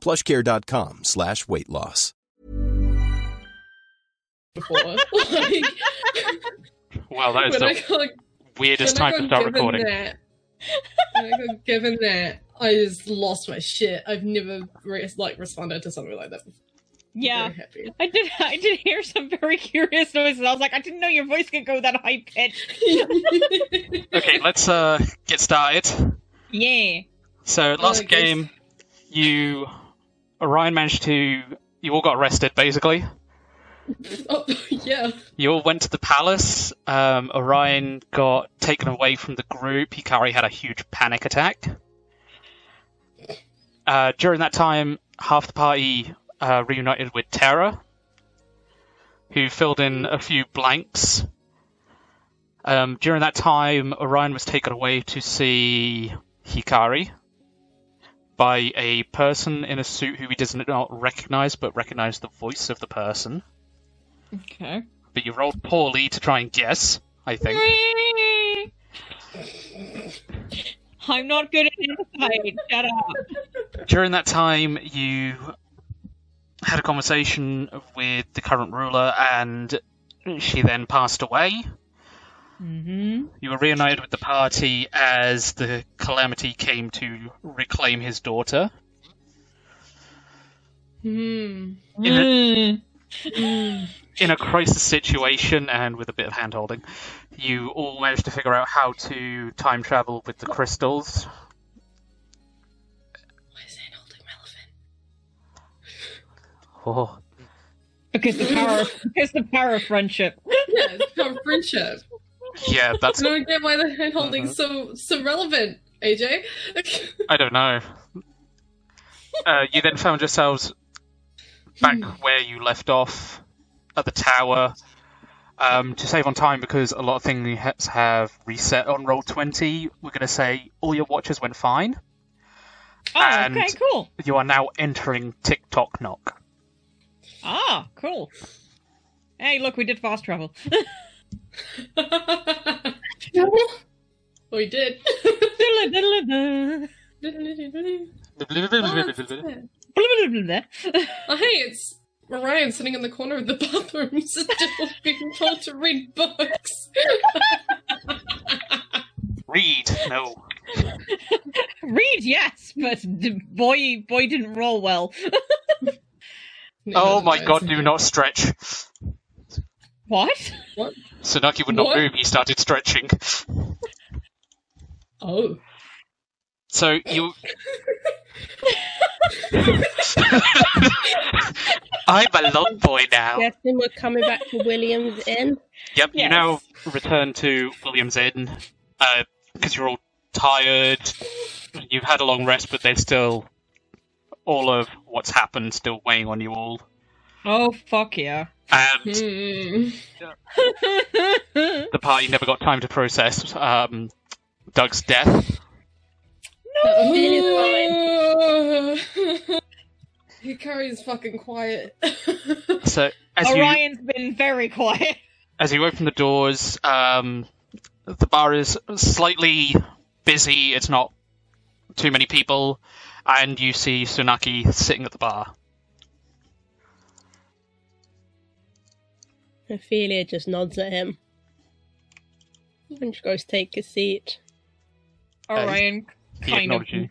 plushcare.com slash weight loss. before. like, Well, that is when the got, weirdest time to start recording. That, I given that, I just lost my shit. I've never re- like responded to something like that. Before. Yeah. I did I did hear some very curious noises. I was like, I didn't know your voice could go that high pitched. Okay, let's uh get started. Yeah. So last I guess- game, you Orion managed to you all got arrested basically. oh, yeah. You all went to the palace. Um, Orion got taken away from the group. Hikari had a huge panic attack. Uh, during that time, half the party uh, reunited with Terra, who filled in a few blanks. Um, during that time, Orion was taken away to see Hikari by a person in a suit who he does not recognize, but recognized the voice of the person. Okay. But you rolled poorly to try and guess, I think. I'm not good at insight. Shut up. During that time, you had a conversation with the current ruler, and she then passed away. Mm-hmm. You were reunited with the party as the Calamity came to reclaim his daughter. Hmm. In a, Mm. in a crisis situation and with a bit of hand holding, you all managed to figure out how to time travel with the crystals. Why is that holding relevant? Oh, Because the power because the power of friendship. Yeah, it's called friendship. Yeah, that's. I don't get why the hand holding Uh-huh. so so relevant, AJ. I don't know. Uh, you then found yourselves back where you left off at the tower. Um, to save on time, because a lot of things have reset on roll twenty, we're going to say all your watches went fine. Oh, And- okay, cool. You are now entering TikTok knock. Ah, cool. Hey, look, we did fast travel. we did. Oh, hey, it's Orion sitting in the corner of the bathroom, still being told to read books. Read, no. Read, yes, but d- boy, boy didn't roll well. Oh my god, do not stretch. What? What? Sunaki would not What? move, he started stretching. Oh. So you. I'm a long boy now. Yes, Guessing we're coming back to Williams Inn. Yep, you now return to William's Inn because uh, you're all tired. You've had a long rest, but there's still all of what's happened still weighing on you all. Oh, fuck yeah. And the party never got time to process um, Doug's death. Hikari's fucking quiet. So as you Orion's been very quiet. as you open the doors, um, the bar is slightly busy. It's not too many people, and you see Sunaki sitting at the bar. Ophelia just nods at him. And just goes take a seat. Orion kind of you.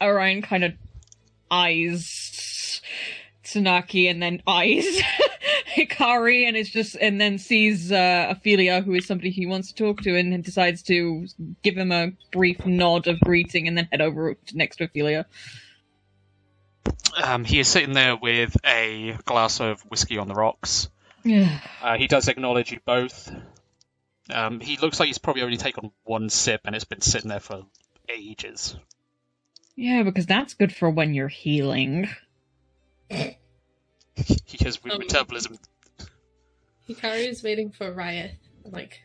Orion kind of eyes Tsunaki and then eyes Hikari and it's just and then sees uh, Ophelia, who is somebody he wants to talk to, and decides to give him a brief nod of greeting and then head over to next to Ophelia. Um, he is sitting there with a glass of whiskey on the rocks. Yeah. Uh, he does acknowledge you both. Um, he looks like he's probably only taken one sip and it's been sitting there for ages. Yeah, because that's good for when you're healing. He has weak Um, metabolism. Hikari is waiting for Riot, like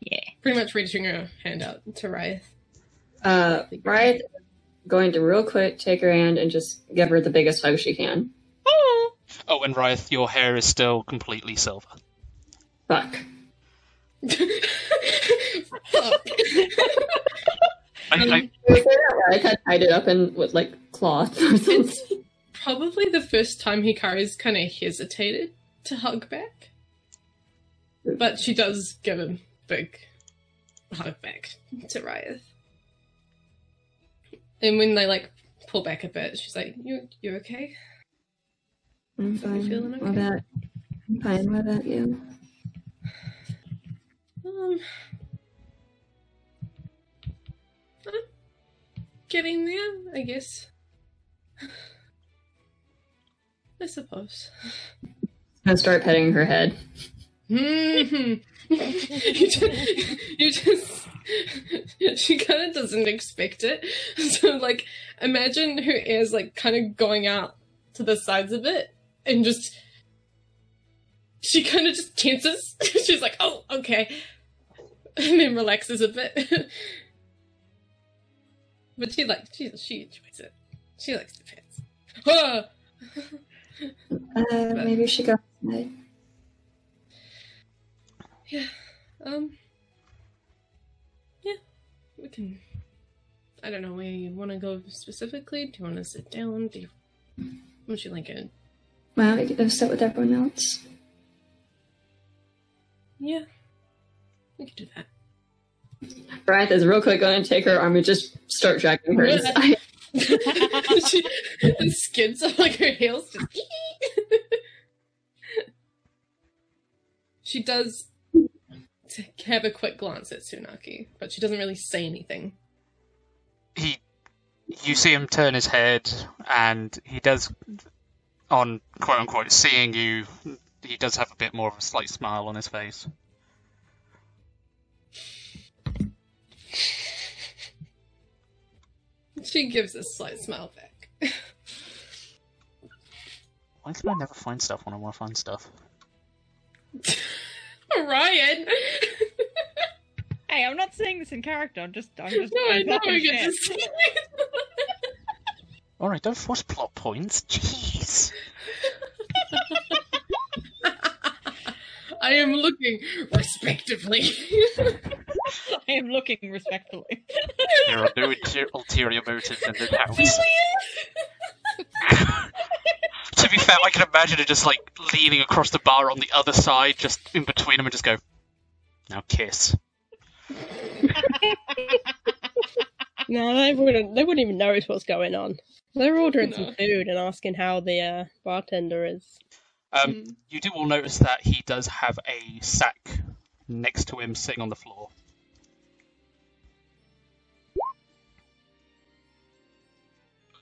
Yeah. pretty much reaching her hand out to Riot. Uh, Riot going to real quick take her hand and just give her the biggest hug she can. Oh. And Ryeth, your hair is still completely silver. Fuck. Fuck. I, I, um, Can you say that had tied it up in with like cloth or something. it's probably the first time Hikari's kind of hesitated to hug back, but she does give a big hug back to Riot. And when they like pull back a bit, she's like, "You, you okay?" I'm fine. feeling okay? about? I'm fine. What about you? Um, I'm getting there, I guess. I suppose. I start petting her head. hmm you just, you just, she kind of doesn't expect it. So, like, imagine her ears, like, kind of going out to the sides of it, and just, she kind of just tenses. She's like, oh, okay. And then relaxes a bit. but she, like, she, she enjoys it. She likes the. Ah! Uh, maybe she got outside. Yeah. Um. Yeah. We can. I don't know where you want to go specifically. Do you want to sit down? Do you? Would you like it? Well, we could go sit with everyone else. Yeah. We could do that. Riot is real quick going to take her arm and just start dragging her inside. she skids on like her heels. Just. she does have a quick glance at Tsunaki, but she doesn't really say anything. he, you see him turn his head, and he does, on quote unquote, seeing you, he does have a bit more of a slight smile on his face. She gives a slight smile back. Why can I never find stuff when I want to find stuff? Ryan. Hey, I'm not saying this in character. I'm just, I'm just. no, I I'm know. talking I get to see Alright, don't force plot points. Jeez. I am looking respectively. I am looking respectfully. There are no inter- ulterior motives in this house. to be fair, I can imagine her just like leaning across the bar on the other side, just in between them, and just go, "Now kiss." No, they wouldn't. They wouldn't even notice what's going on. They're ordering No. some food and asking how the uh, bartender is. Um, Mm. You do all notice that he does have a sack next to him, sitting on the floor.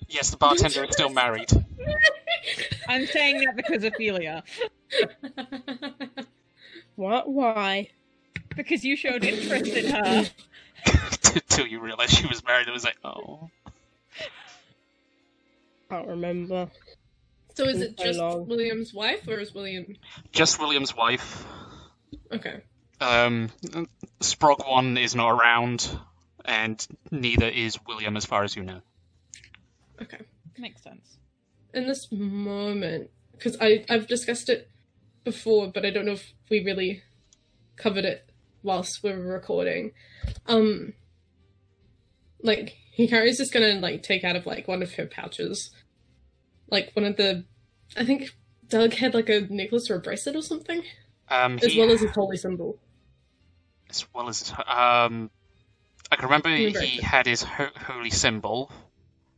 Yes, the bartender is still married. I'm saying that because Ophelia. What? Why? Because you showed interest in her. Until you realise she was married, it was like, oh. Can't remember. so is it just long. William's wife, or is William? Just William's wife. Okay. Um, Sprog one is not around, and neither is William, as far as you know. Okay. Makes sense. In this moment, because I I've discussed it before, but I don't know if we really covered it whilst we were recording. Um, like Hikari's just gonna like take out of like one of her pouches, like one of the, I think Doug had like a necklace or a bracelet or something, Um, as he- well as his holy symbol. as well as um, I can remember Remember he had his ho- holy symbol.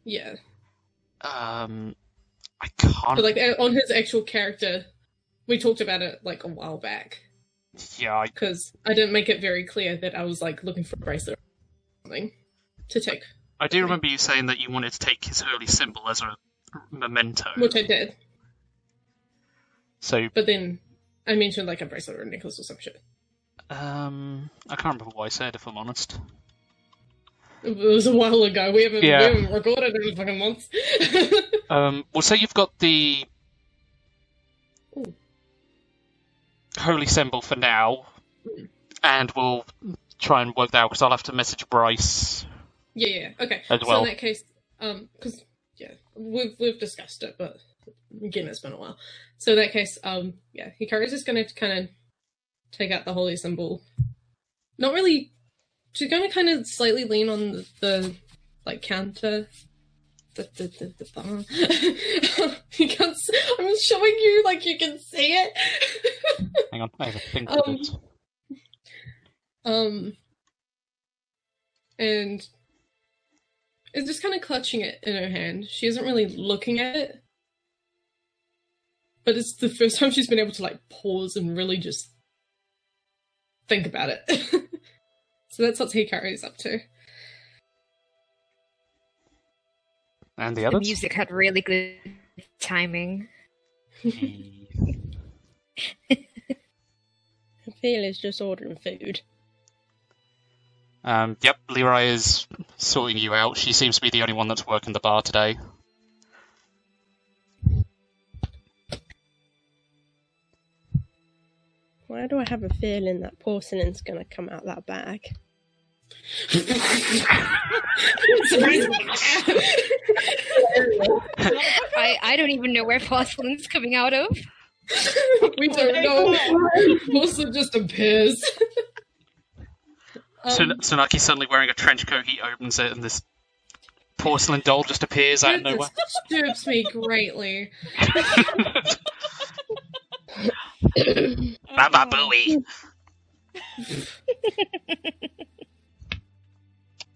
Yeah. Um, I can't. But like uh, on his actual character, we talked about it like a while back yeah, I, because I didn't make it very clear that I was like looking for a bracelet or something to take, I do remember you saying that you wanted to take his holy symbol as a memento. which I did. So, But then I mentioned like a bracelet or a necklace or some shit. um, I can't remember what I said, if I'm honest. It was a while ago. We haven't, Yeah. we haven't recorded it in fucking months. Um, well, say you've got the Ooh. holy symbol for now, and we'll try and work that out because I'll have to message Bryce. Yeah, yeah, okay. As so well. in that case, um, because yeah, we've we've discussed it, but again, it's been a while. So in that case, um, yeah, Hikari's just gonna kind of take out the holy symbol. Not really. She's gonna kind of slightly lean on the, the like counter. The, the, the, the bar. you can't. s- I'm showing you like you can see it. Hang on, I have a thing Um. Um, and is just kind of clutching it in her hand. She isn't really looking at it, but it's the first time she's been able to like pause and really just think about it. so that's what Hikari is up to. And the other? The music had really good timing. Ophelia's just ordering food. Um, yep, Leroy is sorting you out. She seems to be the only one that's working the bar today. Why do I have a feeling that porcelain's gonna come out that bag? I, I don't even know where porcelain's coming out of. we don't know. Also, just appears. Sun- Um, Tsunaki's suddenly wearing a trench coat. He opens it, and this porcelain doll just appears out of That nowhere. disturbs me greatly. Baba Booey.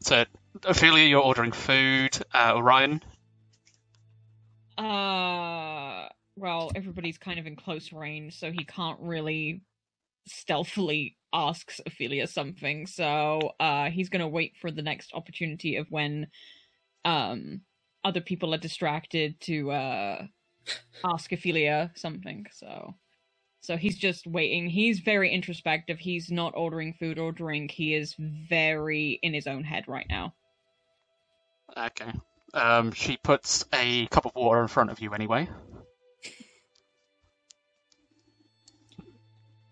so, Ophelia, you're ordering food. Uh, Orion, Uh, well, everybody's kind of in close range, so he can't really stealthily asks Ophelia something. So, uh, he's gonna wait for the next opportunity of when, um, other people are distracted to uh ask Ophelia something. So, so he's just waiting. He's very introspective. He's not ordering food or drink. He is very in his own head right now. Okay. Um, she puts a cup of water in front of you anyway.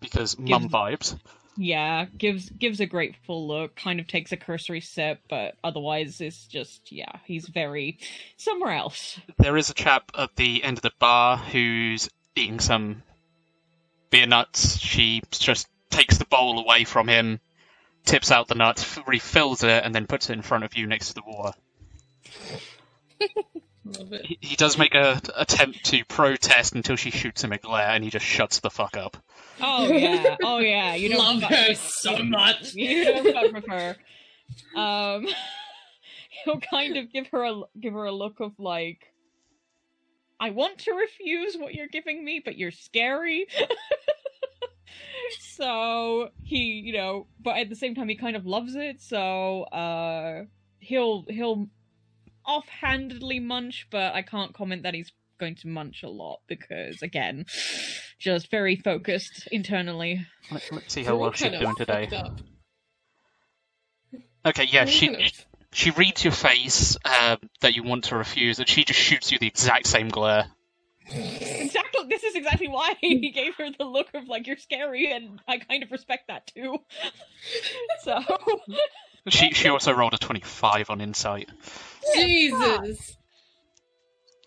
Because mum vibes. Yeah, gives gives a grateful look, kind of takes a cursory sip, but otherwise is just yeah, he's very somewhere else. There is a chap at the end of the bar who's eating some beer nuts. She just takes the bowl away from him, tips out the nuts, refills it, and then puts it in front of you next to the water. He, he does make a attempt to protest until she shoots him a glare, and he just shuts the fuck up. Oh yeah, oh yeah, you don't Love her so much. You with her. Um, he'll kind of give her a give her a look of like, I want to refuse what you're giving me, but you're scary. so he, you know, but at the same time he kind of loves it. So uh, he'll he'll offhandedly munch, but I can't comment that he's going to munch a lot because again, just very focused internally. Let, let's see how well she's doing today. up. Okay, yeah, We're she she reads your face uh, that you want to refuse, and she just shoots you the exact same glare. Exactly. This is exactly why he gave her the look of like you're scary, and I kind of respect that too. so She she also rolled a twenty-five on insight. Jesus.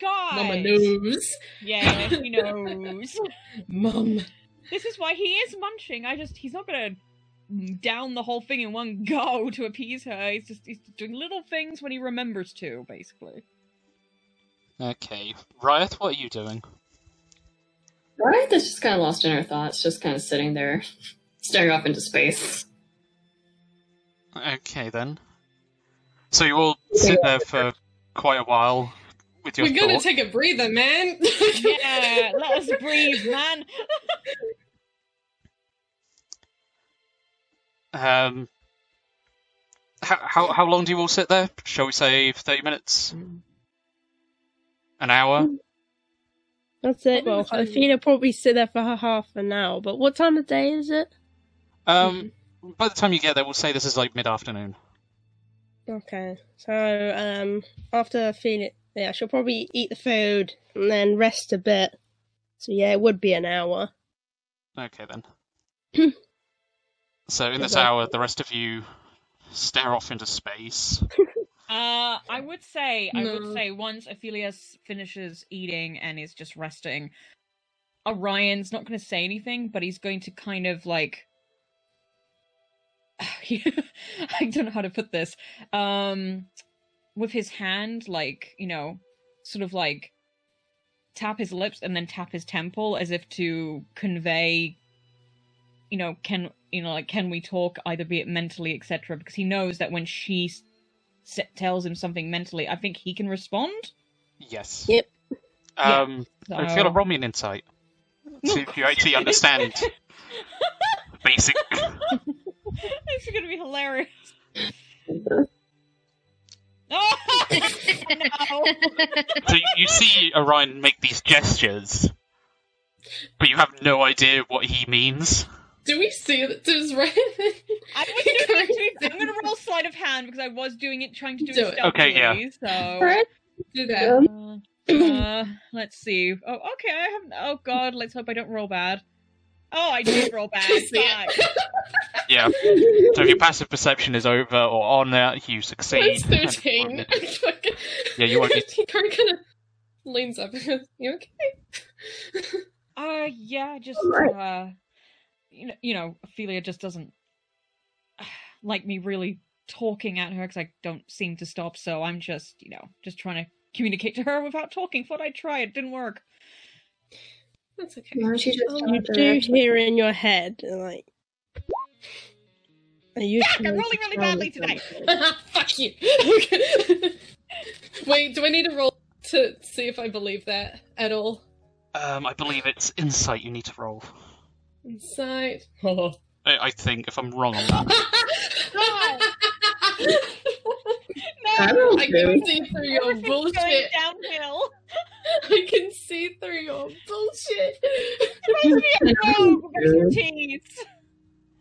God, Mama knows. Yeah, he knows. Mum. this is why he is munching. I just he's not gonna down the whole thing in one go to appease her. He's just he's doing little things when he remembers to, basically. Okay, Riot, what are you doing? Right? That's just kind of lost in her thoughts, just kind of sitting there, staring off into space. Okay then. So you all sit there for quite a while, with your We're gonna take a breather, man. Yeah, let us breathe, man. Um, how, how how long do you all sit there? Shall we say thirty minutes? An hour? That's it. Well, the time- I think I'll probably sit there for half an hour. But what time of day is it? Um, by the time you get there, we'll say this is like mid-afternoon. Okay, so um, after feeding, yeah, she'll probably eat the food and then rest a bit. So yeah, it would be an hour. Okay then. so in this Okay. hour, the rest of you stare off into space. Uh, I would say, I would say, once Ophelia finishes eating and is just resting, Orion's not going to say anything, but he's going to kind of like. I don't know how to put this. Um, with his hand, like you know, sort of like tap his lips and then tap his temple as if to convey you know can you know like can we talk either be it mentally etc because he knows that when she s- s- tells him something mentally i think he can respond. Yes. Yep. Um, so... if you want to roll me an insight, see if you actually understand. Basic. this is gonna be hilarious oh, no. So you- you see Orion make these gestures, but you have no idea what he means. Do we see that Does Ryan? I was doing it, I'm gonna roll sleight of hand because I was doing it, trying to do, Do it it. Okay, yeah. So, Right? do that. uh, uh, let's see. Oh, okay. I haven't. Oh God. Let's hope I don't roll bad. Oh, I did roll bad. I see it. Fuck. Yeah. So if your passive perception is over or on it, you succeed. That's thirteen. Yeah, you won't need- Hikari kind of leans up and goes, "You okay?" Uh, yeah. Just Alright. uh, you know, you know, Ophelia just doesn't like me really talking at her because I don't seem to stop. So I'm just, you know, just trying to communicate to her without talking. Thought I'd try. It didn't work. That's okay. Why don't you just tell You her do hear in your head, like, are you? Fuck, I'm rolling really badly today. Fuck you. Wait, do I need to roll to see if I believe that at all? Um, I believe it's insight you need to roll. Insight. I, I think, if I'm wrong on that. I No, don't I know. can see through your everything's going bullshit. downhill. I can see through your bullshit. Supposed to be a rogue with expertise.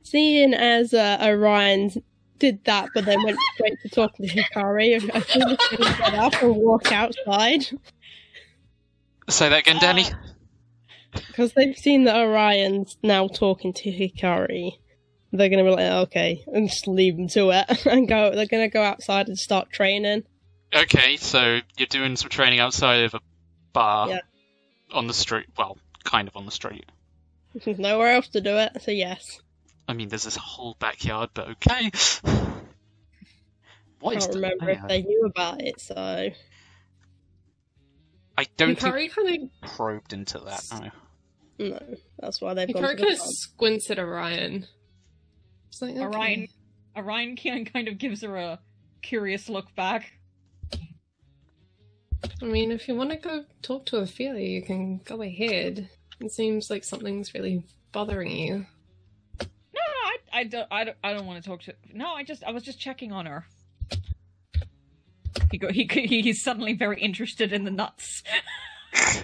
Seeing as uh, Orion did that, but then went straight to talk to Hikari, I think he's going to get up and walk outside Say that again, Danny. because they've seen that Orion's now talking to Hikari. They're going to be like, okay, and just leave them to it and go. They're going to go outside and start training. Okay, so you're doing some training outside of a bar Yeah. on the street. Well, kind of on the street. There's nowhere else to do it, so yes. I mean, there's this whole backyard, but okay. What I is can't the remember if they knew about it, so I don't think Hikari kind probed into that. No. no, that's why they've of gone Hikari kind of squints at Orion. It's like, okay. Orion, Orion can kind of gives her a curious look back. I mean, if you want to go talk to Ophelia, you can go ahead. It seems like something's really bothering you. No, no, I, I don't, I don't, I don't want to talk to. No, I just, I was just checking on her. He go, he, he he's suddenly very interested in the nuts.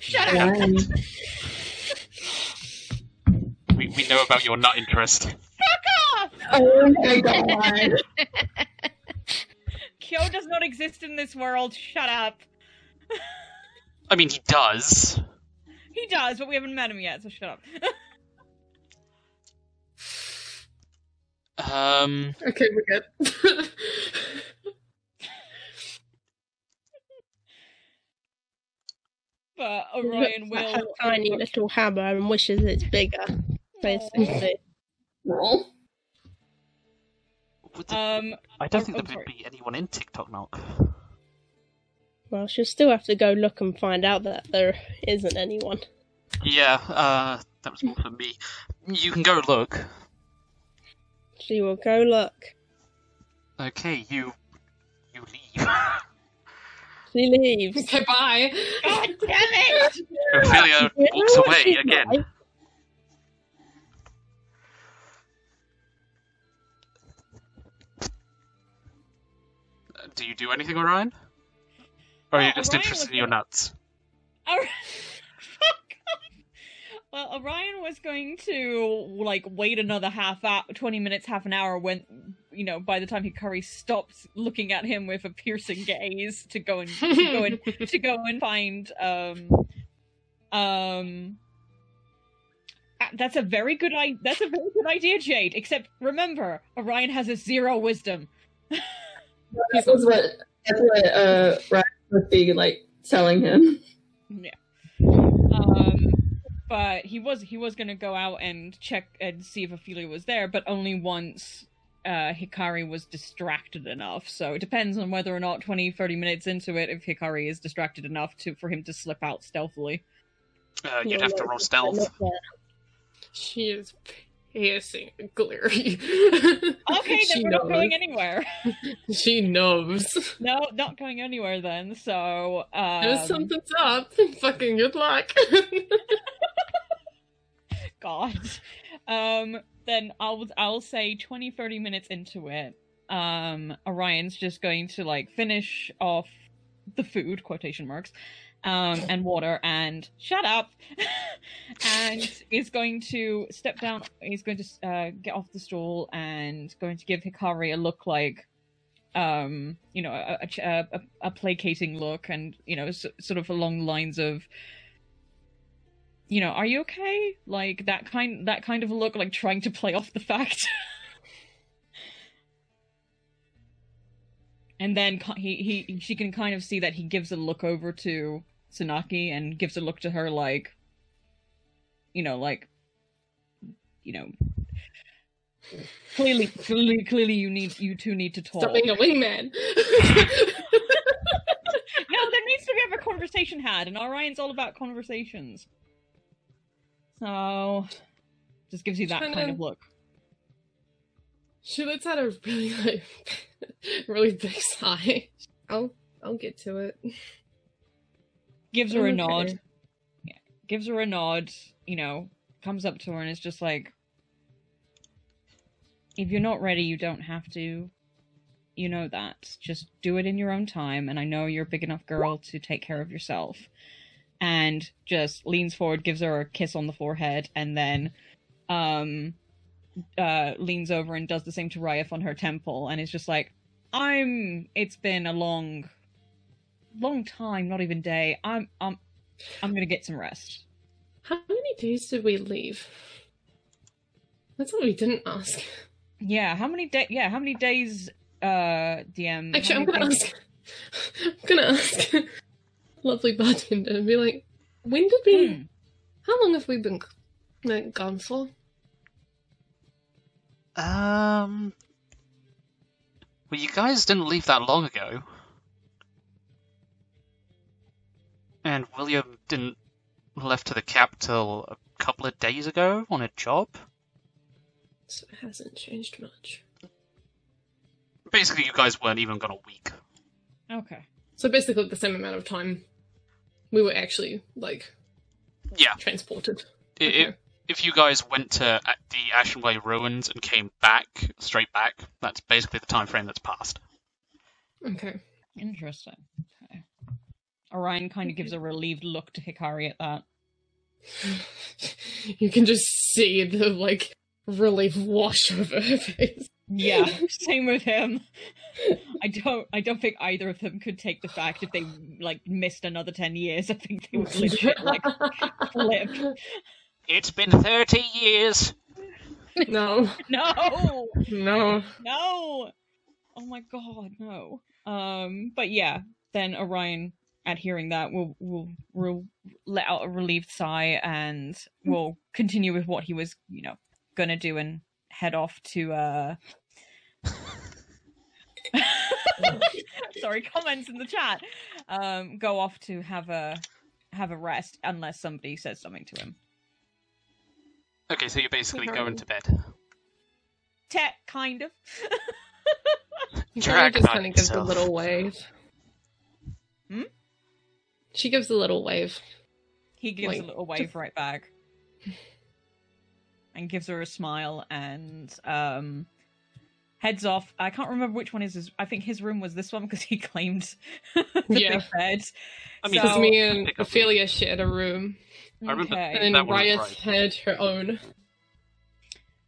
Shut up! Ryan. We, we know about your nut interest. Fuck off! Oh my god. Kyo does not exist in this world. Shut up. I mean, he does. He does, but we haven't met him yet, so shut up. Um, Okay, we're good. but He Orion looks at will. her tiny little hammer and wishes it's bigger. Basically, Roll. Would there- Um, I don't oh, think there would be anyone in TikTok knock. well, she'll still have to go look and find out that there isn't anyone. Yeah, uh, that was more for me. You can go look. She will go look. Okay, you you leave. She leaves. Okay, bye. God damn it! Ophelia walks away again. Do you do anything, Orion? Or are you just Orion interested in your nuts? Fuck. Well, Orion was going to like wait another half hour, twenty minutes, half an hour when you know by the time Hikari stops looking at him with a piercing gaze to go and to go and to go and find um um. That's a very good I- That's a very good idea, Jade. Except remember, Orion has a zero wisdom. That's what that's what uh Ryan would be like telling him. Yeah. Um, but he was he was gonna go out and check and see if Ophelia was there, but only once uh, Hikari was distracted enough. So it depends on whether or not 20, 30 minutes into it, if Hikari is distracted enough to for him to slip out stealthily. Uh, you'd have to roll stealth. She is piercing glary. Okay, then we're not going anywhere. She knows. no, not going anywhere then. So um, There's something's up. Fucking good luck. God. Um, then I'll I'll say 20, 30 minutes into it, um, Orion's just going to like finish off the food quotation marks, um, and water and shut up, and is going to step down. He's going to uh, get off the stool and going to give Hikari a look like. Um, you know, a, a, a, a- placating look, and you know, s- sort of along the lines of, you know, are you okay? Like that kind that kind of look, like trying to play off the fact. and then he he she can kind of see that he gives a look over to Tsunaki and gives a look to her like you know, like you know clearly clearly clearly you need you two need to talk. Stop being a wingman. No, there needs to be a conversation had, and Orion's all about conversations. So, just gives you that Kinda- look. she lets out a really like really big sigh. I'll I'll get to it. Gives her a nod. Yeah, gives her a nod. You know, comes up to her and is just like, "If you're not ready, you don't have to. You know that. Just do it in your own time. And I know you're a big enough girl to take care of yourself." And just leans forward, gives her a kiss on the forehead, and then, um, uh, leans over and does the same to Ryef on her temple, and is just like, "I'm. It's been a long, long time, not even day. I'm. I'm. I'm gonna get some rest." How many days did we leave? That's what we didn't ask. Yeah. How many day? Yeah. How many days? Uh, DM. Actually, I'm gonna days- ask. I'm gonna ask lovely bartender and be like, when did we? Hmm. How long have we been like, gone for? Um. Well, you guys didn't leave that long ago. And William didn't left to the cap till a couple of days ago on a job. So it hasn't changed much. Basically, you guys weren't even gone a week. Okay. So basically, the same amount of time we were actually like Yeah. transported. I- Okay. i- if you guys went to a- the Ashenway ruins and came back, straight back, that's basically the time frame that's passed. Okay. Interesting. Okay. Orion kind of gives a relieved look to Hikari at that. you can just see the like relief wash over her face. Yeah, same with him. I don't. I don't think either of them could take the fact if they like missed another ten years. I think they would legit like flip. It's been 30 years! no, No, no. no. Oh my god, no. Um, but yeah, then Orion, at hearing that, will will will let out a relieved sigh and will continue with what he was, you know, gonna do and head off to uh. Sorry, comments in the chat. Um, go off to have a have a rest unless somebody says something to him. Okay, so you're basically Okay. going to bed. Tech, kind of. Hikari Drag just kind of gives a little wave. Hmm? She gives a little wave. He gives a little wave right back. And gives her a smile and um heads off. I can't remember which one is his I think his room was this one because he claimed the Yeah. big bed. I mean, Because So- me and Pick up Ophelia shared a room, I remember Okay. and That was Riot right. had her own.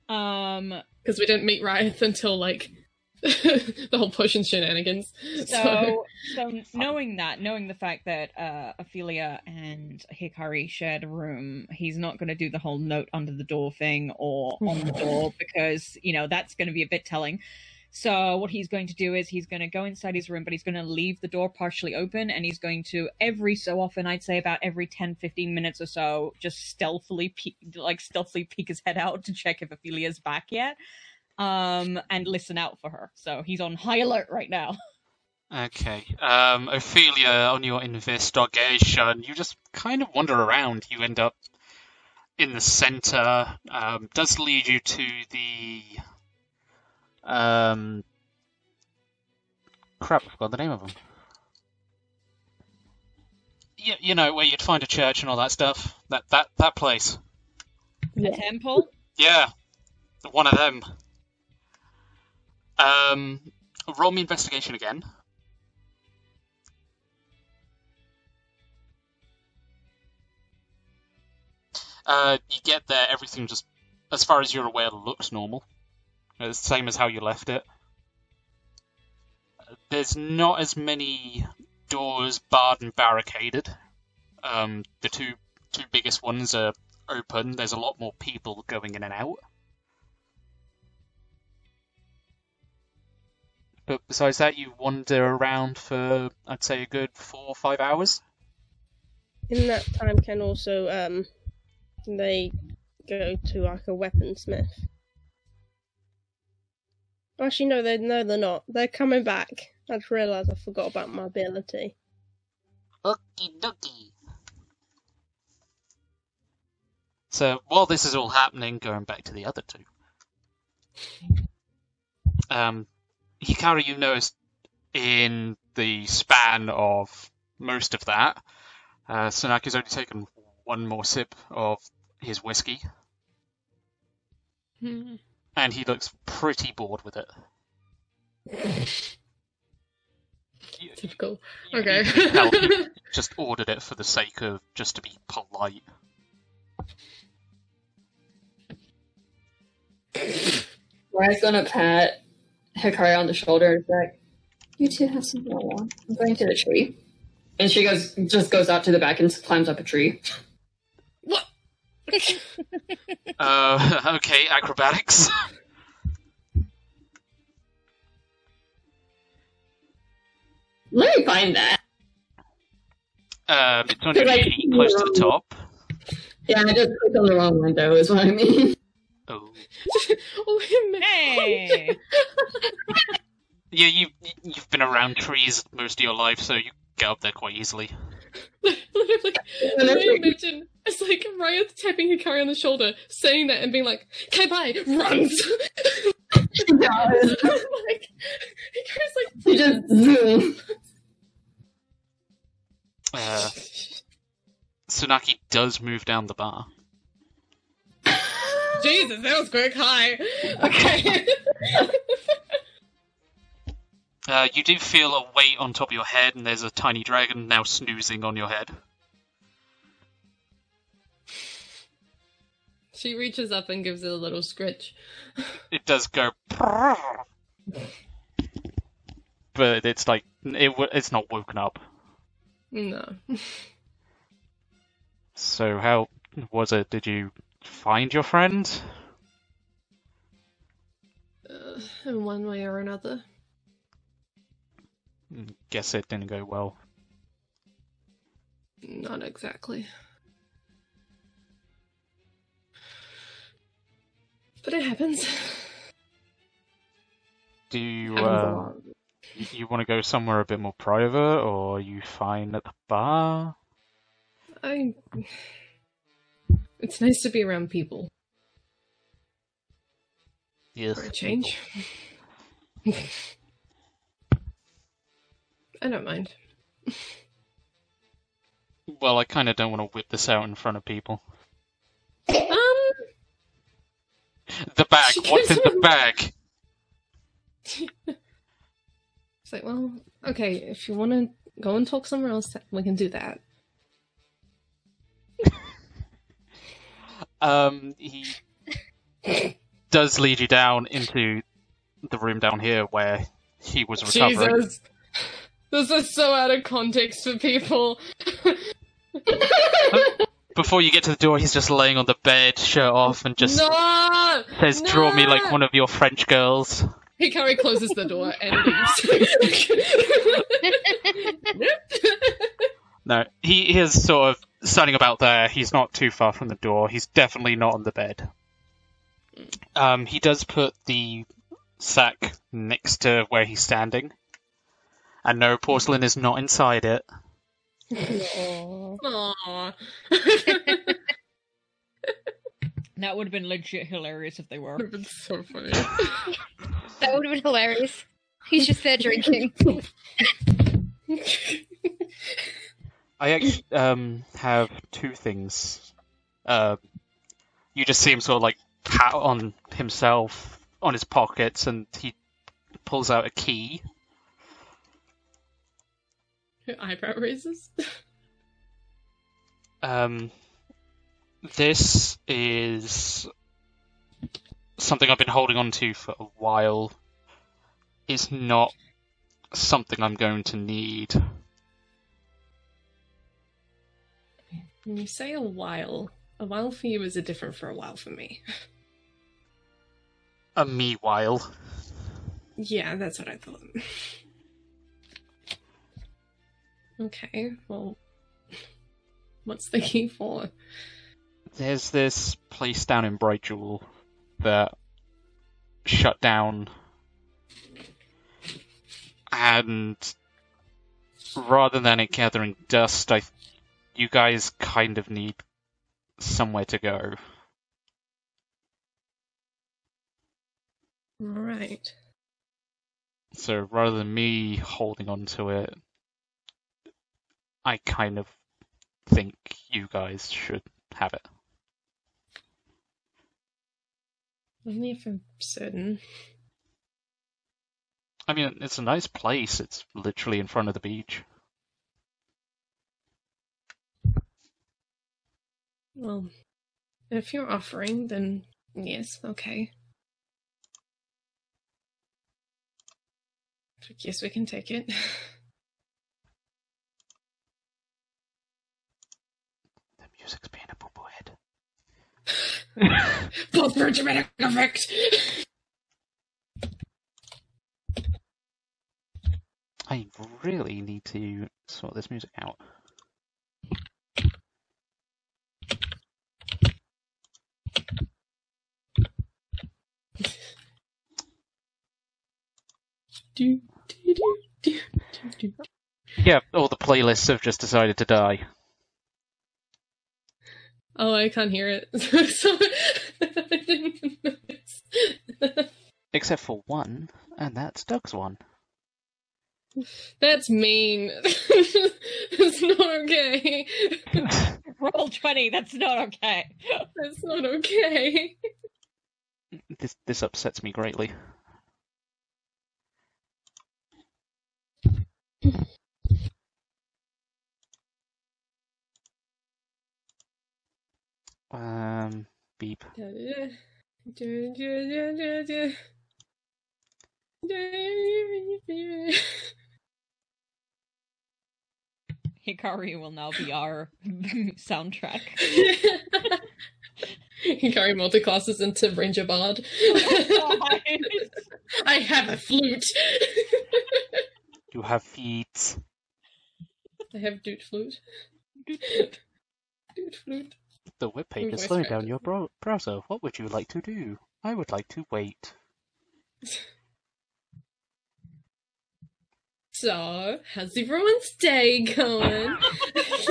Um Because we didn't meet Riot until like the whole potion shenanigans. so so knowing that, knowing the fact that uh Ophelia and Hikari shared a room, he's not gonna do the whole note under the door thing or on the door because, you know, that's gonna be a bit telling. So what he's going to do is he's going to go inside his room, but he's going to leave the door partially open, and he's going to every so often, I'd say about every 10, 15 minutes or so, just stealthily peek, like stealthily peek his head out to check if Ophelia's back yet, um, and listen out for her. So he's on high alert right now. Okay. Um, Ophelia, on your investigation, you just kind of wander around. You end up in the center. Um, does lead you to the. Um, crap, I forgot the name of them. You, you know, where you'd find a church and all that stuff. That that that place. The temple. Yeah, one of them. Um, roll me investigation again. Uh, you get there, everything just, as far as you're aware, looks normal. It's the same as how you left it. There's not as many doors barred and barricaded. Um, the two two biggest ones are open. There's a lot more people going in and out. But besides that, you wander around for, I'd say, a good four or five hours. In that time, can also um, they go to like a weaponsmith. Actually, no, they no, they're not. They're coming back. I just realised I forgot about my ability. Okie dokie. So while this is all happening, going back to the other two, um, Hikari, you noticed in the span of most of that, uh, Sunaki's only taken one more sip of his whiskey, Hmm. and he looks pretty bored with it. You- Typical. you- Okay. you can tell he just ordered it for the sake of just to be polite. Ryan's gonna pat Hikari on the shoulder and be like, "You two have some more. I'm going to the tree." And she goes, just goes out to the back and climbs up a tree. what? Uh, okay, acrobatics. Let me find that. Um, it's on your Like, sheet close to the top. Yeah, I just clicked on the wrong window. Is what I mean. Oh, oh, wait. Hey! yeah, you you've been around trees most of your life, so you get up there quite easily. Literally, I imagine it's like Riot tapping Hikari on the shoulder, saying that and being like, "Okay, bye," runs. does. like, Hikari's like, She just zoom. Uh, Tsunaki does move down the bar. Jesus, that was quick. Hi. Okay. Uh, you do feel a weight on top of your head, and there's a tiny dragon now snoozing on your head. she reaches up and gives it a little scritch. It does go, but it's like it, w- it's not woken up. No. So how was it? Did you find your friend? Uh, in one way or another. Guess it didn't go well. Not exactly. But it happens. Do you uh, you want to go somewhere a bit more private, or are you fine at the bar? I. It's nice to be around people Yes. for a change. I don't mind. Well, I kind of don't want to whip this out in front of people. Um, The bag. What's in the bag? it's like, well, okay, if you want to go and talk somewhere else, we can do that. Um, he does lead you down into the room down here where he was recovering. Jesus, this is so out of context for people. Before you get to the door, he's just laying on the bed, shirt off, and just no, says, "Draw me like one of your French girls." Hikari closes the door and leaves. No, he, he is sort of standing about there. He's not too far from the door. He's definitely not on the bed. Um, he does put the sack next to where he's standing, and no porcelain is not inside it. Aww. That would have been legit hilarious if they were. That would have been so funny. That would have been hilarious. He's just there drinking. I actually um, have two things. Uh, you just see him sort of like pat on himself on his pockets, and he pulls out a key. Her eyebrow raises. Um, this is something I've been holding on to for a while. It's not something I'm going to need. When you say a while, a while for you is a different for a while for me. A me while. Yeah, that's what I thought. okay, well, what's the key for? There's this place down in Bright Jewel that shut down, and rather than it gathering dust, I, you guys kind of need somewhere to go. Right. So rather than me holding on to it, I kind of think you guys should have it. Only if I'm certain. I mean, it's a nice place. It's literally in front of the beach. Well, if you're offering, then yes, okay. I guess we can take it. The music's being a boo head. Both for dramatic effect! I really need to sort this music out. Do, do, do, do, do, do. Yeah, all the playlists have just decided to die. Oh, I can't hear it. so, I didn't notice. Except for one, and that's Doug's one. That's mean. That's not okay. Roll 20, that's not okay. That's not okay. This this upsets me greatly. Um, beep. Hikari will now be our soundtrack. Hikari multiclasses into Ranger Bard. I have a flute. You have feet. I have dude flute. Dude flute. The webpage is slowing down your bro- browser. What would you like to do? I would like to wait. So, how's everyone's day going?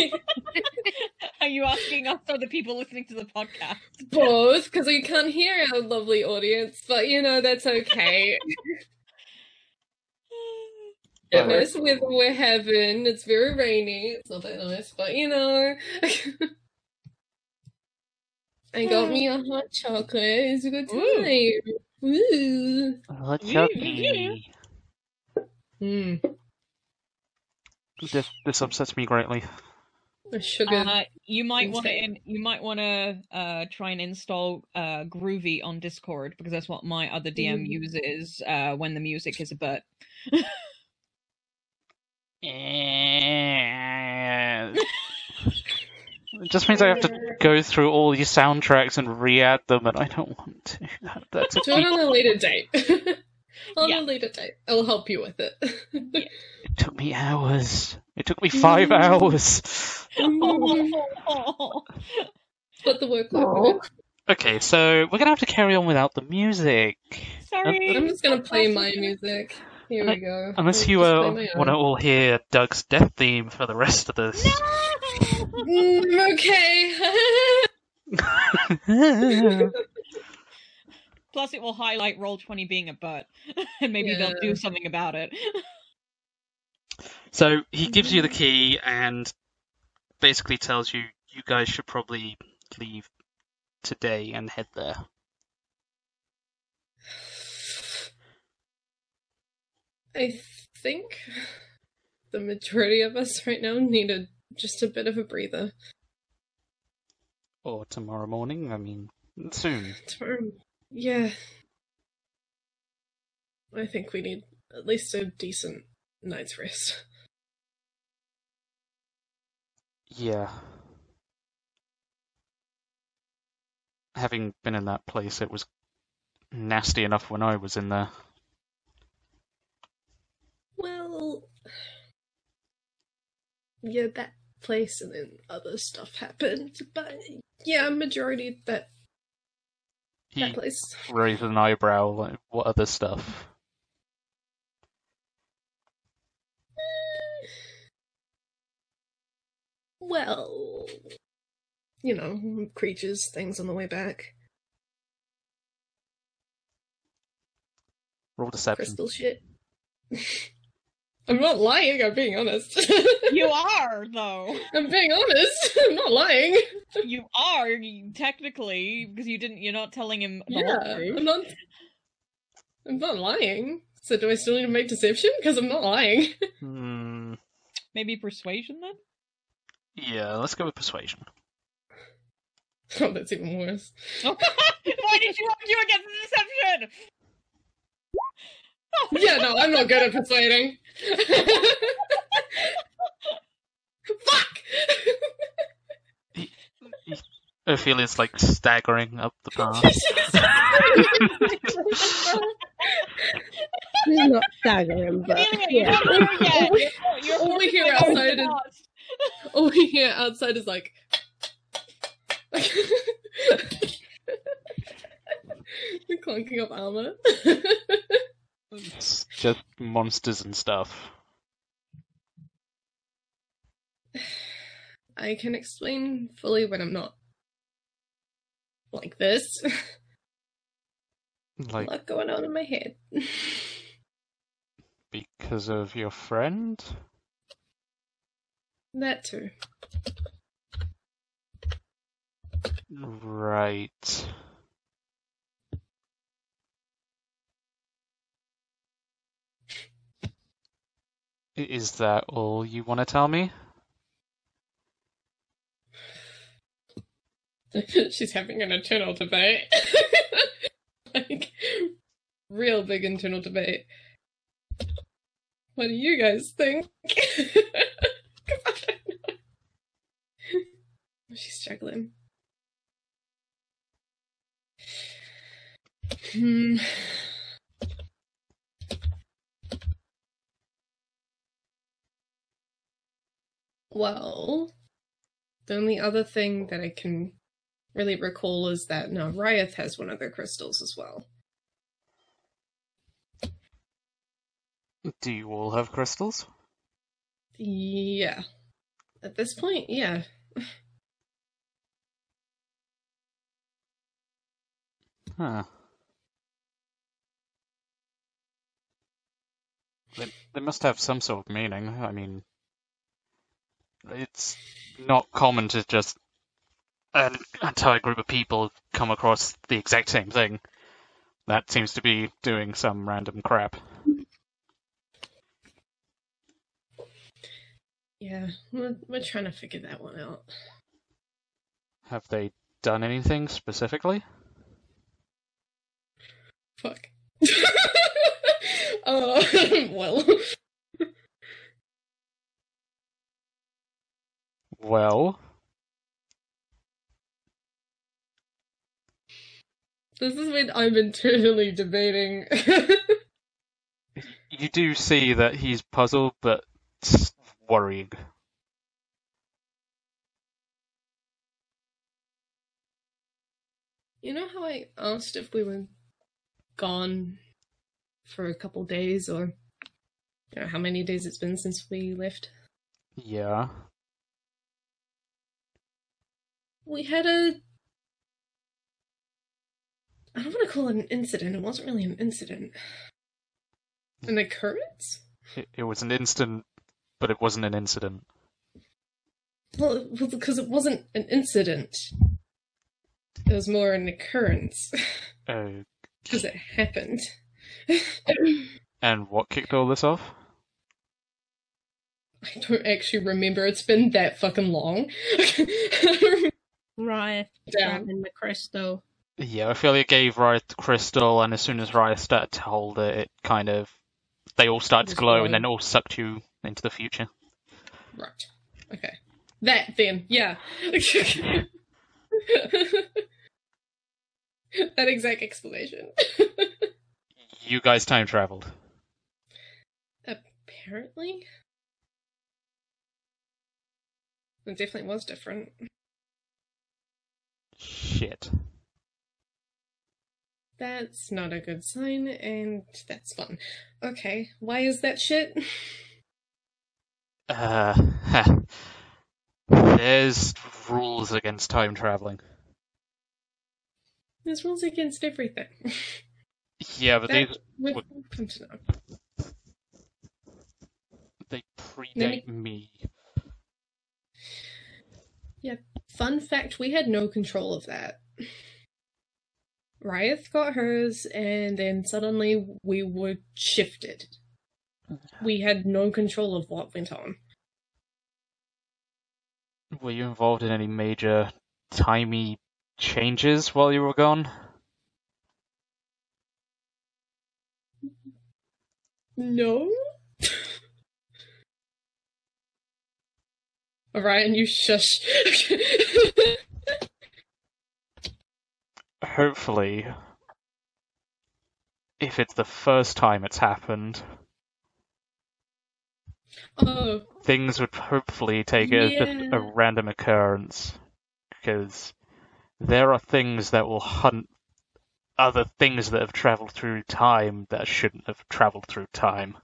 Are you asking us or the people listening to the podcast? Both, because we can't hear our lovely audience, but you know, that's okay. It nice works. weather we're having. It's very rainy. It's not that nice, but you know. I got me a hot chocolate. It's a good time. Ooh. Oh, Chucky. Mm. This, this upsets me greatly. Sugar. Uh, you might want to you might want to uh, try and install uh, Groovy on Discord because that's what my other DM Mm. uses uh, when the music is a butt. It just means I have to go through all these soundtracks and re-add them, and I don't want to. That's a Do it on a later date. on Yeah. a later date. I'll help you with it. It took me hours. It took me five hours. Split the workload. Okay, so we're gonna have to carry on without the music. Sorry. I'm just gonna play my music. Here we go. Unless you uh, want to all hear Doug's death theme for the rest of this. Mm, okay. Plus, it will highlight roll twenty being a butt, and maybe they'll do something about it. so he gives you the key and basically tells you you guys should probably leave today and head there. I think the majority of us right now need a just a bit of a breather. Or tomorrow morning. I mean, soon. Tomorrow- Yeah. I think we need at least a decent night's rest. Yeah. Having been in that place, it was nasty enough when I was in there. Well, yeah, that place and then other stuff happened, but yeah, majority that He that place. raised an eyebrow, like, what other stuff? Mm. Well, you know, creatures, things on the way back, Roll deception. crystal shit. I'm not lying. I'm being honest. you are though. I'm being honest. I'm not lying. You are technically because you didn't. You're not telling him the whole Yeah, truth. I'm not. I'm not lying. So do I still need to make deception? Because I'm not lying. Hmm. Maybe persuasion then. Yeah, let's go with persuasion. Oh, that's even worse. Why did you argue against the deception? Yeah, no, I'm not good at persuading. Fuck! Ophelia's like staggering up the path. He's not staggering, but Anyway, you're yeah. not there. You're, you're All we hear outside is lost. all we hear outside is like. the clunking of armor. it's just monsters and stuff. I can explain fully when I'm not like this. Like, A lot going on in my head. because of your friend? that too. Right. Is that all you want to tell me? She's having an internal debate. like, real big internal debate. What do you guys think? She's struggling. Hmm. Well, the only other thing that I can really recall is that now Ryeth has one of their crystals as well. Do you all have crystals? Yeah. At this point, yeah. Huh. They, they must have some sort of meaning. I mean, it's not common to just an entire group of people come across the exact same thing. That seems to be doing some random crap. Yeah, we're, we're trying to figure that one out. Have they done anything specifically? Fuck. uh, well, Well, this is when I'm internally debating. you do see that he's puzzled, but worrying. you know how I asked if we were gone for a couple days, or you know how many days it's been since we left? Yeah. We had a. I don't want to call it an incident. It wasn't really an incident. An occurrence? It, it was an instant, but it wasn't an incident. Well, because it wasn't an incident. It was more an occurrence Oh, because it happened. and what kicked all this off? I don't actually remember. It's been that fucking long. Riot Down. grabbing the crystal. Yeah, Ophelia gave Riot the crystal, and as soon as Riot started to hold it, it kind of. They all started to glow, glowing. and then all sucked you into the future. right. Okay. That then, yeah. that exact explanation. You guys time traveled. Apparently. It definitely was different. Shit. That's not a good sign, and that's fun. Okay, why is that shit? Uh, there's rules against time traveling. There's rules against everything. Yeah, but That these would- come to know. they me- predate me. Fun fact, we had no control of that. Ryeth got hers, and then suddenly we were shifted. We had no control of what went on. Were you involved in any major timey changes while you were gone? No? Orion, you shush. Hopefully, if it's the first time it's happened, oh, things would hopefully take it as just a random occurrence. Because there are things that will hunt other things that have traveled through time that shouldn't have traveled through time.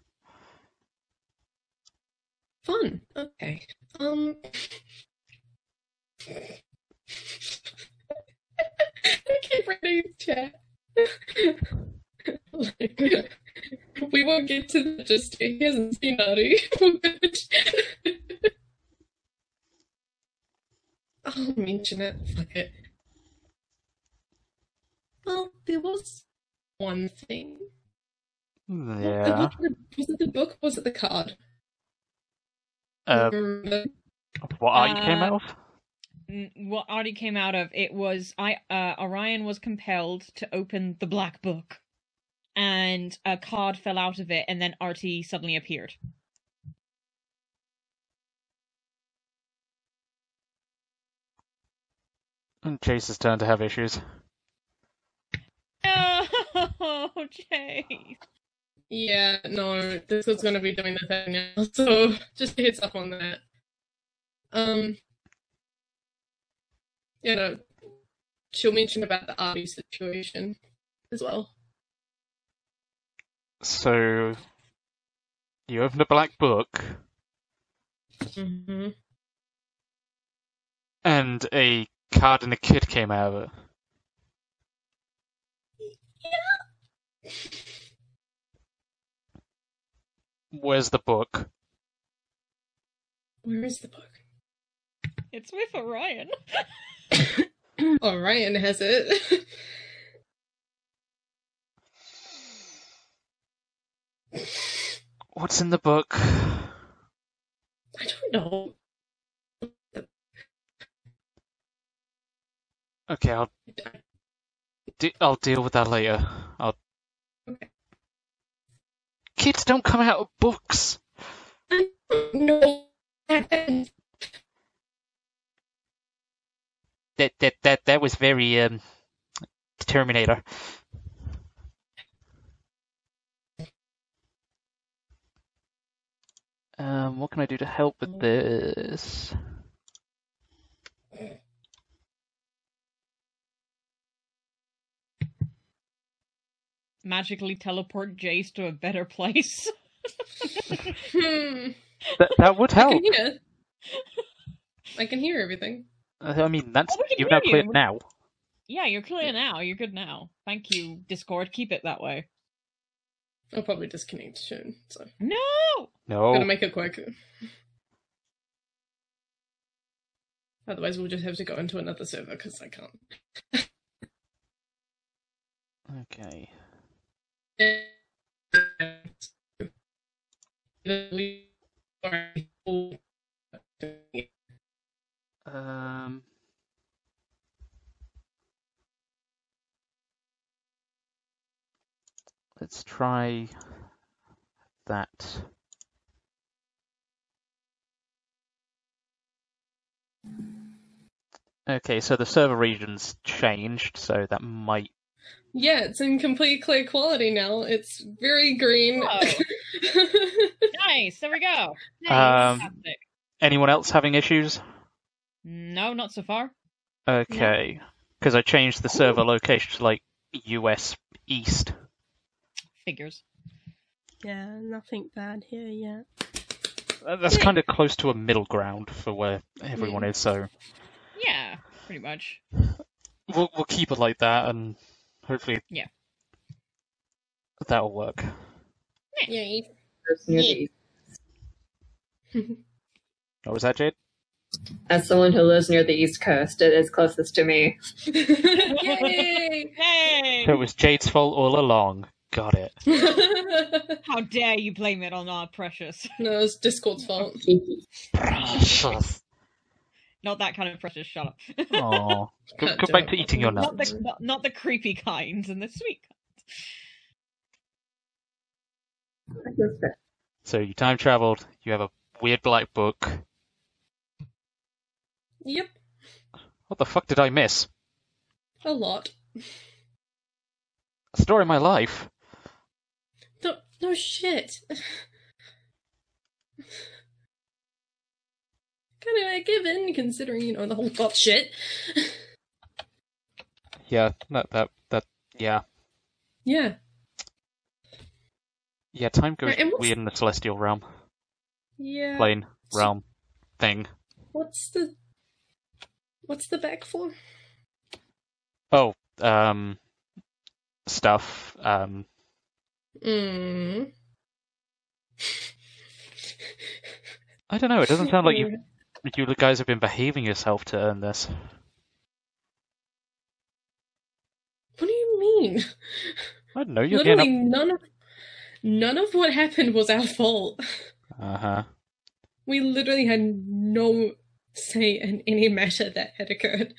fun. Okay. Um. I keep reading chat. like, we won't get to that just. He hasn't seen Ari. I'll mention it. Fuck it. Well, there was one thing. Yeah. Was it the book? Was it the card? Uh, what art you came Uh, out of? What Artie came out of it was I uh, Orion was compelled to open the black book, and a card fell out of it, and then Artie suddenly appeared. And Chase's turn to have issues. Oh, Chase. Yeah, no, this is gonna be doing the thing now, so just a heads up on that. Um, you know, she'll mention about the Arby situation as well. So, you opened a black book, Mm-hmm. and a card and a kid came out of it. Where's the book? Where is the book? It's with Orion. Orion has it. What's in the book? I don't know. Okay, I'll de- I'll deal with that later. I'll. Kids don't come out of books. No. That that that that was very um Terminator. Um, what can I do to help with this? Magically teleport Jace to a better place. Hmm. That that would I help. can hear. I can hear everything. I mean, that's Oh, you've now hear cleared you. now. yeah, you're clear now. You're good now. Thank you, Discord. Keep it that way. I'll probably disconnect soon, so No! No. gotta make it quick. Otherwise, we'll just have to go into another server because I can't. Okay. Um. Let's try that. Okay, so the server region's changed, so that might. Yeah, it's in complete clear quality now. It's very green. Nice, there we go. Um, Anyone else having issues? No, not so far. Okay, because I changed the server location to like US East. Figures. Yeah, nothing bad here yet. That's kind of close to a middle ground for where everyone is, so Yeah, pretty much. we'll we'll keep it like that, and hopefully, Yeah. that'll work. Yay. Near the What was that, Jade? As someone who lives near the East Coast, it is closest to me. Yay! Hey! So it was Jade's fault all along. Got it. How dare you blame it on our precious? no, it's Discord's fault. Precious. Not that kind of precious. Shut up. Aw. Go, go back uh, to eating your not nuts. the not, not the creepy kind and the sweet kind. So you time traveled. You have a weird black book. Yep, What the fuck did I miss? a lot. A story of my life. No, no shit. Kind of a given, considering you know the whole thought shit. Yeah, that that that. Yeah, yeah. yeah. Time goes Right, weird in the celestial realm, Yeah. plane, So- realm, thing. What's the What's the back for? Oh, um, stuff. Um, Mm. I don't know. It doesn't sound like you you guys have been behaving yourself to earn this. What do you mean? I don't know. You're Literally getting none of none of what happened was our fault. Uh huh. We literally had no say in any matter that had occurred.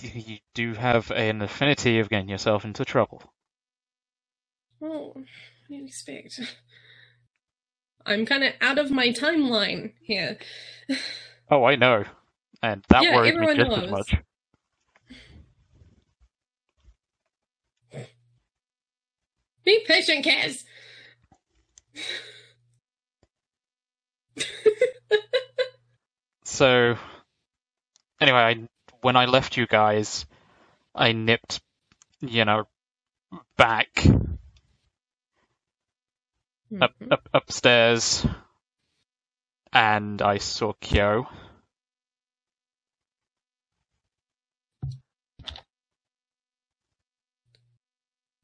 You do have an affinity of getting yourself into trouble. Oh, what do you expect? I'm kind of out of my timeline here. Oh, I know, and that Yeah, worries me just as knows. much. Be patient, Kaz. So, anyway, I, when I left you guys, I nipped, you know, back up, Mhm. up upstairs, and I saw Kyo.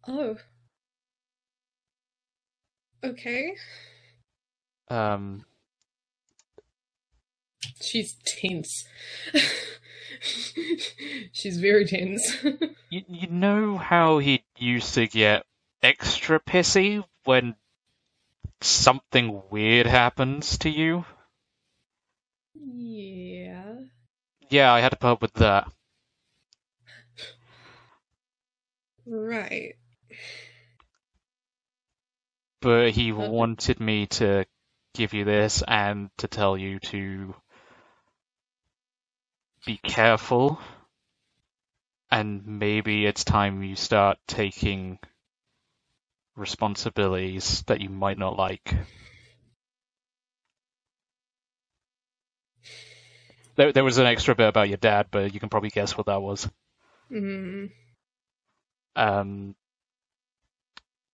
Oh. Okay. Um, She's tense. She's very tense. you, you know how he used to get extra pissy when something weird happens to you? yeah. Yeah, I had to put up with that. Right. But he Okay. wanted me to give you this and to tell you to be careful. And maybe it's time you start taking responsibilities that you might not like. There, there was an extra bit about your dad, but you can probably guess what that was. Mm. Um,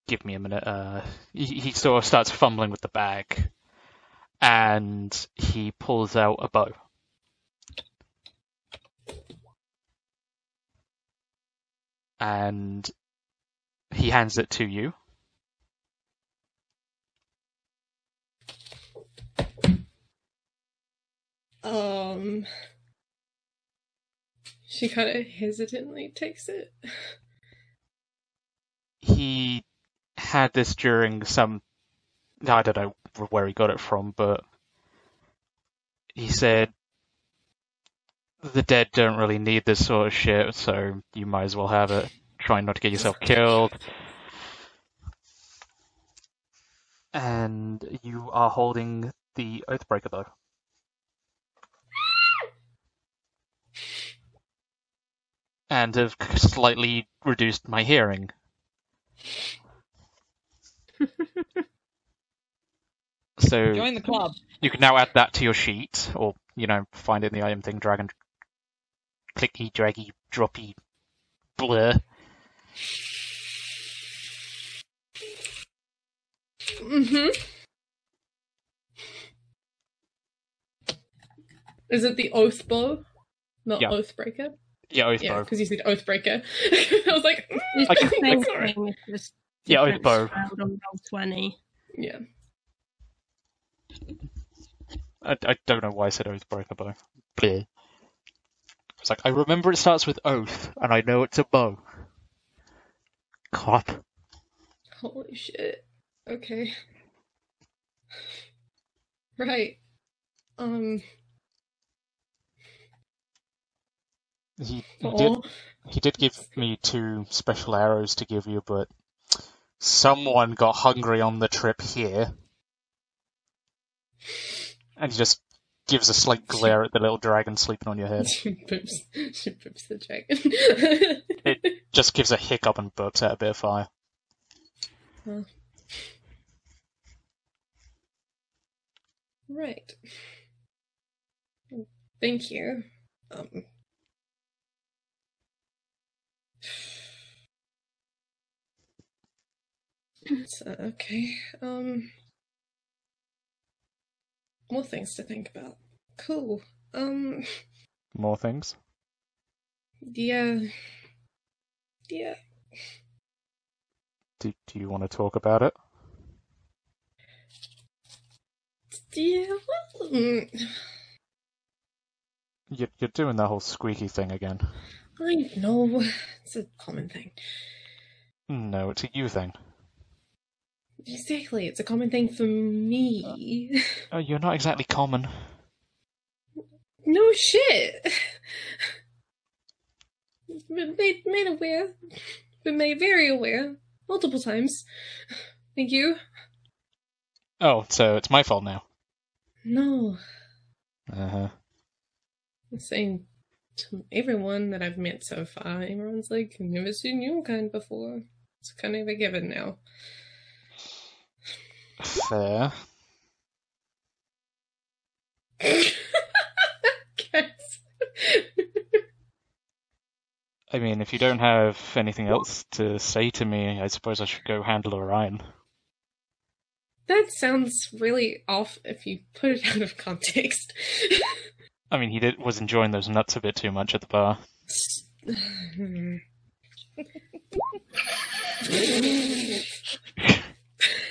give me a minute. Uh, he, he sort of starts fumbling with the bag, and he pulls out a bow. And he hands it to you. Um. She kind of hesitantly takes it. He had this during some. I don't know where he got it from, but he said the dead don't really need this sort of shit, so you might as well have it. Try not to get yourself killed. And you are holding the Oathbreaker, though. And have slightly reduced my hearing. so Join the club. you can now add that to your sheet, or you know, find it in the item thing, drag and clicky, draggy, droppy, blur. Mm-hmm. Is it the oath bow? Not Yeah. oathbreaker? Yeah, oath Yeah, because you said oathbreaker. I was like, mm, It's Like- the same like- It's just Yeah, different bow. spelled on roll twenty. yeah. I, I don't know why I said oathbreaker bow. Bleh. It's like I remember it starts with oath, and I know it's a bow. Cop. Holy shit. Okay. Right. Um. He, he did he did give me two special arrows to give you, but someone got hungry on the trip here. And he just gives a slight glare at the little dragon sleeping on your head. She boops. She boops the dragon. It just gives a hiccup and burps out a bit of fire. right. Thank you. Um. So, okay. Um. More things to think about. Cool. Um. More things? Yeah. Yeah. Do, do you want to talk about it? Yeah. Well, mm, You're, you're doing that whole squeaky thing again. I know. It's a common thing. No, it's a you thing. Exactly. It's a common thing for me. Oh, you're not exactly common. No shit. Been made, made aware. Been made very aware. Multiple times. Thank you. Oh, so it's my fault now. No. Uh-huh. I'm saying to everyone that I've met so far, everyone's like, never seen your kind before. It's kind of a given now. Fair. I mean, if you don't have anything else to say to me, I suppose I should go handle Orion. that sounds really off if you put it out of context. I mean, he did, was enjoying those nuts a bit too much at the bar.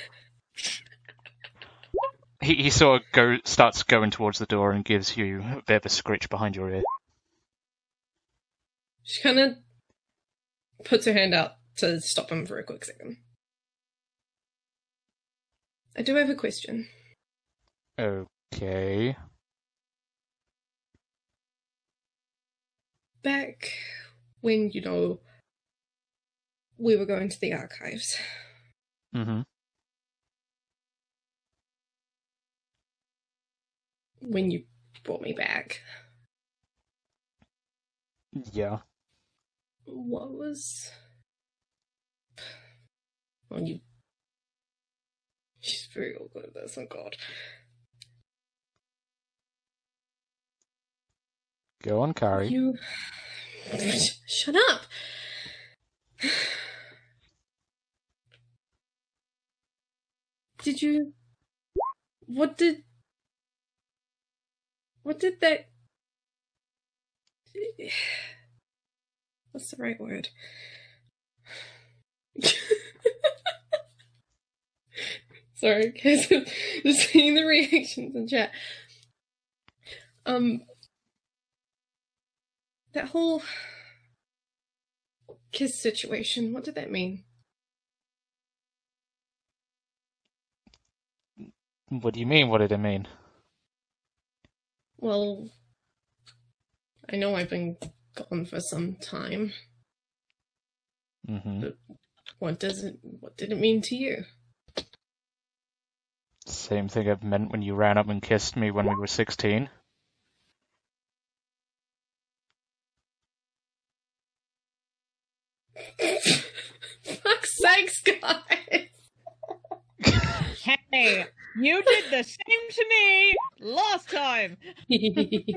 he, he sort of go starts going towards the door and gives you a bit of a scritch behind your ear. She kind of puts her hand out to stop him for a quick second. I do have a question. Okay. Back when, you know, we were going to the archives, Mm-hmm. When you brought me back, Yeah. what was. Well, you. She's very awkward at this, oh god. Go on, Kari. You. Shut up! Did you. What did. What did that. What's the right word? Sorry, guys. Just seeing the reactions in chat. Um. That whole kiss situation, what did that mean? What do you mean? What did it mean? Well, I know I've been gone for some time. Mm-hmm. What does it what did it mean to you? Same thing it meant when you ran up and kissed me when we were 16. Fuck's sakes, guys! Hey, you did the same to me last time.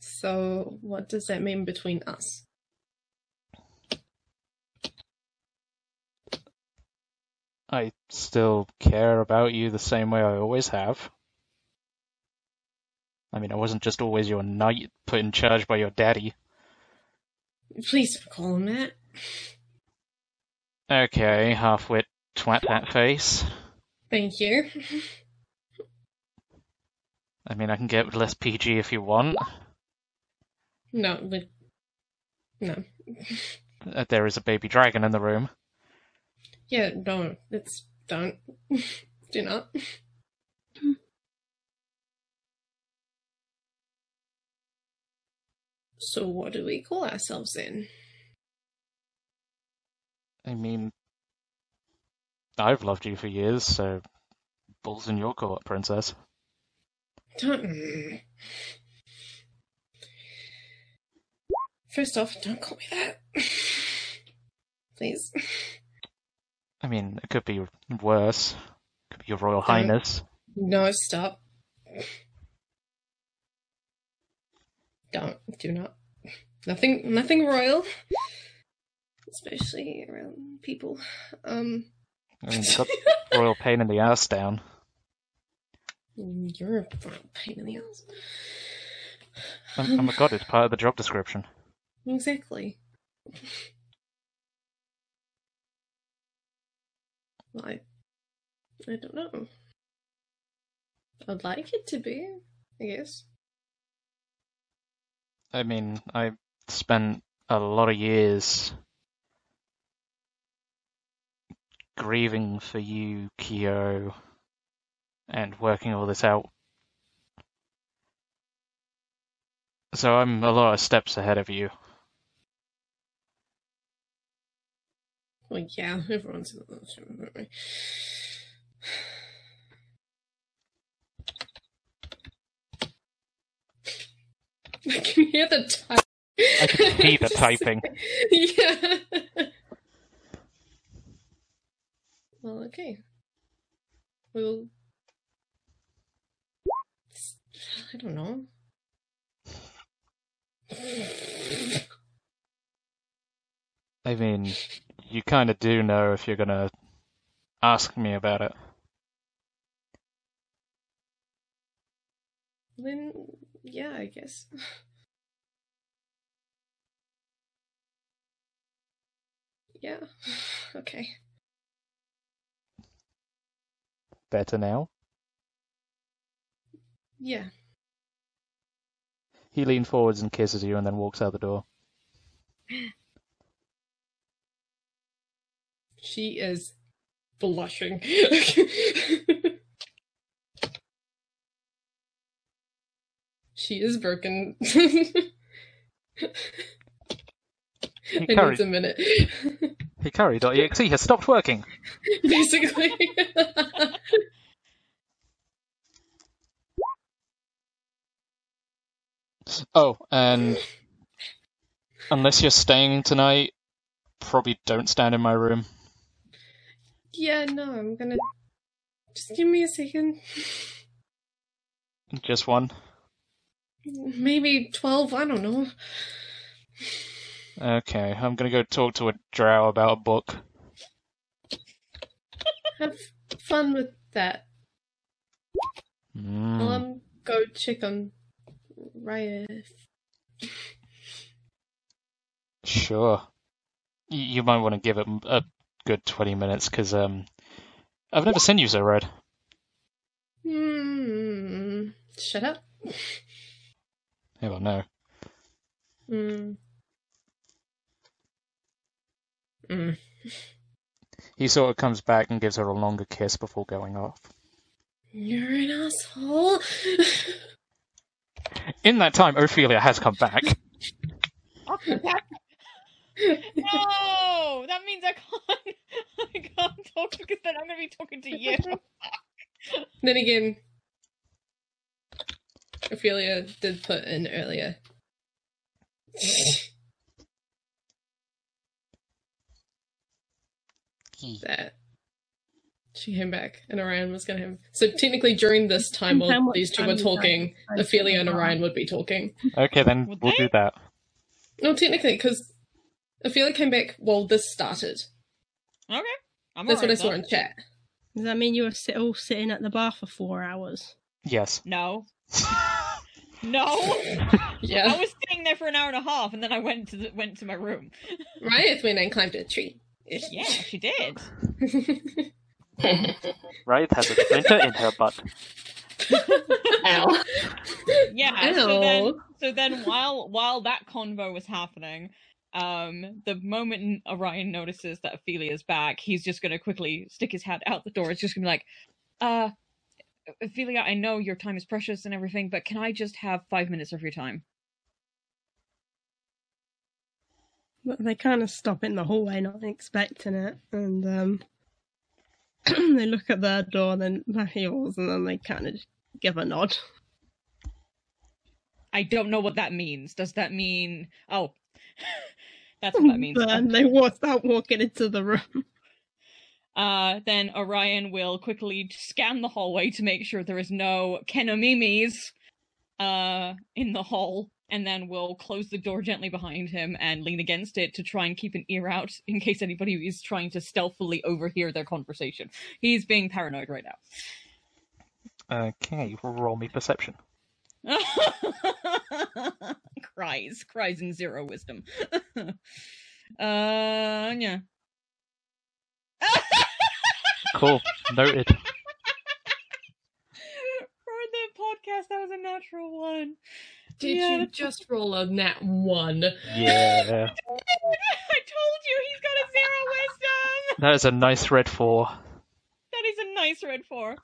so, what does that mean between us? I still care about you the same way I always have. I mean, I wasn't just always your knight put in charge by your daddy. Please don't call him that. Okay, half-wit twat that face. Thank you. I mean, I can get less PG if you want. No, but no. Uh, There is a baby dragon in the room. Yeah, don't. It's don't. Do not. So what do we call ourselves then? I mean, I've loved you for years, so balls in your court, princess. Don't. First off, don't call me that. Please. I mean, it could be worse. It Could be your royal highness. No, stop. Don't. Do not. Nothing. Nothing royal. Especially around people. Um. I mean, got royal pain in the ass down. You're a real pain in the ass. Oh, oh my god, it's part of the job description. Exactly. I, I don't know. I'd like it to be, I guess. I mean, I spent a lot of years grieving for you, Kyo, and working all this out. So I'm a lot of steps ahead of you. Well, yeah, everyone's in the room? I can hear the type. I can see the typing. yeah. Well, okay. We'll. I don't know. I mean, you kind of do know if you're gonna ask me about it. Then, yeah, I guess. Yeah. Okay. Better now? Yeah. He leans forwards and kisses you and then walks out the door. She is blushing. she is broken. it Hikari, needs a minute. Hikari.exe oh, has stopped working. Basically. Oh, and unless you're staying tonight, probably don't stand in my room. yeah, no, I'm gonna. Just give me a second. Just one. Maybe 12, I don't know. Okay, I'm gonna go talk to a drow about a book. Have fun with that. Mm. I'll um, go check on Riot. Sure. Y- You might want to give it a good 20 minutes, because um, I've never seen you so red. Hmm. Shut up. Yeah, well, no. Hmm. Hmm. He sort of comes back and gives her a longer kiss before going off. You're an asshole. In that time, Ophelia has come back. no, that means I can't. I can't talk because then I'm gonna be talking to you. then again, Ophelia did put in earlier. Mm. that she came back and Orion was going to have. So technically, during this time while much these two time were talking, Like, Ophelia and Orion would be talking. Okay, then Would we'll they? do that. No, technically, because Ophelia came back while this started. Okay, I'm That's what I saw with in chat. Does that mean you were all sitting at the bar for four hours? Yes. No, no. Yeah. I was sitting there for an hour and a half, and then I went to the, went to my room. Riot went and climbed a tree. Yeah, she did. Right, has a splinter in her butt. Ow. Yeah. So then, so then, while while that convo was happening, um, the moment Orion notices that Ophelia's back, he's just gonna quickly stick his head out the door. It's just gonna be like, uh, Ophelia, I know your time is precious and everything, but can I just have five minutes of your time? But they kind of stop in the hallway, not expecting it, and um, they look at their door, then their heels, and then they kind of give a nod. I don't know what that means. Does that mean? Oh, that's what that means. then they walk, start walking into the room. Uh, then Orion will quickly scan the hallway to make sure there is no Kenomimis uh, in the hall, and then will close the door gently behind him and lean against it to try and keep an ear out in case anybody is trying to stealthily overhear their conversation. He's being paranoid right now. Okay, roll me perception. cries, cries in zero wisdom. uh, yeah. Cool. Noted. For the podcast, that was a natural one. Did Yeah, you just roll a nat one? Yeah. I told you he's got a zero wisdom. That is a nice red four. That is a nice red four.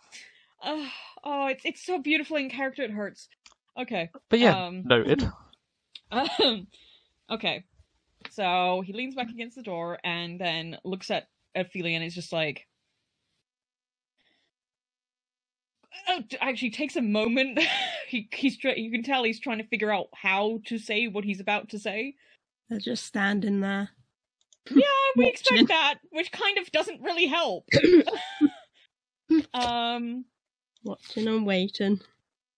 Uh, oh, it's it's so beautiful in character it hurts. Okay. But yeah, Um, noted. Um, okay. So he leans back against the door and then looks at Ophelia and is just like. Uh, Actually, takes a moment. he he's you can tell he's trying to figure out how to say what he's about to say. They're just standing there. Yeah, we expect that, which kind of doesn't really help. um, watching and waiting.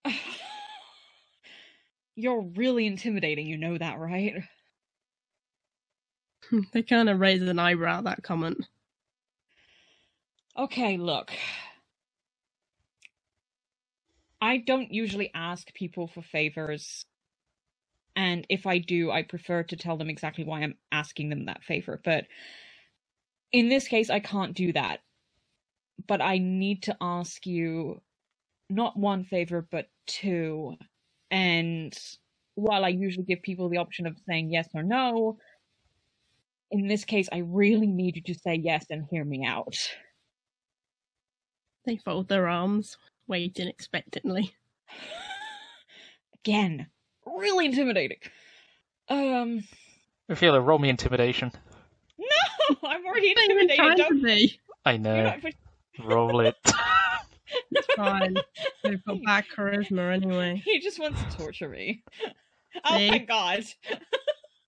you're really intimidating. You know that, right? They kind of raise an eyebrow at that comment. Okay, look. I don't usually ask people for favors. And if I do, I prefer to tell them exactly why I'm asking them that favor. But in this case, I can't do that. but I need to ask you not one favor, but two. And while I usually give people the option of saying yes or no, in this case, I really need you to say yes and hear me out. They fold their arms, waiting expectantly. Again, really intimidating. Um, Ophelia, roll me intimidation. no, I'm already intimidated. trying Don't, be. I know. not Roll it. It's fine. They've got bad charisma anyway. he just wants to torture me. Oh See? my god.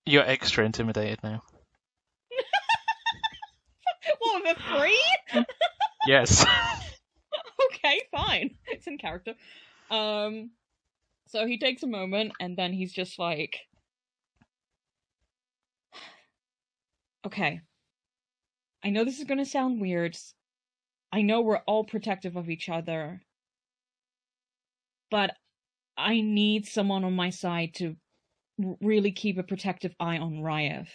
You're extra intimidated now. What, with a three? Yes. okay, fine. It's in character. Um so he takes a moment and then he's just like Okay. I know this is going to sound weird. I know we're all protective of each other. But I need someone on my side to really keep a protective eye on Ryef.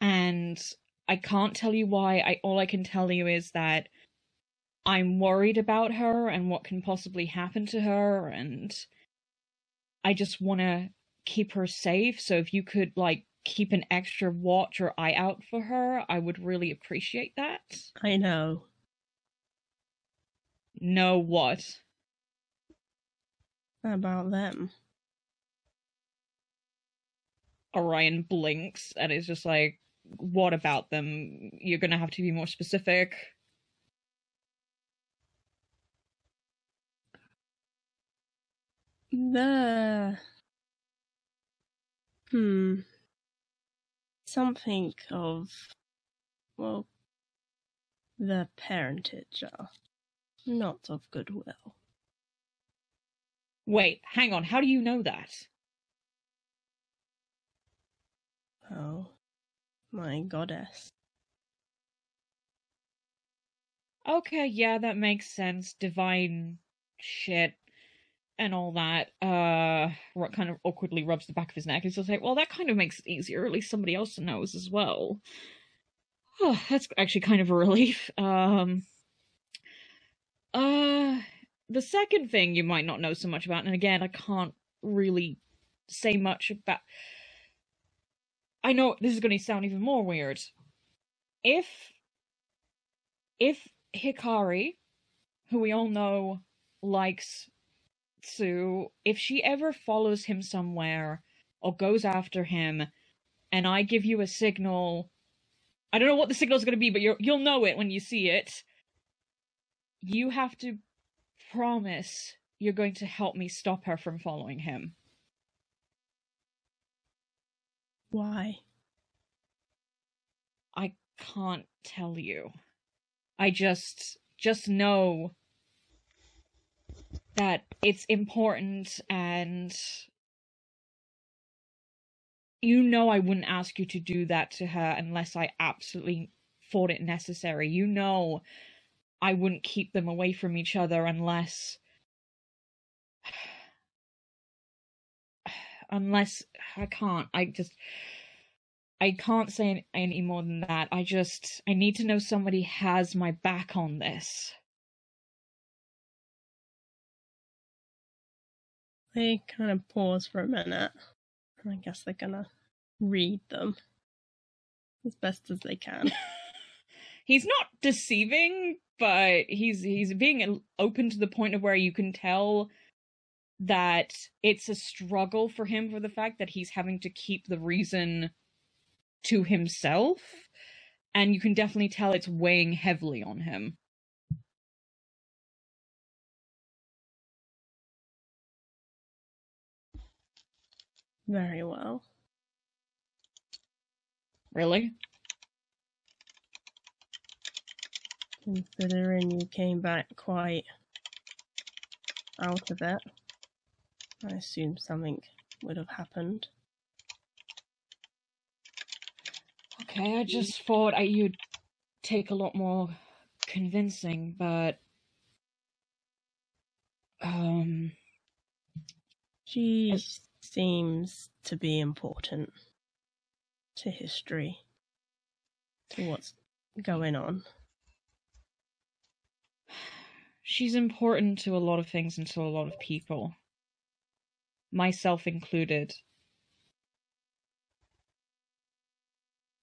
And I can't tell you why. I all I can tell you is that I'm worried about her and what can possibly happen to her and I just want to keep her safe. So if you could like keep an extra watch or eye out for her, I would really appreciate that. I know. Know what? About them. Orion blinks and is just like, what about them? You're gonna have to be more specific. The. Hmm. Something of. Well. The parentage are not of goodwill. Wait, hang on, how do you know that? Oh. My goddess. Okay, yeah, that makes sense. Divine shit and all that. Uh, kind of awkwardly rubs the back of his neck. He's just like, well, that kind of makes it easier. At least somebody else knows as well. Oh, that's actually kind of a relief. Um, uh, the second thing you might not know so much about, and again, I can't really say much about. I know this is going to sound even more weird. If if Hikari, who we all know likes Sue, if she ever follows him somewhere or goes after him, and I give you a signal, I don't know what the signal is going to be, but you'll you'll know it when you see it. You have to promise you're going to help me stop her from following him. Why? I can't tell you. I just just know that it's important and you know I wouldn't ask you to do that to her unless I absolutely thought it necessary. You know I wouldn't keep them away from each other unless unless I can't. I just I can't say any- more than that. I just I need to know somebody has my back on this. They kind of pause for a minute. I guess they're gonna read them as best as they can. he's not deceiving, but he's he's being open to the point of where you can tell that it's a struggle for him for the fact that he's having to keep the reason to himself and you can definitely tell it's weighing heavily on him. Very well. Really? Considering you came back quite out of it, I assume something would have happened. Okay, I just thought I, you'd take a lot more convincing, but um She seems to be important to history, to what's going on? She's important to a lot of things and to a lot of people. Myself included.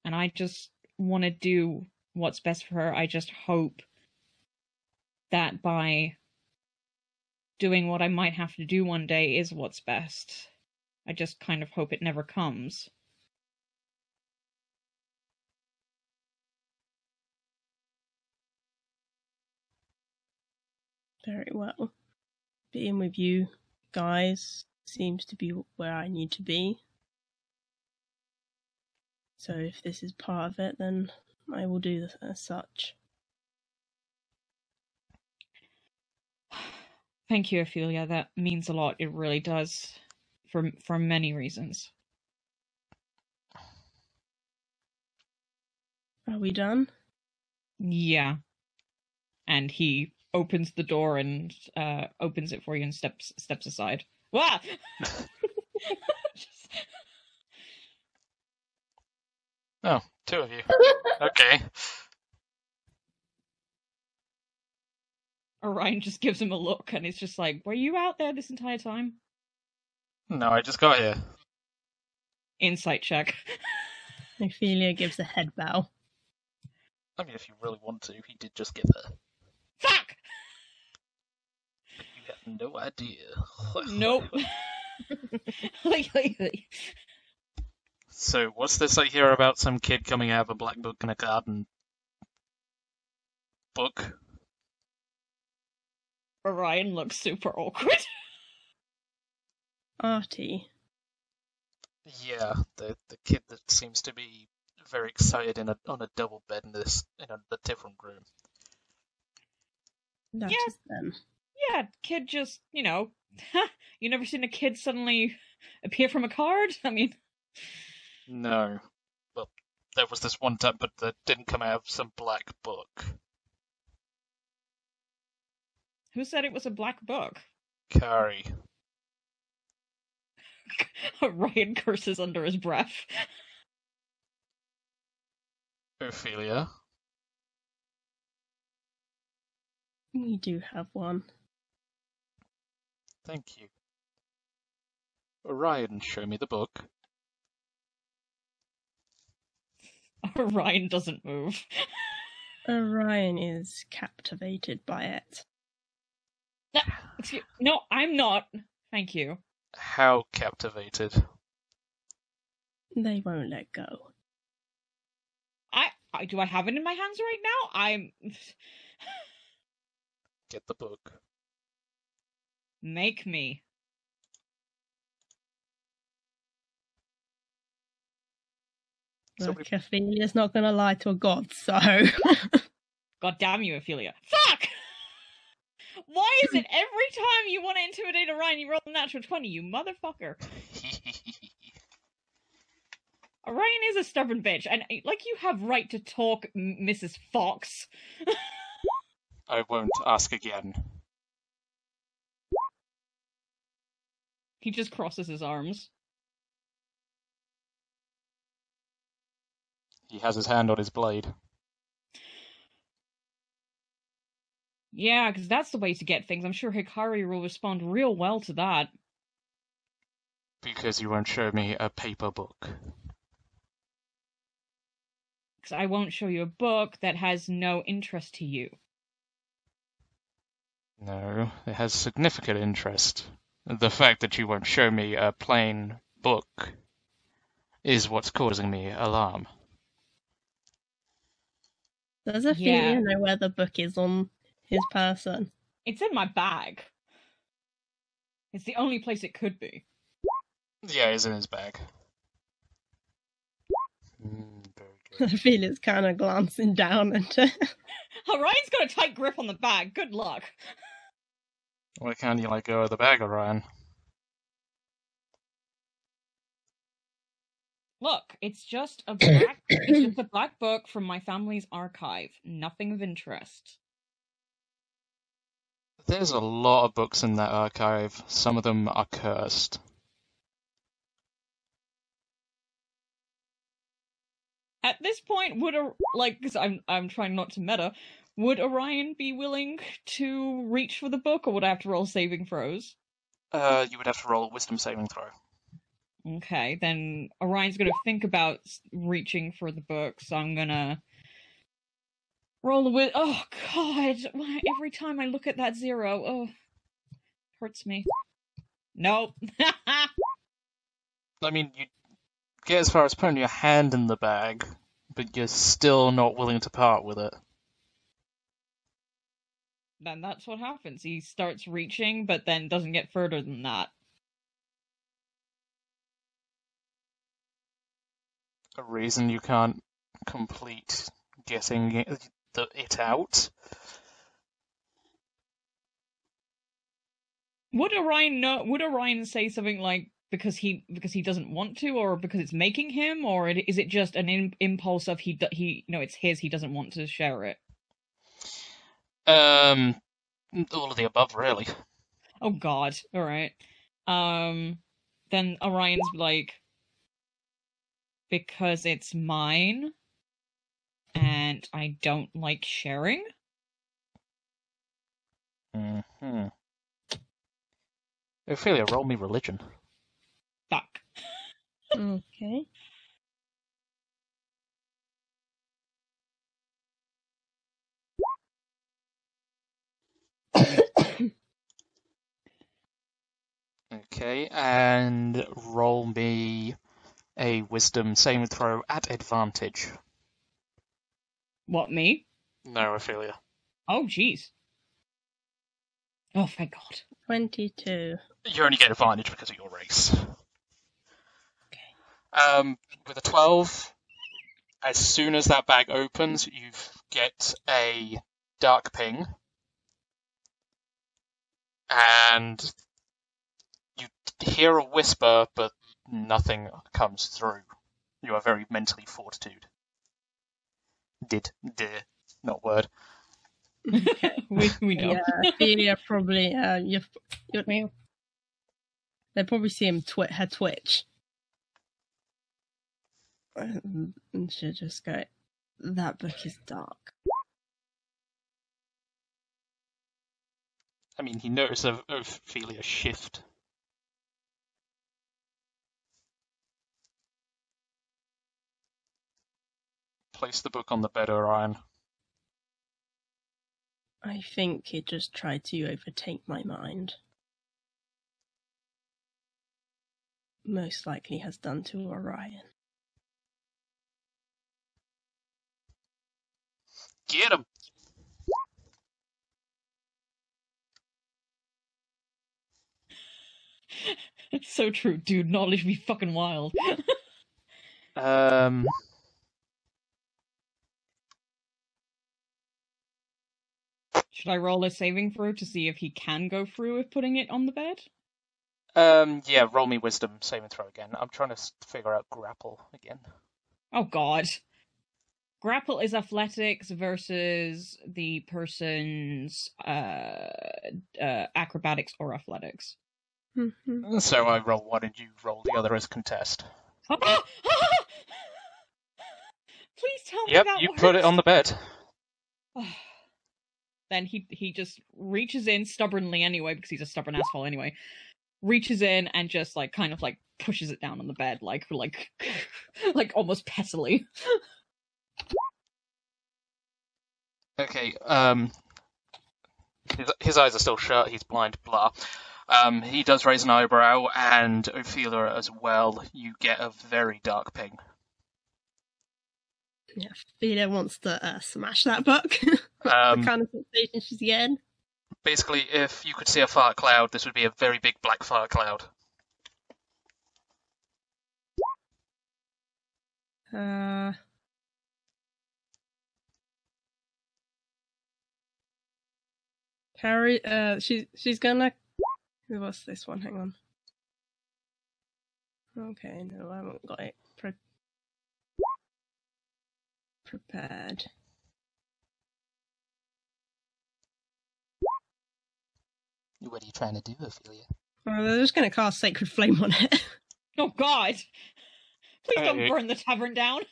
And I just want to do what's best for her. I just hope that by doing what I might have to do one day is what's best. I just kind of hope it never comes. Very well. Being with you guys seems to be where I need to be. So if this is part of it, then I will do this as such. Thank you, Ophelia. That means a lot. It really does, for for many reasons. Are we done? Yeah. And he opens the door and uh, opens it for you and steps steps aside. Wah! Just- Oh, two of you. Okay. Orion just gives him a look and it's just like, "Were you out there this entire time?" No, I just got here. Insight check. Ophelia gives a head bow. I mean, if you really want to, he did just get there. Fuck. You have no idea. Nope. So, what's this I hear about some kid coming out of a black book in a garden? Book? Orion looks super awkward. Artie. Yeah, the the kid that seems to be very excited in a on a double bed in this in a, a different room. That Yeah. is them. Yeah, kid just, you know, you never seen a kid suddenly appear from a card? I mean, No, well, there was this one time, but that didn't come out of some black book. who said it was a black book? Kari. Ryan curses under his breath. Ophelia. We do have one. Thank you. Orion, show me the book. Orion doesn't move. Orion is captivated by it. Excuse- no, I'm not. Thank you. How captivated. They won't let go. I, I do I have it in my hands right now? I'm Get the book. Make me. Look, Somebody- Ophelia's not going to lie to a god, so. God damn you, Ophelia. Fuck! Why is it every time you want to intimidate Orion, you roll a natural 20, you motherfucker? Orion is a stubborn bitch, and eh, like you have right to talk, M- Mrs. Fox. I won't ask again. He just crosses his arms. He has his hand on his blade. Yeah, because that's the way to get things. I'm sure Hikari will respond real well to that. Because you won't show me a paper book. Because I won't show you a book that has no interest to you. No, it has significant interest. The fact that you won't show me a plain book is what's causing me alarm. Does Ophelia Yeah. know where the book is on his person? It's in my bag. It's the only place it could be. Yeah, it's in his bag. Mm, very good. Ophelia's kind of glancing down at it. Orion's got a tight grip on the bag. Good luck. Why can't you let go of the bag, Orion? Look, it's just a black it's just a black book from my family's archive. Nothing of interest. There's a lot of books in that archive. Some of them are cursed. At this point, would a like? Because I'm I'm trying not to meta. Would Orion be willing to reach for the book, or would I have to roll saving throws? Uh, you would have to roll a wisdom saving throw. Okay, then Orion's gonna think about reaching for the book, so I'm gonna roll the wi- Oh God! Why every time I look at that zero, oh, hurts me. Nope. I mean, you get as far as putting your hand in the bag, but you're still not willing to part with it. Then that's what happens. He starts reaching, but then doesn't get further than that. A reason you can't complete getting it, the, it out. Would Orion know? Would Orion say something like because he because he doesn't want to, or because it's making him, or it- is it just an im- impulse of he he you know it's his he doesn't want to share it? Um, all of the above, really. Oh God! All right. Um, then Orion's like because it's mine, and I don't like sharing. hmm Ophelia, roll me religion. Fuck. Okay. Okay, and roll me a wisdom saving throw at advantage. What me? No, Ophelia. Oh jeez. Oh thank God. 22. You only get advantage because of your race. Okay. Um, with a 12, as soon as that bag opens, you get a dark ping. And you hear a whisper, but nothing comes through. You are very mentally fortitude. Did, did, not word. we we know. Yeah, Ophelia probably, uh, you you they probably see him twi- her twitch. And she'll just go, that book is dark. I mean, he noticed a Ophelia shift. Place the book on the bed, Orion. I think it just tried to overtake my mind. Most likely has done to Orion. Get him! It's so true, dude. Knowledge be fucking wild. Um, Should I roll a saving throw to see if he can go through with putting it on the bed? um, yeah, roll me wisdom saving throw again. I'm trying to figure out grapple again. Oh god. Grapple is athletics versus the person's uh, uh acrobatics or athletics. Mhm. So I roll one and you roll the other as contest. Please tell me Yep, that you works. put it on the bed. then he he just reaches in stubbornly anyway because he's a stubborn asshole anyway. Reaches in and just like kind of like pushes it down on the bed like like like almost pettily. Okay, um, his, his eyes are still shut, he's blind, blah. Um, he does raise an eyebrow, and Ophelia as well. You get a very dark ping. Yeah, Ophelia wants to uh, smash that book. Um, the kind of sensation she's getting. basically, if you could see a fart cloud, this would be a very big black fart cloud. Uh, Carrie, uh, she, she's gonna. What's this one? Hang on. Okay, no, I haven't got it pre- prepared. What are you trying to do, Ophelia? Well, they're just gonna cast Sacred Flame on it. Oh god. Please don't burn the tavern down.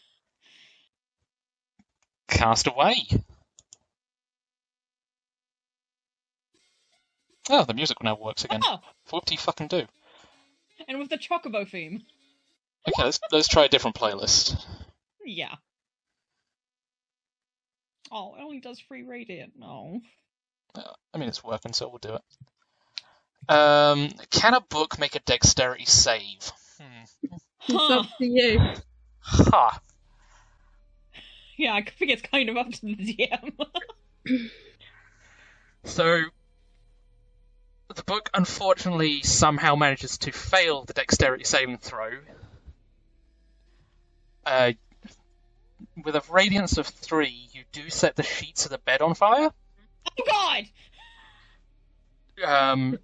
cast away. Oh, the music now works again. Oh, What do you fucking do? and with the Chocobo theme. Okay, let's let's try a different playlist. Yeah. Oh, it only does free radiant. No. I mean, it's working, so we'll do it. Um, can a book make a dexterity save? Hmm. It's up to you. Ha. Yeah, I think it's kind of up to the DM. So, the book unfortunately somehow manages to fail the dexterity saving throw. Uh, with a radiance of three, you do set the sheets of the bed on fire. oh God! Um,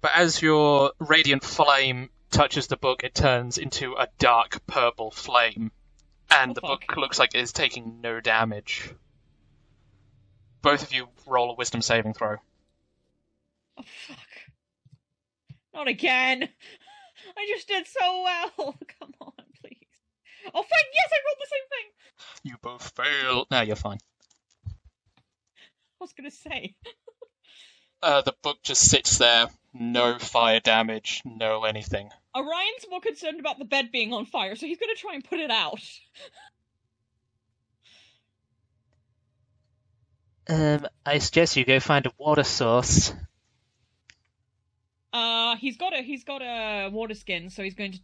but as your radiant flame touches the book, it turns into a dark purple flame, and Oh, the fuck. book looks like it is taking no damage. Both of you roll a wisdom saving throw. Oh fuck! Not again! I just did so well. Come on, please. Oh fuck! Yes, I rolled the same thing. You both fail. No, you're fine. I was gonna say. Uh, the book just sits there, no fire damage, no anything. Orion's more concerned about the bed being on fire, so he's gonna try and put it out. Um, I suggest you go find a water source. Uh, he's got a he's got a water skin, so he's going to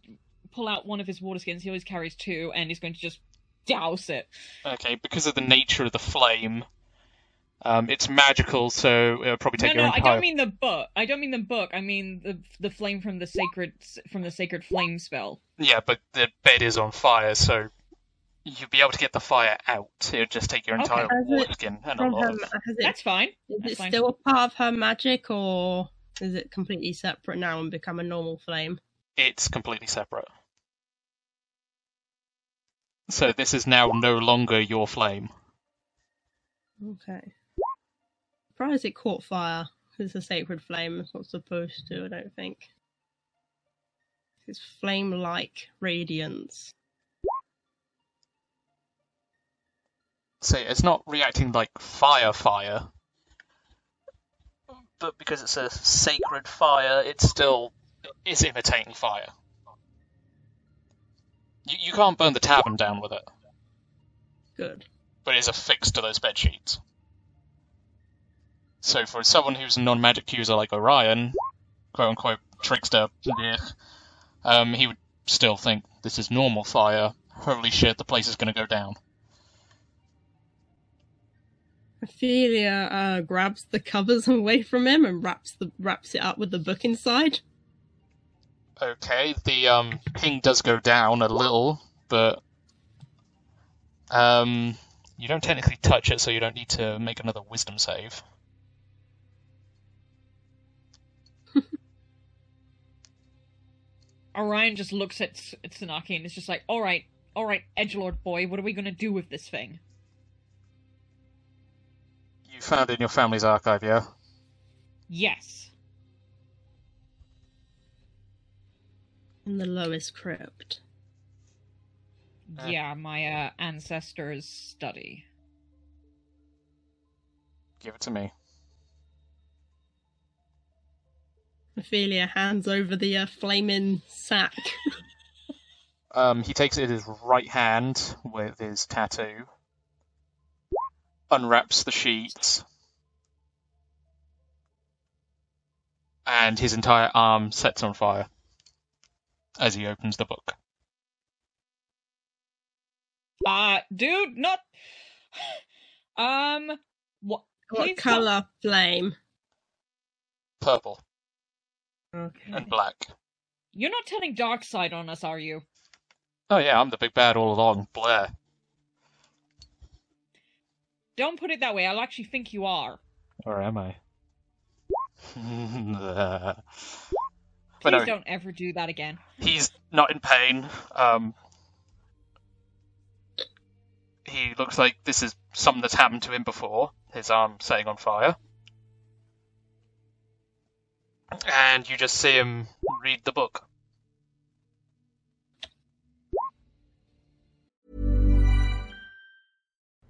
pull out one of his water skins. He always carries two, and he's going to just douse it. Okay, because of the nature of the flame, um, it's magical, so it'll probably take no, your no, I don't mean the book. I don't mean the book. I mean the the flame from the sacred from the sacred flame spell. Yeah, but the bed is on fire, so you'll be able to get the fire out. It'll just take your entire Has water it skin and a lot her, of. has it, That's fine. is that's it fine. still a part of her magic, or is it completely separate now and become a normal flame? It's completely separate. So this is now no longer your flame. Okay. Surprised it caught fire. It's a sacred flame. It's not supposed to, I don't think. It's flame like radiance. So it's not reacting like fire fire. But because it's a sacred fire, it's still is imitating fire. You, you can't burn the tavern down with it, Good. but it's affixed to those bed sheets. So for someone who's a non-magic user like Orion, quote unquote trickster, um, he would still think this is normal fire. Holy shit, the place is going to go down. Ophelia uh, grabs the covers away from him and wraps the wraps it up with the book inside. Okay, the um ping does go down a little, but um you don't technically touch it, so you don't need to make another wisdom save. Orion just looks at, S- at Tsunaki and is just like, "All right, all right, Edgelord boy, what are we gonna do with this thing?" You found in your family's archive, yeah? Yes. In the lowest crypt. Uh. Yeah, my uh, ancestors' study. Give it to me. Ophelia hands over the uh, flaming sack. Um, he takes it in his right hand with his tattoo, unwraps the sheets, and his entire arm sets on fire as he opens the book. Uh, dude, not. Um, what? what please tell- colour flame? Purple Okay. and black. You're not turning dark side on us, are you? Oh yeah, I'm the big bad all along, Blair. Don't put it that way. I'll actually think you are. Or am I? but Please no, don't ever do that again. he's not in pain. Um, he looks like this is something that's happened to him before. His arm setting on fire. And you just see him read the book.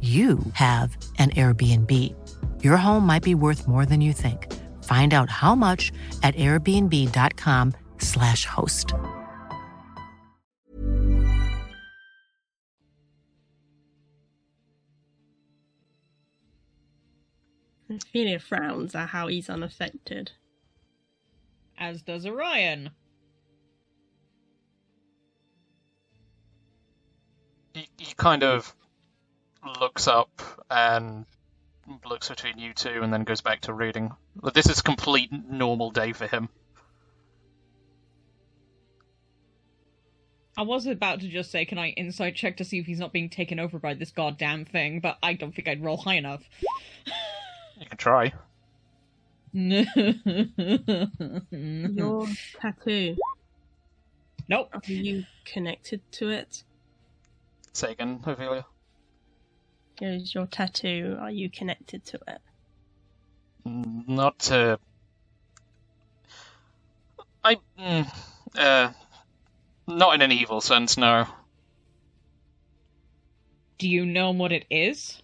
you have an Airbnb. Your home might be worth more than you think. Find out how much at airbnb.com/slash host. Ophelia frowns at how he's unaffected. As does Orion. He, he kind of looks up and looks between you two and then goes back to reading. This is a complete normal day for him. I was about to just say, can I inside check to see if he's not being taken over by this goddamn thing, but I don't think I'd roll high enough. You can try. Your tattoo. Nope. Are you connected to it? Say again, Ophelia. Is your tattoo, are you connected to it? Not to. I. Mm, uh. Not in an evil sense, no. Do you know what it is?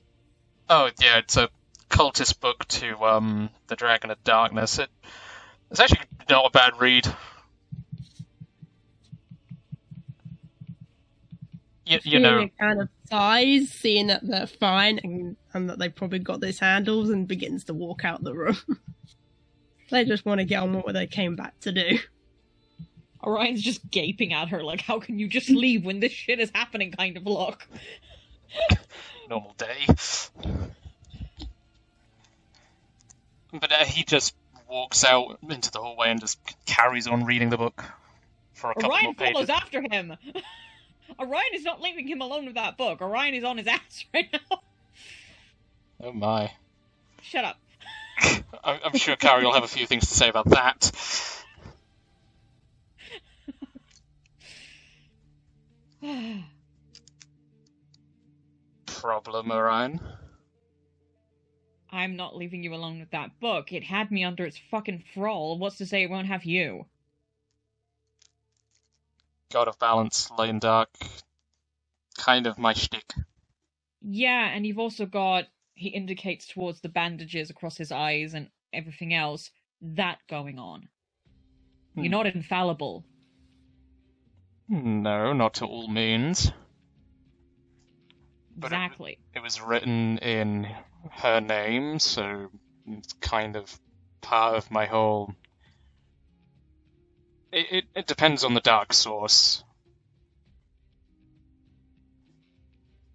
Oh, yeah, it's a cultist book to, um, the Dragon of Darkness. It, it's actually not a bad read. You, you know. Kind of sighs, seeing that they're fine and, and that they've probably got these handles, and begins to walk out the room. they just want to get on with what they came back to do. Orion's just gaping at her like, how can you just leave when this shit is happening kind of look. normal day. But uh, he just walks out into the hallway and just carries on reading the book for a couple Orion more pages. follows after him. Orion is not leaving him alone with that book. Orion is on his ass right now. Oh my. Shut up. I- I'm sure Carrie will have a few things to say about that. Problem, Orion. I'm not leaving you alone with that book. It had me under its fucking thrall. What's to say it won't have you? God of Balance, Light and Dark. Kind of my shtick. Yeah, and you've also got he indicates towards the bandages across his eyes and everything else that going on. You're Hmm. not infallible. No, not to all means. But it- Exactly. It was written in her name, so it's kind of part of my whole. It, it, it depends on the dark source.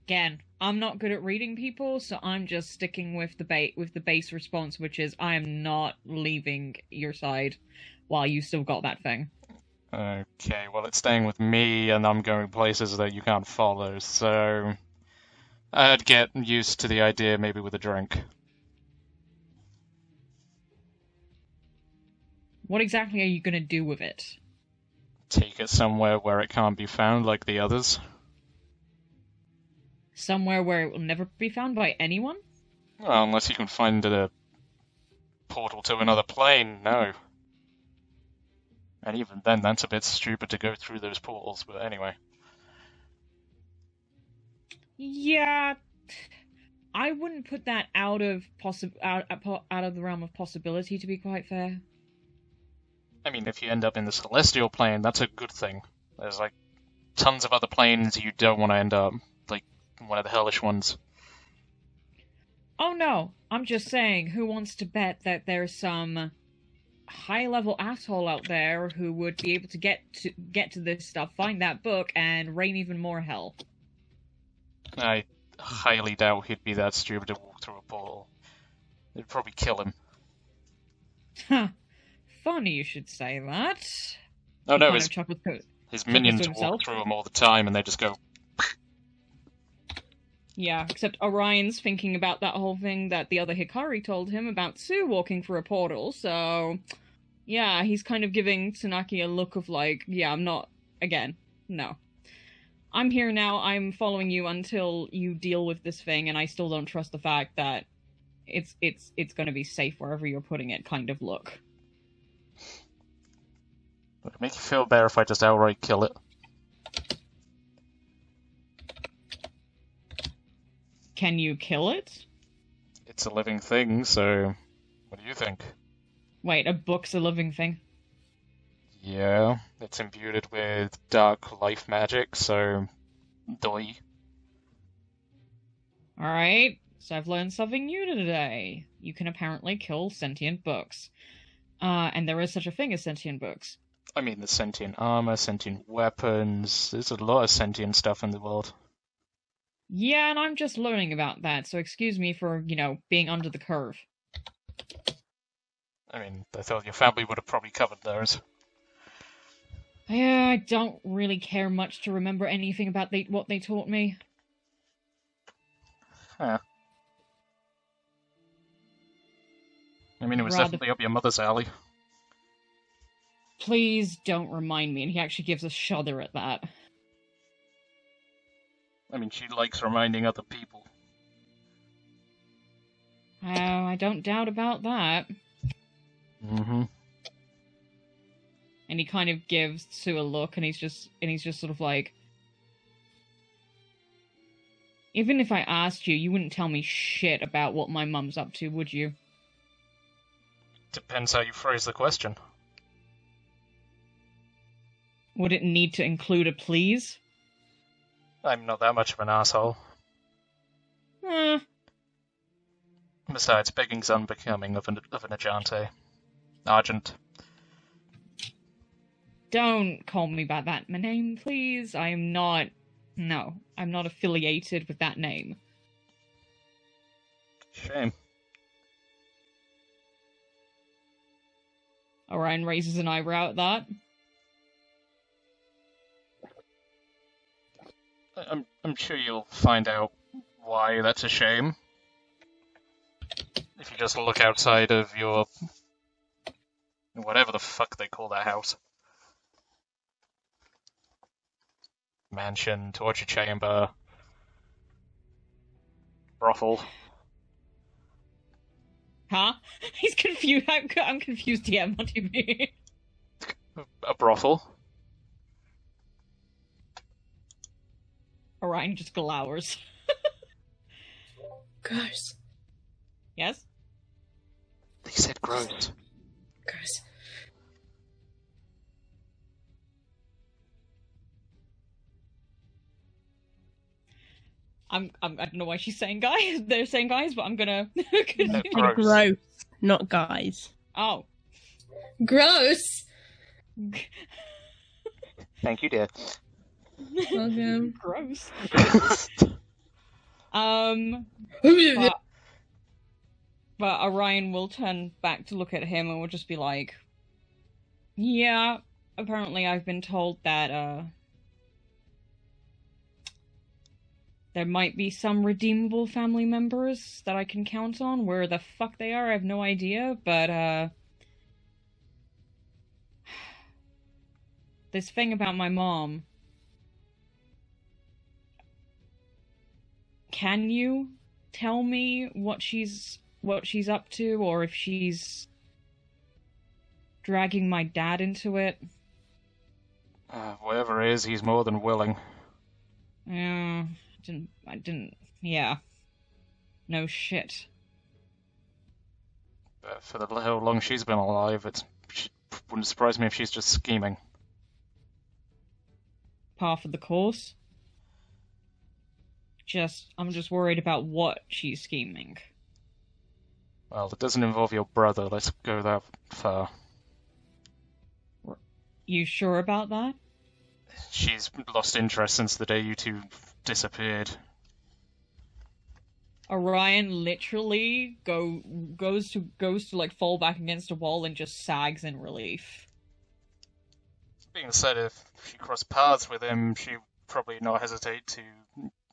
Again, I'm not good at reading people, so I'm just sticking with the bait with the base response, which is I am not leaving your side while you still got that thing. Okay, well, it's staying with me, and I'm going places that you can't follow, so I'd get used to the idea maybe with a drink. What exactly are you going to do with it? Take it somewhere where it can't be found like the others. Somewhere where it will never be found by anyone? Well, unless you can find a portal to another plane, no. And even then, that's a bit stupid to go through those portals, but anyway. Yeah, I wouldn't put that out of possi- out, out of the realm of possibility. To be quite fair. I mean, if you end up in the celestial plane, that's a good thing. There's like tons of other planes you don't want to end up, like one of the hellish ones. Oh no, I'm just saying, who wants to bet that there's some high level asshole out there who would be able to get to get to this stuff, find that book, and rain even more hell? I highly doubt he'd be that stupid to walk through a portal. It'd probably kill him. Funny you should say that. Oh no, his, to- his minions to walk through them all the time, and they just go. Yeah, except Orion's thinking about that whole thing that the other Hikari told him about Sue walking through a portal, so yeah, he's kind of giving Tsunaki a look of like, yeah, I'm not again, no. I'm here now, I'm following you until you deal with this thing, and I still don't trust the fact that it's it's it's gonna be safe wherever you're putting it kind of look. Would it make you feel better if I just outright kill it? Can you kill it? It's a living thing, so what do you think? Wait, a book's a living thing. Yeah, it's imbued with dark life magic, so doi. Alright, so I've learned something new today. You can apparently kill sentient books. Uh, and there is such a thing as sentient books. I mean, there's sentient armor, sentient weapons. There's a lot of sentient stuff in the world. Yeah, and I'm just learning about that, so excuse me for, you know, being under the curve. I mean, I thought your family would have probably covered theirs. Yeah, I don't really care much to remember anything about they, what they taught me. Huh. I mean, it was Rather- definitely up your mother's alley. Please don't remind me, and he actually gives a shudder at that. I mean, she likes reminding other people. Oh, I don't doubt about that. Mm-hmm. and he kind of gives Sue a look and he's just and he's just sort of like even if I asked you, you wouldn't tell me shit about what my mum's up to, would you? Depends how you phrase the question. Would it need to include a please? I'm not that much of an asshole. Eh, Besides, begging's unbecoming of an of an Ajante. Argent. don't call me by that name, please. I am not no, I'm not affiliated with that name. Shame. Orion raises an eyebrow at that. I'm I'm sure you'll find out why that's a shame. If you just look outside of your whatever the fuck they call that house. Mansion, torture chamber, brothel. Huh? He's confused. I'm, I'm confused again. What do you mean? A brothel. Orion just glowers. Gross. Yes? They said gross. Gross. I'm, I'm I don't know why she's saying guys. They're saying guys, but I'm gonna. gross. Gross, not guys. oh, Gross. Thank you, dear. Welcome. gross. Um, but, but Orion will turn back to look at him and will just be like, "Yeah, apparently I've been told that uh there might be some redeemable family members that I can count on. Where the fuck they are, I have no idea, but uh this thing about my mom. Can you tell me what she's what she's up to or if she's dragging my dad into it? Uh, whatever it is, he's more than willing. Yeah, didn't I didn't yeah. No shit. But for the how long she's been alive, it wouldn't surprise me if she's just scheming. Par for the course. Just I'm just worried about what she's scheming. Well, it doesn't involve your brother. Let's go that far. You sure about that? She's lost interest since the day you two disappeared. Orion literally go goes to goes to like fall back against a wall and just sags in relief. Being said, if she crossed paths with him, she'd probably not hesitate to,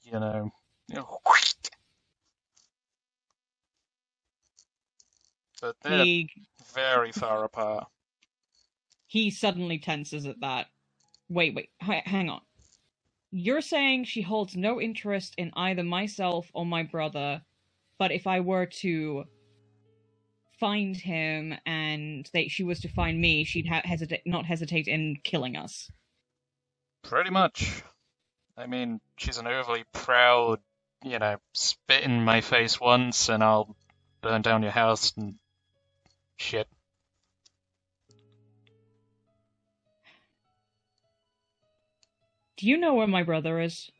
you know, you know but they're He very far apart. he suddenly tenses at that. Wait, wait, h- hang on. You're saying she holds no interest in either myself or my brother, but if I were to find him and they, she was to find me, she'd ha- hesitate, not hesitate in killing us. Pretty much. I mean, she's an overly proud, you know, spit in my face once and I'll burn down your house and shit. Do you know where my brother is?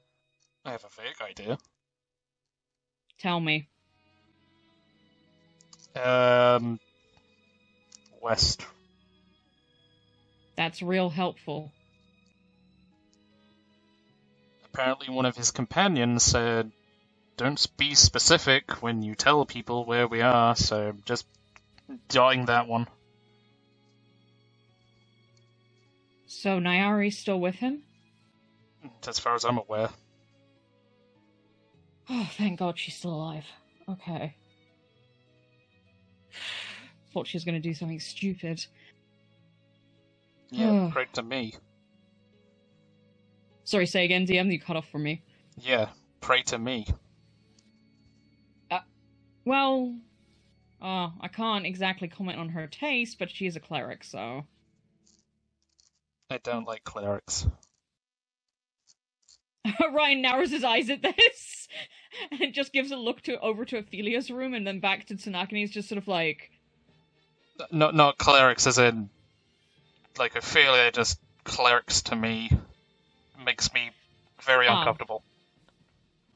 I have a vague idea. Tell me. Um, west. That's real helpful. Apparently, one of his companions said, "Don't be specific when you tell people where we are." So just dotting that one. So Nyari's still with him? As far as I'm aware. Oh, thank God she's still alive. Okay. Thought she was going to do something stupid. Yeah, great to me. Sorry, say again, DM. You cut off from me. Yeah, pray to me. Well, uh, I can't exactly comment on her taste, but she is a cleric, so. I don't like clerics. Ryan narrows his eyes at this and just gives a look to over to Ophelia's room and then back to Tsunaki. and He's just sort of like, Not not clerics as in like Ophelia, just clerics to me makes me very Ah. uncomfortable.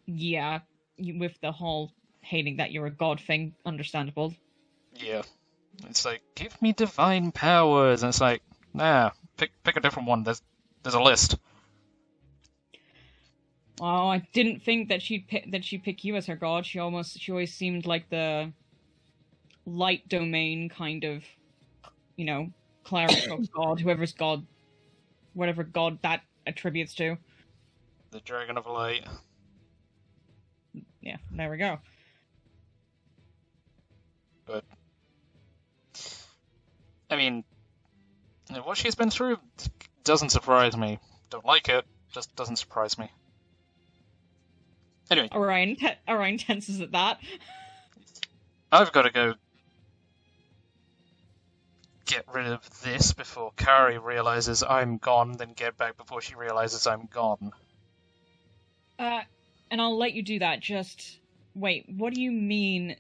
yeah, with the whole hating that you're a god thing, understandable. Yeah. It's like, give me divine powers and it's like, nah, pick pick a different one. There's there's a list. Oh, I didn't think that she'd pick, that she'd pick you as her god. She almost she always seemed like the light domain kind of, you know, cleric god, whoever's god, whatever god that attributes to. The Dragon of Light. Yeah, there we go. But I mean what she's been through doesn't surprise me. Don't like it, just doesn't surprise me. Anyway, Orion te- Orion tenses at that. I've got to go get rid of this before Kari realizes I'm gone, then get back before she realizes I'm gone. Uh, and I'll let you do that. Just wait. What do you mean?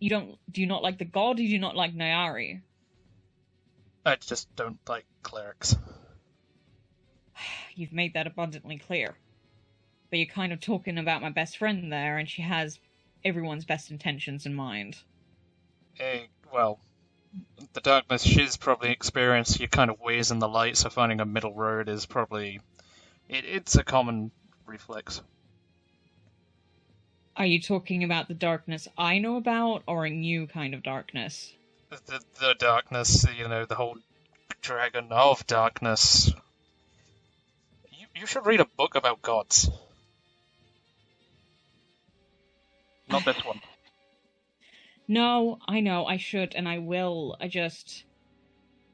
You don't? Do you not like the god? Or do you not like Nyari? I just don't like clerics. You've made that abundantly clear. But you're kind of talking about my best friend there, and she has everyone's best intentions in mind. Eh, well, the darkness she's probably experienced, you kind of ways in the light, so finding a middle road is probably. It, it's a common reflex. Are you talking about the darkness I know about, or a new kind of darkness? The, the darkness, you know, the whole dragon of darkness. You, you should read a book about gods. Not this one. No, I know, I should, and I will. I just.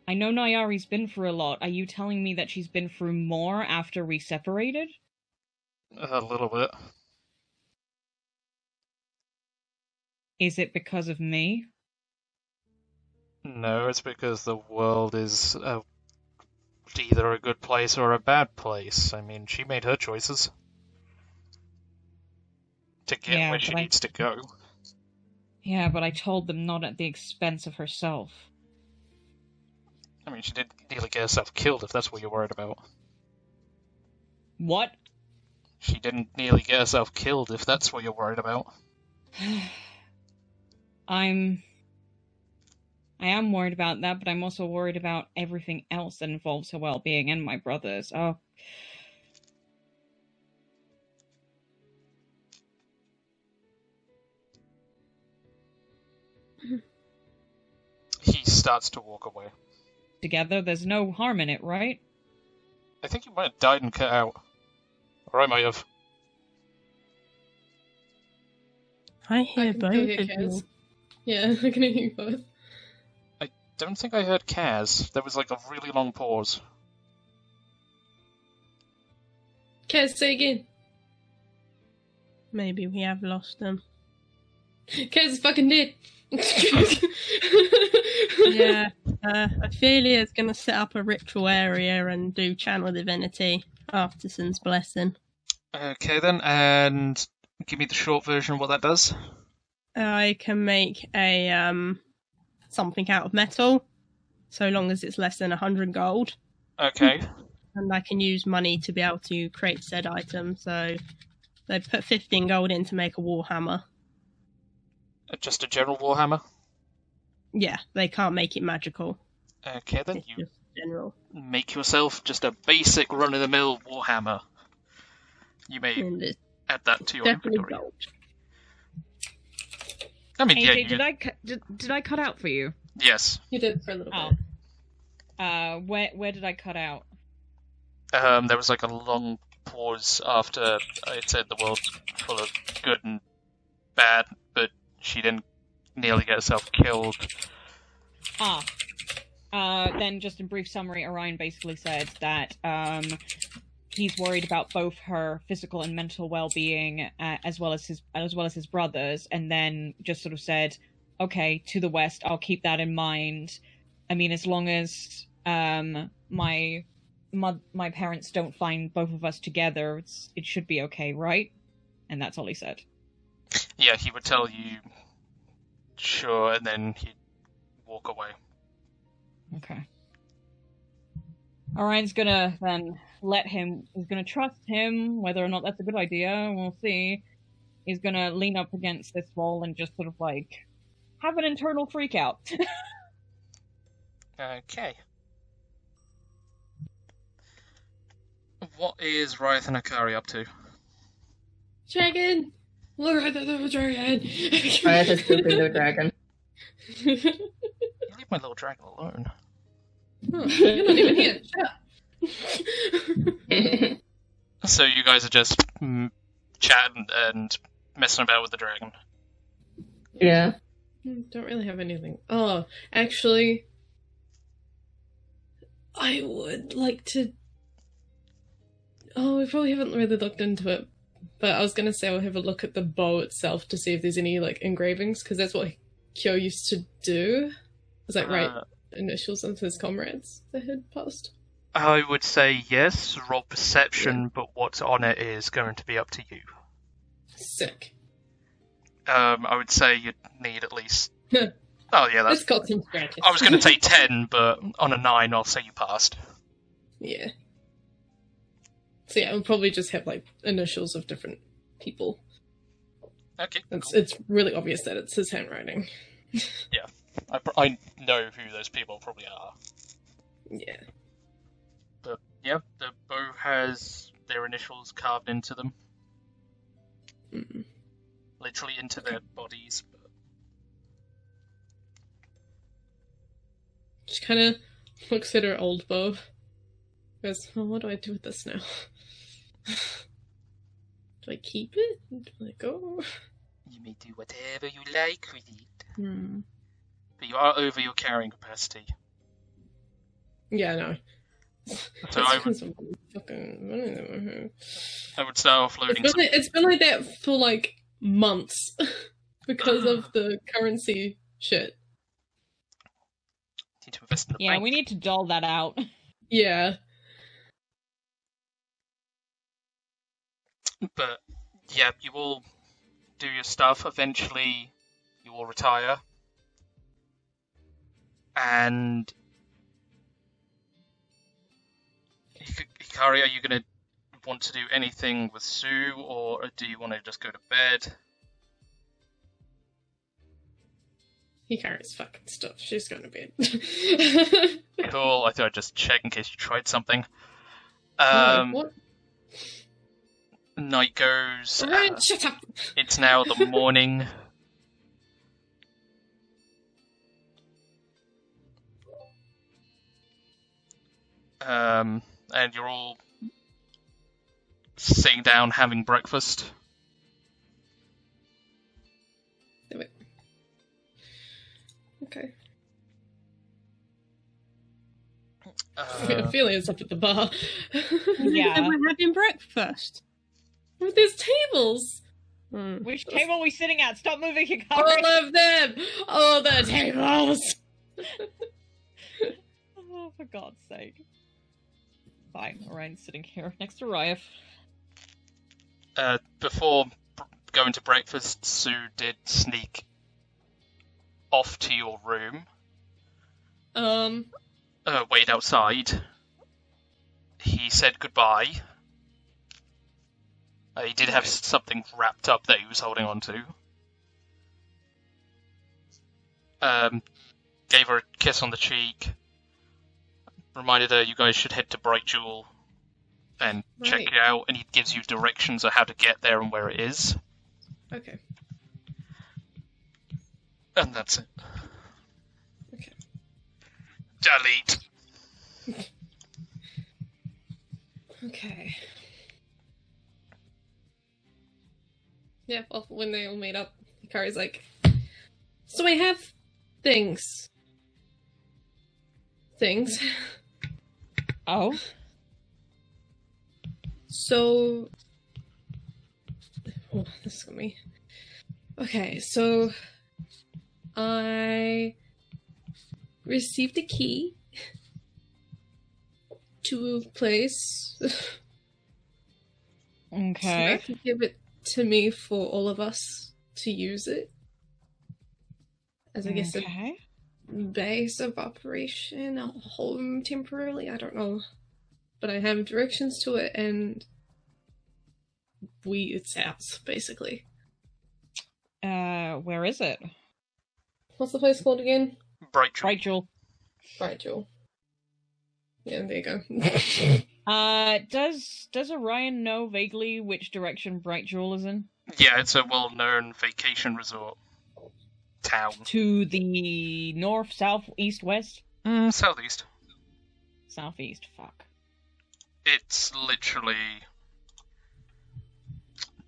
I know Nayari's been through a lot. Are you telling me that she's been through more after we separated? A little bit. Is it because of me? No, it's because the world is a, either a good place or a bad place. I mean, she made her choices to get Yeah, where she I- needs to go. Yeah, but I told them not at the expense of herself. I mean, she did nearly get herself killed, if that's what you're worried about. What? She didn't nearly get herself killed, if that's what you're worried about. I'm. I am worried about that, but I'm also worried about everything else that involves her well being and my brother's. Oh. Starts to walk away. Together, there's no harm in it, right? I think you might have died and cut out. Or I might have. I hear can both hear of you. Yeah, I can hear you both. I don't think I heard Kaz. There was like a really long pause. Kaz, say again. Maybe we have lost them. Kaz is fucking dead. yeah, uh, Ophelia's going to set up a ritual area and do channel divinity after Sin's blessing. Okay then, and give me the short version of what that does. I can make a um something out of metal, so long as it's less than hundred gold, Okay. and I can use money to be able to create said item. So they put fifteen gold in to make a warhammer. Uh, Just a general warhammer. Yeah, they can't make it magical. Okay then, It's you general. make yourself just a basic run-of-the-mill warhammer. You may add that to your definitely inventory. gold. I mean, yeah, AJ, you- did I cu- did, did I cut out for you? yes. you did for a little Oh. bit. Uh, where where did I cut out? Um, there was like a long pause after I said the world's full of good and bad, but she didn't nearly get herself killed. Ah. Uh, then just in brief summary, Orion basically said that um, he's worried about both her physical and mental well-being, uh, as well as his as well as his brothers, and then just sort of said, "Okay, to the west, I'll keep that in mind. I mean, as long as um, my my my parents don't find both of us together, it's, it should be okay, right?" And that's all he said. Yeah, he would tell you, sure, and then he'd walk away. Okay. Orion's gonna then let him. He's gonna trust him. Whether or not that's a good idea, we'll see. He's gonna lean up against this wall and just sort of like have an internal freak out. Okay. What is Ryth and Akari up to? Dragon! Look at that the dragon! Riot is pooping the dragon. You leave my little dragon alone. Oh, you're not even here. Shut up. So you guys are just mm, chatting and messing about with the dragon. yeah. Hmm, Don't really have anything. Oh, actually, I would like to. Oh, we probably haven't really looked into it, but I was gonna say I'll have a look at the bow itself to see if there's any like engravings, because that's what Kyo used to do. Was like write Uh, initials of his comrades that had passed. I would say yes, roll perception, but what's on it is going to be up to you. Sick. Um, I would say you'd need at least. Oh yeah, that's. got some. I was going to say ten, but on a nine, I'll say you passed. Yeah. So yeah, we'll probably just have like initials of different people. Okay. It's it's really obvious that it's his handwriting. Yeah, I, pr- I know who those people probably are. Yeah. But yeah, the bow has their initials carved into them. Mm. literally into their bodies. But... She kind of looks at her old bow. Goes, oh, what do I do with this now? do I keep it? Do I go? You may do whatever you like with it, Hmm. but you are over your carrying capacity. Yeah, no. So I would, Fucking... I would start offloading. It's Some, been, it's been like that for like months because of the currency shit. need to invest in the Yeah, bank. we need to doll that out. Yeah. But yeah, you will do your stuff. Eventually, you will retire, and Hikari, are you gonna want to do anything with Sue, or do you want to just go to bed? He carries fucking stuff. She's gonna bed. Cool. I thought I'd just check in case you tried something. Oh, Um, what? Night goes. Alright, uh, shut up. It's now the morning. Um, and you're all sitting down having breakfast. Do it. Okay. Uh, Ophelia's up at the bar. Yeah. we're having breakfast. With these tables. Hmm. Which table are we sitting at? Stop moving, Hikari! All of them! All the tables! Oh, for God's sake. Fine, Orion's sitting here next to Ryef. uh, before b- going to breakfast, Sue did sneak off to your room, Um, uh, wait outside. He said goodbye. Uh, he did have something wrapped up that he was holding on to. Um, gave her a kiss on the cheek. Reminded her you guys should head to Bright Jewel and check it out, and he gives you directions on how to get there and where it is. okay. And that's it. Okay. Delete. Okay. Yeah, well, when they all meet up, Hikari's like, So I have things. Things. Oh? So. Oh, this is be. Okay, so. I received a key to a place. Okay. So give it to me for all of us to use it. As I guess Okay. a base of operation, a home temporarily, I don't know. But I have directions to it and we it's ours, basically. Uh, where is it? What's the place called again? Bright Jewel. Bright Jewel. Bright Jewel. Yeah, there you go. Uh, does does Orion know vaguely which direction Bright Jewel is in? Yeah, it's a well-known vacation resort town. To the north, south, east, west, Mm, southeast. southeast. Fuck. It's literally.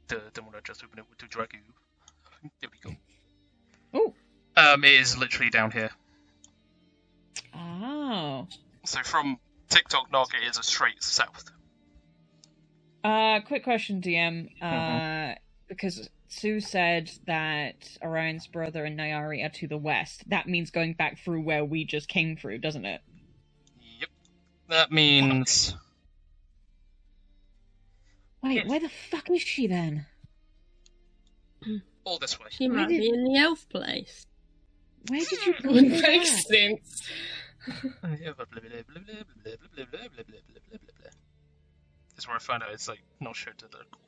The the one I just opened it with to drag you. There we go. Oh. Um, it is literally down here. Oh. So from TikTok Nog, it is a straight south. Uh, quick question, DM. Uh, Mm-hmm. because Sue said that Orion's brother and Nayari are to the west. That means going back through where we just came through, doesn't it? Yep. That means Wait, where the fuck is she then? all this way. She might be in the elf place. Where did you go? Would with make that? sense. This is where I find out it's like not shown to the. Cool.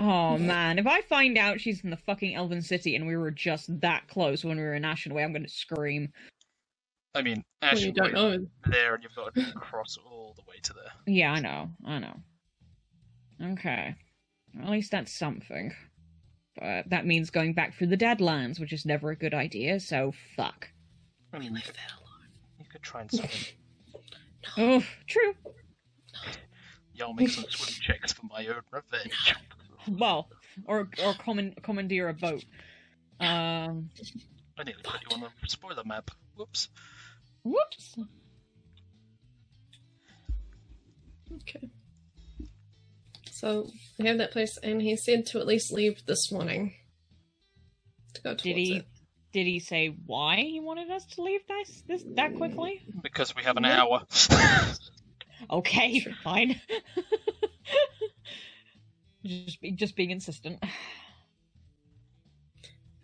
Oh man, if I find out she's in the fucking Elven City and we were just that close when we were in Ashenway, I'm gonna scream. I mean, Well, Ash you don't know. there, and you've got to cross all the way to there. Yeah, I know, I know. Okay. At least that's something. But that means going back through the Deadlands, which is never a good idea, so fuck. I mean, you could, you could try and swim. Oh, true. Y'all make some swim checks for my own revenge. Well, or or command, commandeer a boat. Um, I nearly put you on the spoiler map. Whoops. whoops. Okay. So we have that place, and he said to at least leave this morning to go towards Did he? it. Did he say why he wanted us to leave this this that quickly? Because we have an hour. Okay, fine. just be, just being insistent.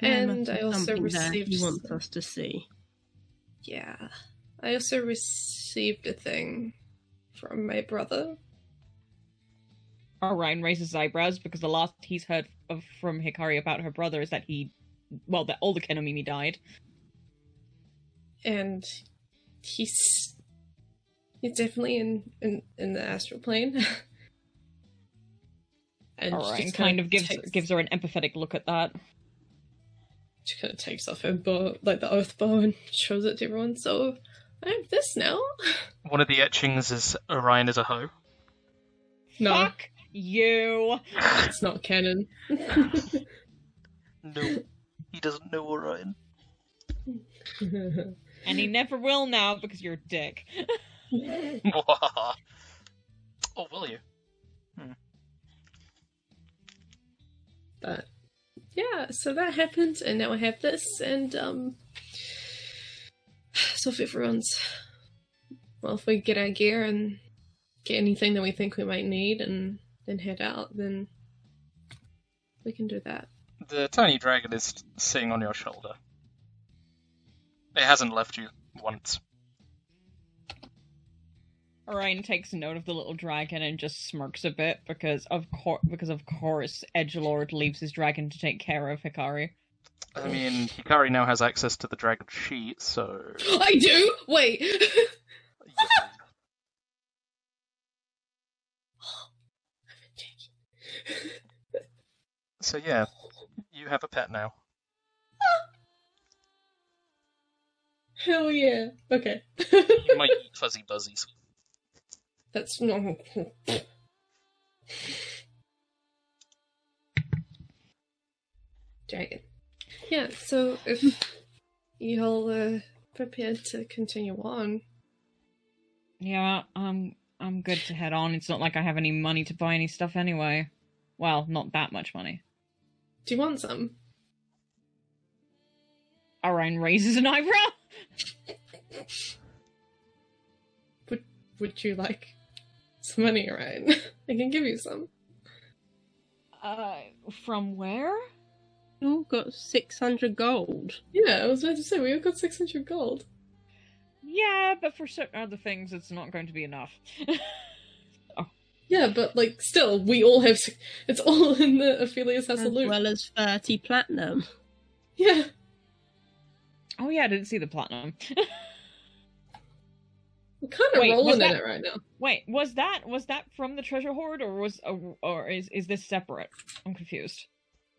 And I also received. He wants us to see. Yeah. I also received a thing from my brother. Orion raises his eyebrows because the last he's heard of from Hikari about her brother is that he, well, that all the Kenomimi died. and he's he's definitely in in, in the astral plane. and Orion she kind of gives takes, gives her an empathetic look at that. she kind of takes off her bow, like the oath bow, and shows it to everyone. So I have this now. One of the etchings is Orion as a hoe. No, Fuck you. it's not canon. No, he doesn't know Orion. And he never will now because you're a dick. oh, will you? But yeah, so that happened, and now I have this, and um, so if everyone's well, if we get our gear and get anything that we think we might need, and then head out, then we can do that. The tiny dragon is sitting on your shoulder. It hasn't left you once. Orion takes note of the little dragon and just smirks a bit because of course because of course Edgelord leaves his dragon to take care of Hikari. I mean, Hikari now has access to the dragon sheet, so. I do. Wait. So yeah, you have a pet now. Hell yeah. Okay. You might eat fuzzy buzzies. That's no. Dragon. Yeah, so if y'all uh, prepared to continue on, Yeah, I'm I'm good to head on. It's not like I have any money to buy any stuff anyway. Well, not that much money. Do you want some? Orion raises an eyebrow. Would Would you like some money, Ryan? I can give you some. Uh, from where? Oh, got 600 gold. Yeah, I was about to say we all got six hundred gold. Yeah, but for certain other things, it's not going to be enough. Yeah, but like still, we all have. It's all in the Ophelia's House As of Loot. well as 30 platinum. Yeah. oh yeah, I didn't see the platinum. We're kind of Wait, was rolling in that- it right now. Wait, was that was that from the treasure hoard, or was or is is this separate? I'm confused.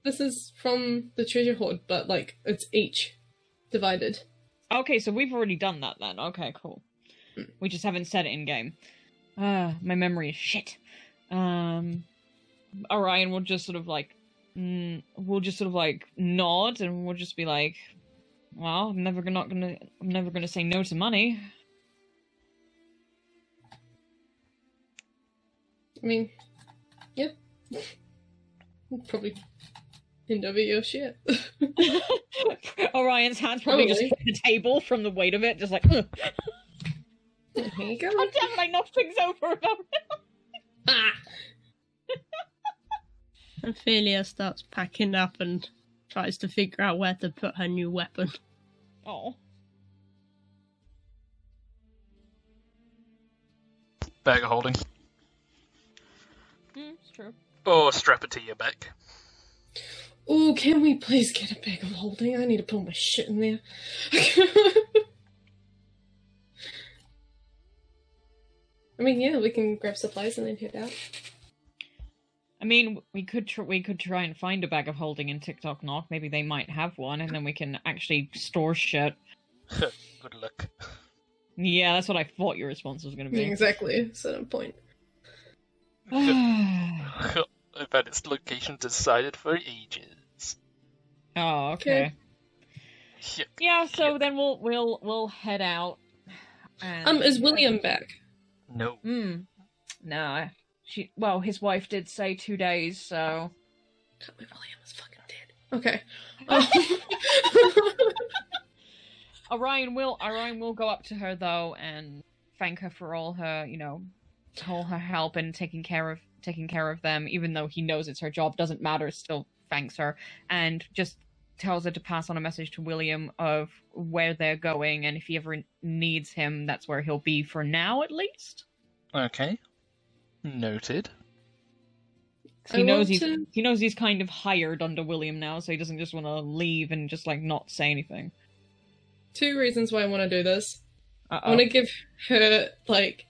This is from the treasure hoard, but like it's each divided. Okay, so we've already done that then. Okay, cool. Hmm. We just haven't said it in game. Ah, my memory is shit. Um, Orion will just sort of like, mm, we'll just sort of like nod, and we'll just be like, "Well, I'm never gonna, not gonna, I'm never gonna say no to money." I mean, yeah. Probably hand over your shit. Orion's hands probably, just hit the table from the weight of it, just like, "Ugh." Here you go. God damn it, I knocked things over about Ah! Ophelia starts packing up and tries to figure out where to put her new weapon. Oh. Bag of holding. Mm, it's true. Or strap it to your back. Oh, can we please get a bag of holding? I need to put all my shit in there. I mean, yeah, we can grab supplies and then head out. I I mean, we could tr- we could try and find a bag of holding in TikTok Knock. Maybe they might have one, and then we can actually store shit. Good luck. Yeah, that's what I thought your response was going to be. Exactly. So no point. I've had its location decided for ages. oh, okay. Yeah. Yeah, so then we'll we'll we'll head out. And... Um, is William back? No. Hmm. No. She. Well, his wife did say two days, so. Can't believe William was fucking dead. Okay. Orion will Orion will go up to her though and thank her for all her, you know, all her help and taking care of taking care of them, even though he knows it's her job, doesn't matter, still thanks her and just tells her to pass on a message to William of where they're going and if he ever needs him, that's where he'll be for now at least. Okay. Noted. He I knows he's to- he knows he's kind of hired under William now, so he doesn't just want to leave and just like not say anything. Two reasons why I want to do this. I Uh-oh. want to give her like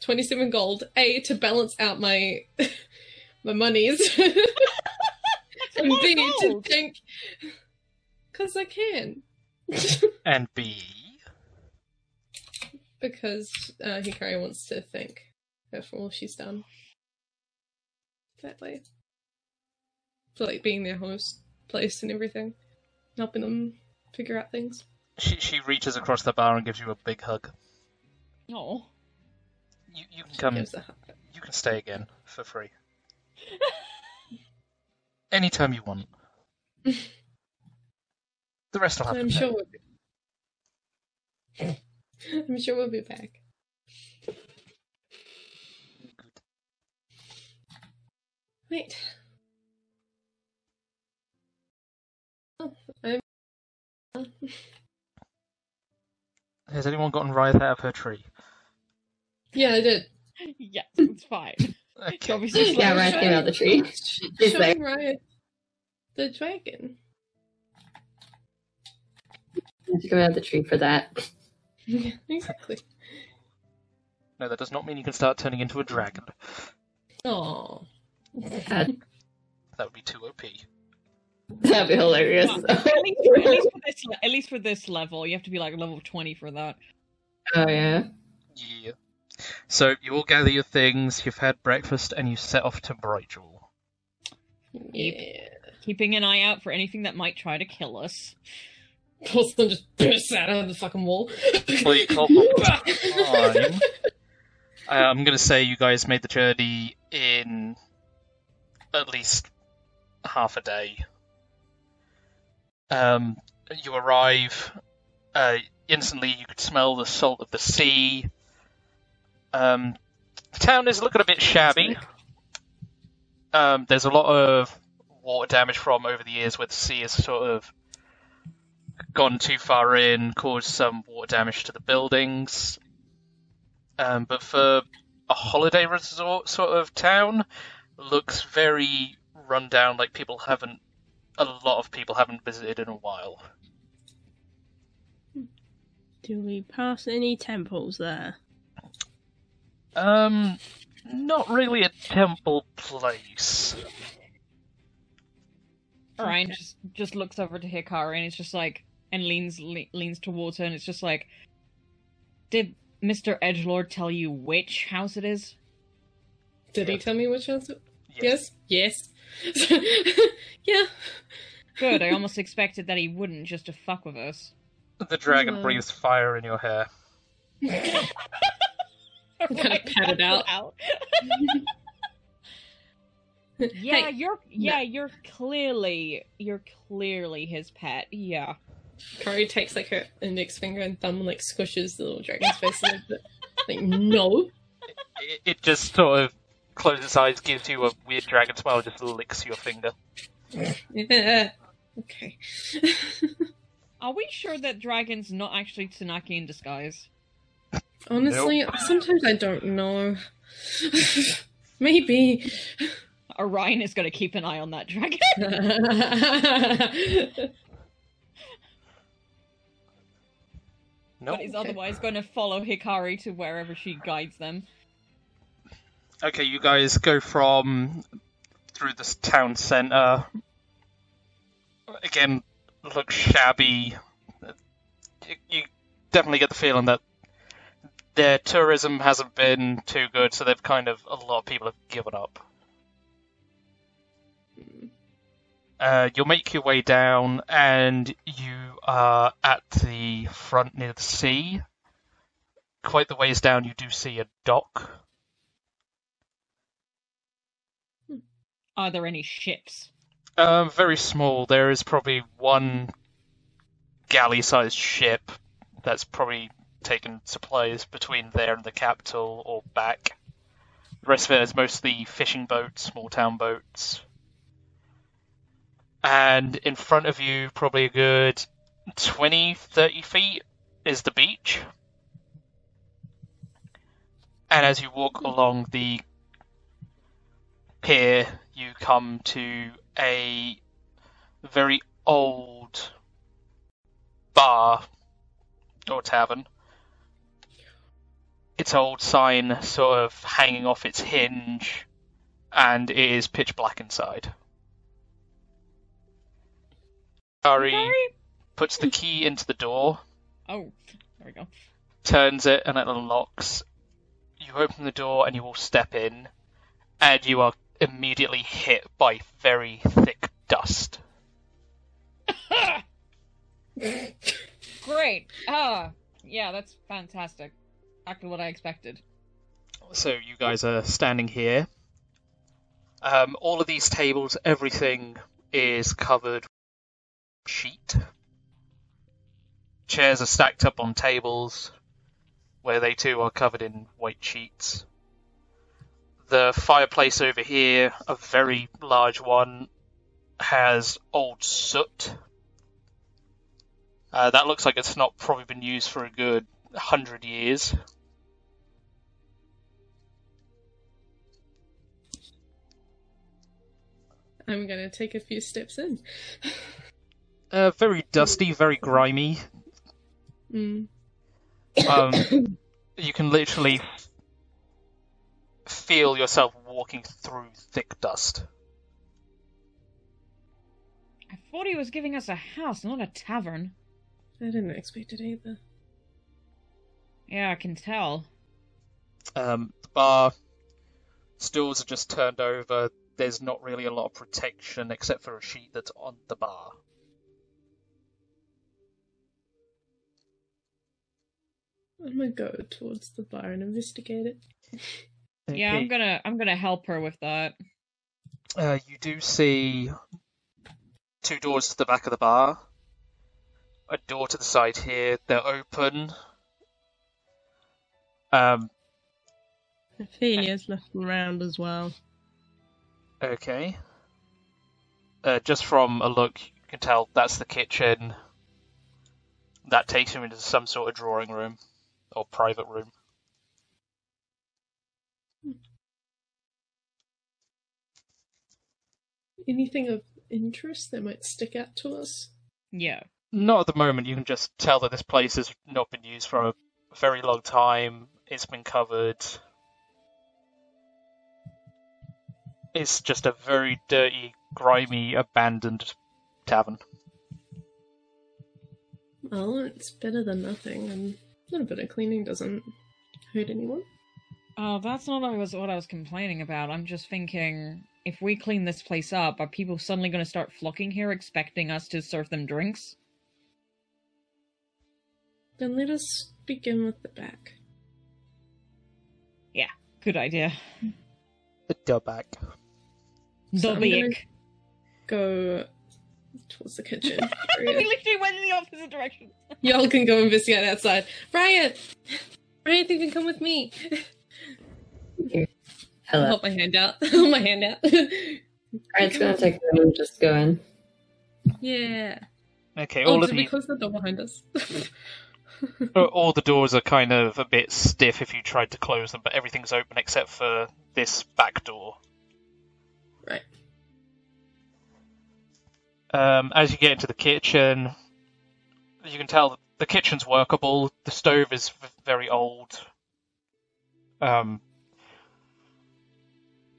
twenty-seven gold. A to balance out my my monies, and lot B of to think because I can. And B. because uh, Hikari wants to thank her for all she's done. That way. For like being their host place and everything. Helping them figure out things. She she reaches across the bar and gives you a big hug. Oh. You you can come. Gives a hug. You can stay again for free. Anytime you want. The rest will happen. I'm sure we'll be... I'm sure we'll be back. Wait. Oh, I'm... Has anyone gotten Riot out of her tree? Yeah, I did. yes, it's fine. Okay. Obviously, Yeah, like- right came out the tree. She's there. Showing Riot the dragon. You have to come out of the tree for that. Yeah, exactly. No, that does not mean you can start turning into a dragon. Oh. That would be too OP. that'd be hilarious. at, least, at, least for this, at least for this level, you have to be like level 20 for that. oh yeah. Yeah. So you all gather your things, you've had breakfast, and you set off to Brightjewel. Yeah. Keeping an eye out for anything that might try to kill us. Porcelain just bursts out of the fucking wall. Well, you can't time. Uh, I'm going to say you guys made the journey in at least half a day. Um, you arrive. Uh, instantly, you could smell the salt of the sea. Um, the town is looking a bit shabby. Um, there's a lot of water damage from over the years where the sea has sort of gone too far in, caused some water damage to the buildings. Um, but for a holiday resort sort of town, looks very run down. Like people haven't, a lot of people haven't visited in a while. Do we pass any temples there? Um, not really a temple place. Orion just just looks over to Hikari and it's just like and leans le- leans towards her and it's just like did Mr. Edgelord tell you which house it is? Did he tell me which house? it- Yes. Yes. yeah. Good. I almost expected that he wouldn't just to fuck with us. The dragon No. breathes fire in your hair. kind of pat it out. Yeah, Hey, you're yeah, you're clearly you're clearly his pet. Yeah. Kari takes like her index finger and thumb and like squishes the little dragon's face a little. Like, no. It, it just sort of closes its eyes, gives you a weird dragon smile, just licks your finger. Yeah. Okay. Are we sure that dragon's not actually Tsunaki in disguise? Honestly, sometimes I don't know. Maybe. Orion is going to keep an eye on that dragon. No. but is otherwise going to follow Hikari to wherever she guides them. Okay, you guys go from through this town centre. Again, looks shabby. You, you definitely get the feeling that their tourism hasn't been too good, so they've kind of a lot of people have given up. Uh, you'll make your way down, and you are at the front near the sea. Quite the ways down, you do see a dock. Are there any ships? Um, very small. There is probably one galley-sized ship that's probably taken supplies between there and the capital or back. The rest of it is mostly fishing boats, small town boats. And in front of you, probably a good 20, 30 feet, is the beach. And as you walk along the pier, you come to a very old bar or tavern. Its old sign sort of hanging off its hinge, and it is pitch black inside. Ari puts the key into the door, Oh, there we go. turns it, and it unlocks. You open the door and you all step in, and you are immediately hit by very thick dust. Great. Ah, yeah, that's fantastic. Exactly what I expected. So you guys are standing here. Um, all of these tables, everything is covered sheet. Chairs are stacked up on tables, where they too are covered in white sheets. The fireplace over here, a very large one, has old soot. Uh, that looks like it's not probably been used for a good hundred years. I'm gonna take a few steps in. Uh, very dusty, very grimy. Mm. Um, you can literally feel yourself walking through thick dust. I thought he was giving us a house, not a tavern. I didn't expect it either. Yeah, I can tell. Um, the bar stools are just turned over. There's not really a lot of protection except for a sheet that's on the bar. I'm gonna go towards the bar and investigate it. Yeah, I'm gonna I'm gonna help her with that. Uh, you do see two doors to the back of the bar, a door to the side here. They're open. Um, Ophelia's looking around as well. Okay. Uh, just from a look, you can tell that's the kitchen. That takes you into some sort of drawing room or private room. Anything of interest that might stick out to us? Yeah. Not at the moment. You can just tell that this place has not been used for a very long time. It's been covered. It's just a very dirty, grimy, abandoned tavern. Well, it's better than nothing, and a little bit of cleaning doesn't hurt anyone. Oh, that's not what I was what I was complaining about. I'm just thinking if we clean this place up, are people suddenly going to start flocking here expecting us to serve them drinks? Then let us begin with the back. Yeah, good idea. The back. So I'm gonna. Go towards the kitchen. we literally went in the opposite direction. Y'all can go investigate outside. Brian! Brian, you can come with me. I'll Hello. hold my hand out. hold my hand out. Alright, it's gonna take a minute just go in. yeah. Okay, Oh, all of did we close the door behind us? all the doors are kind of a bit stiff if you tried to close them, but everything's open except for this back door. right. Um, as you get into the kitchen, you can tell that the kitchen's workable. The stove is v- very old. Um,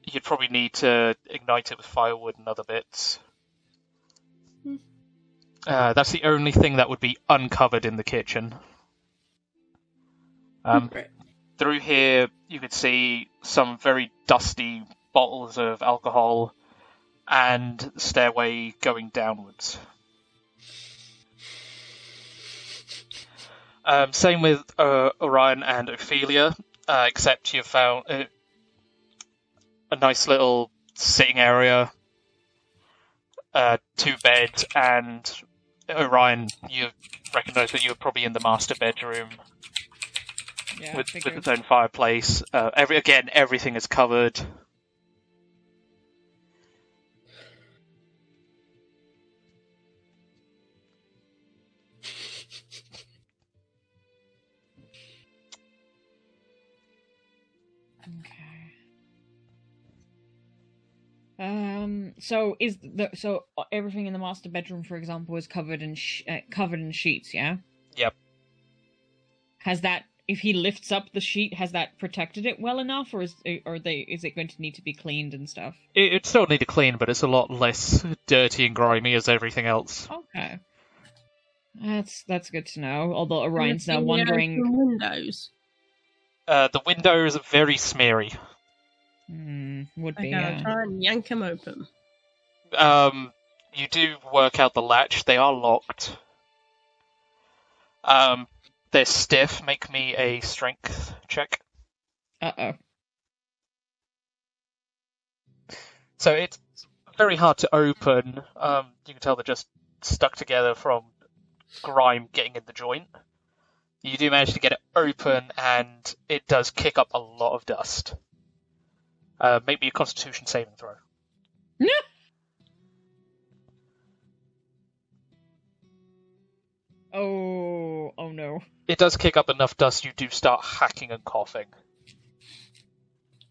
you'd probably need to ignite it with firewood and other bits. Uh, that's the only thing that would be uncovered in the kitchen. Um, Right. through here, you could see some very dusty bottles of alcohol and stairway going downwards. Um, same with uh, Orion and Ophelia, uh, except you've found uh, a nice little sitting area, uh, two beds, and Orion, you recognise that you're probably in the master bedroom Yeah, with, with its own fireplace. Uh, every again, everything is covered. Okay. Um. So is the so everything in the master bedroom, for example, is covered in sh- uh, covered in sheets? Yeah. Yep. Has that if he lifts up the sheet, has that protected it well enough, or is or they is it going to need to be cleaned and stuff? It, it still need to clean, but it's a lot less dirty and grimy as everything else. Okay. That's that's good to know. Although Orion's now wondering. from windows. Uh, the windows are very smeary. Hmm, would I be. gotta yeah. try and yank them open. Um, you do work out the latch. They are locked. Um, they're stiff. Make me a strength check. Uh oh. So it's very hard to open. Um, you can tell they're just stuck together from grime getting in the joint. You do manage to get it open, and it does kick up a lot of dust. Uh, make me a Constitution saving throw. Oh, oh no. It does kick up enough dust. You do start hacking and coughing.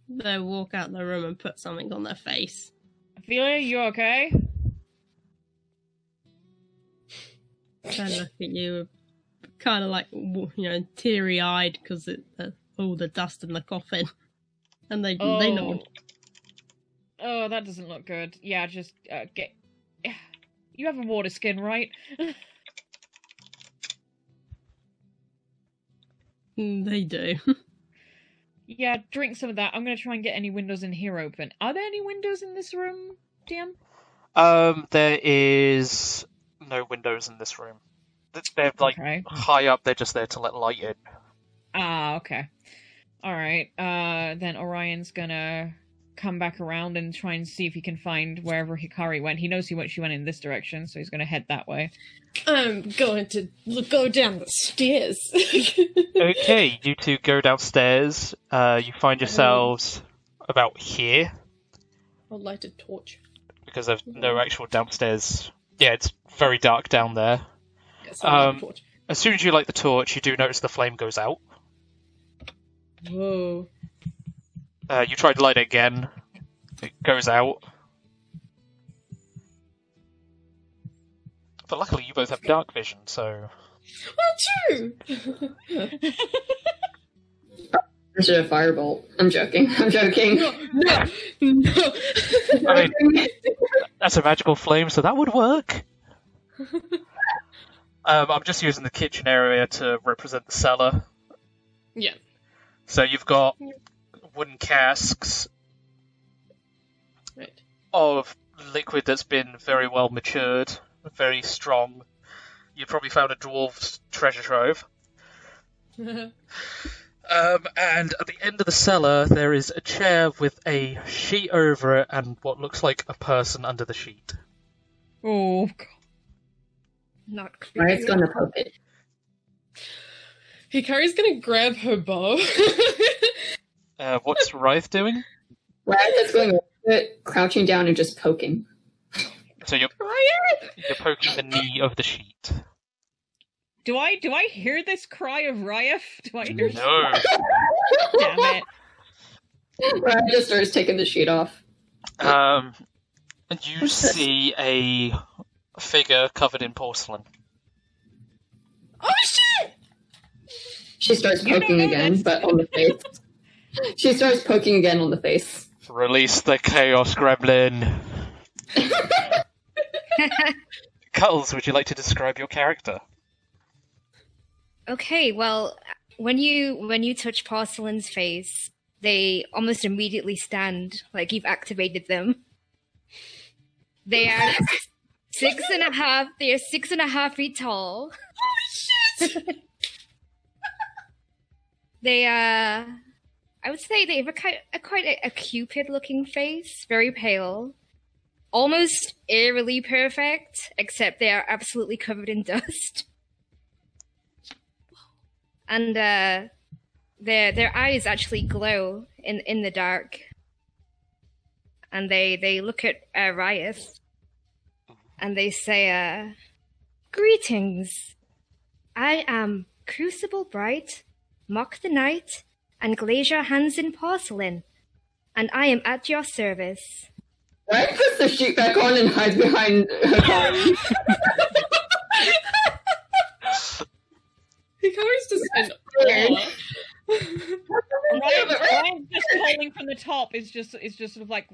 They walk out the room and put something on their face. Ophelia, you okay? Kind of look at you, kind of like you know, teary eyed because it uh, all the dust in the coffin, and they Oh. they nod. Oh, that doesn't look good. Yeah, just uh, get. You have a water skin, right? They do. yeah, drink some of that. I'm gonna try and get any windows in here open. Are there any windows in this room, DM? Um, there is no windows in this room. They're like Okay. high up. They're just there to let light in. Ah, okay. All right. Uh, then Orion's gonna come back around and try and see if he can find wherever Hikari went. He knows he went. She went in this direction, so he's gonna head that way. I'm going to l- go down the stairs. okay, you two go downstairs. Uh, you find yourselves about here I'll light a torch. because there's no actual downstairs. Yeah, it's very dark down there. Yes, I'll light a Um, torch. as soon as you light the torch, you do notice the flame goes out. Whoa. Uh, you try to light it again. It goes out. But luckily, you both have dark vision, so Well, true. Is it a firebolt? I'm joking. I'm joking. no, no. I mean, that's a magical flame, so that would work. um, I'm just using the kitchen area to represent the cellar. yeah. So you've got wooden casks Right. of liquid that's been very well matured, very strong. You probably found a dwarf's treasure trove. Um, and at the end of the cellar, there is a chair with a sheet over it and what looks like a person under the sheet. Oh, God. Not Riot's gonna poke it. Hikari's gonna grab her bow. Uh, what's Wraith doing? Riot is going over it, crouching down and just poking. So you're you're poking the knee of the sheet. do I do I hear this cry of Ryef? Do I hear? No. Damn it! Riot just starts taking the sheet off. Um, and you see a figure covered in porcelain. Oh shit! She starts poking again, but on the face. She starts poking again on the face. Release the Chaos Gremlin. Cuddles, would you like to describe your character? Okay, well, when you when you touch Porcelain's face, they almost immediately stand like you've activated them. They are six and a half. They are six and a half feet tall. Holy shit! They uh, I would say they have a, ki- a quite a, a cupid-looking face, very pale, almost eerily perfect, except they are absolutely covered in dust. And uh, their their eyes actually glow in in the dark, and they they look at uh, and they say, uh, "Greetings, I am Crucible Bright, Mock the Night, and Glacier Hands in Porcelain, and I am at your service." Riot puts the sheet back on and hides behind Hikari. Hikari's just an Weird. awe. Ryan, Ryan just calling from the top is just is just sort of like,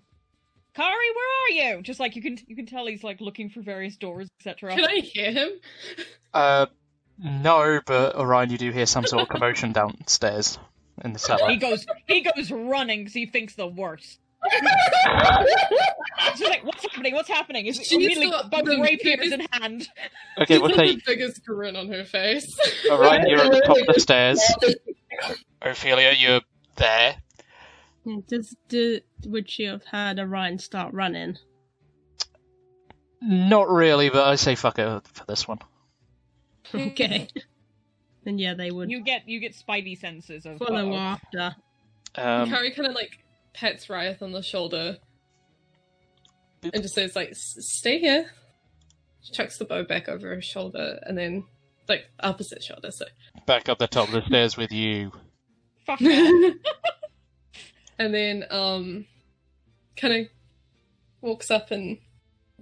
Kari, where are you? Just like you can you can tell he's like looking for various doors, etc. Can I hear him? Uh, no, but Orion, you do hear some sort of commotion downstairs in the cellar. He goes he goes running because he thinks the worst. She's like, what's happening? What's happening? Is She's immediately got got the rapiers in hand. Okay, we'll She's got the biggest grin on her face. Orion, you're at the top of the stairs. Ophelia, you're there. Yeah, Does do, would she have had Orion start running? Not really, but I say fuck it for this one. Okay. Then yeah, they would You get you get spidey senses of follow uh-oh. after. Um, Hikari kind of like pets Riot on the shoulder and just says like, "Stay here." She chucks the bow back over her shoulder and then like opposite shoulder. So back up the top of the stairs with you. Fuck and then um, kind of walks up and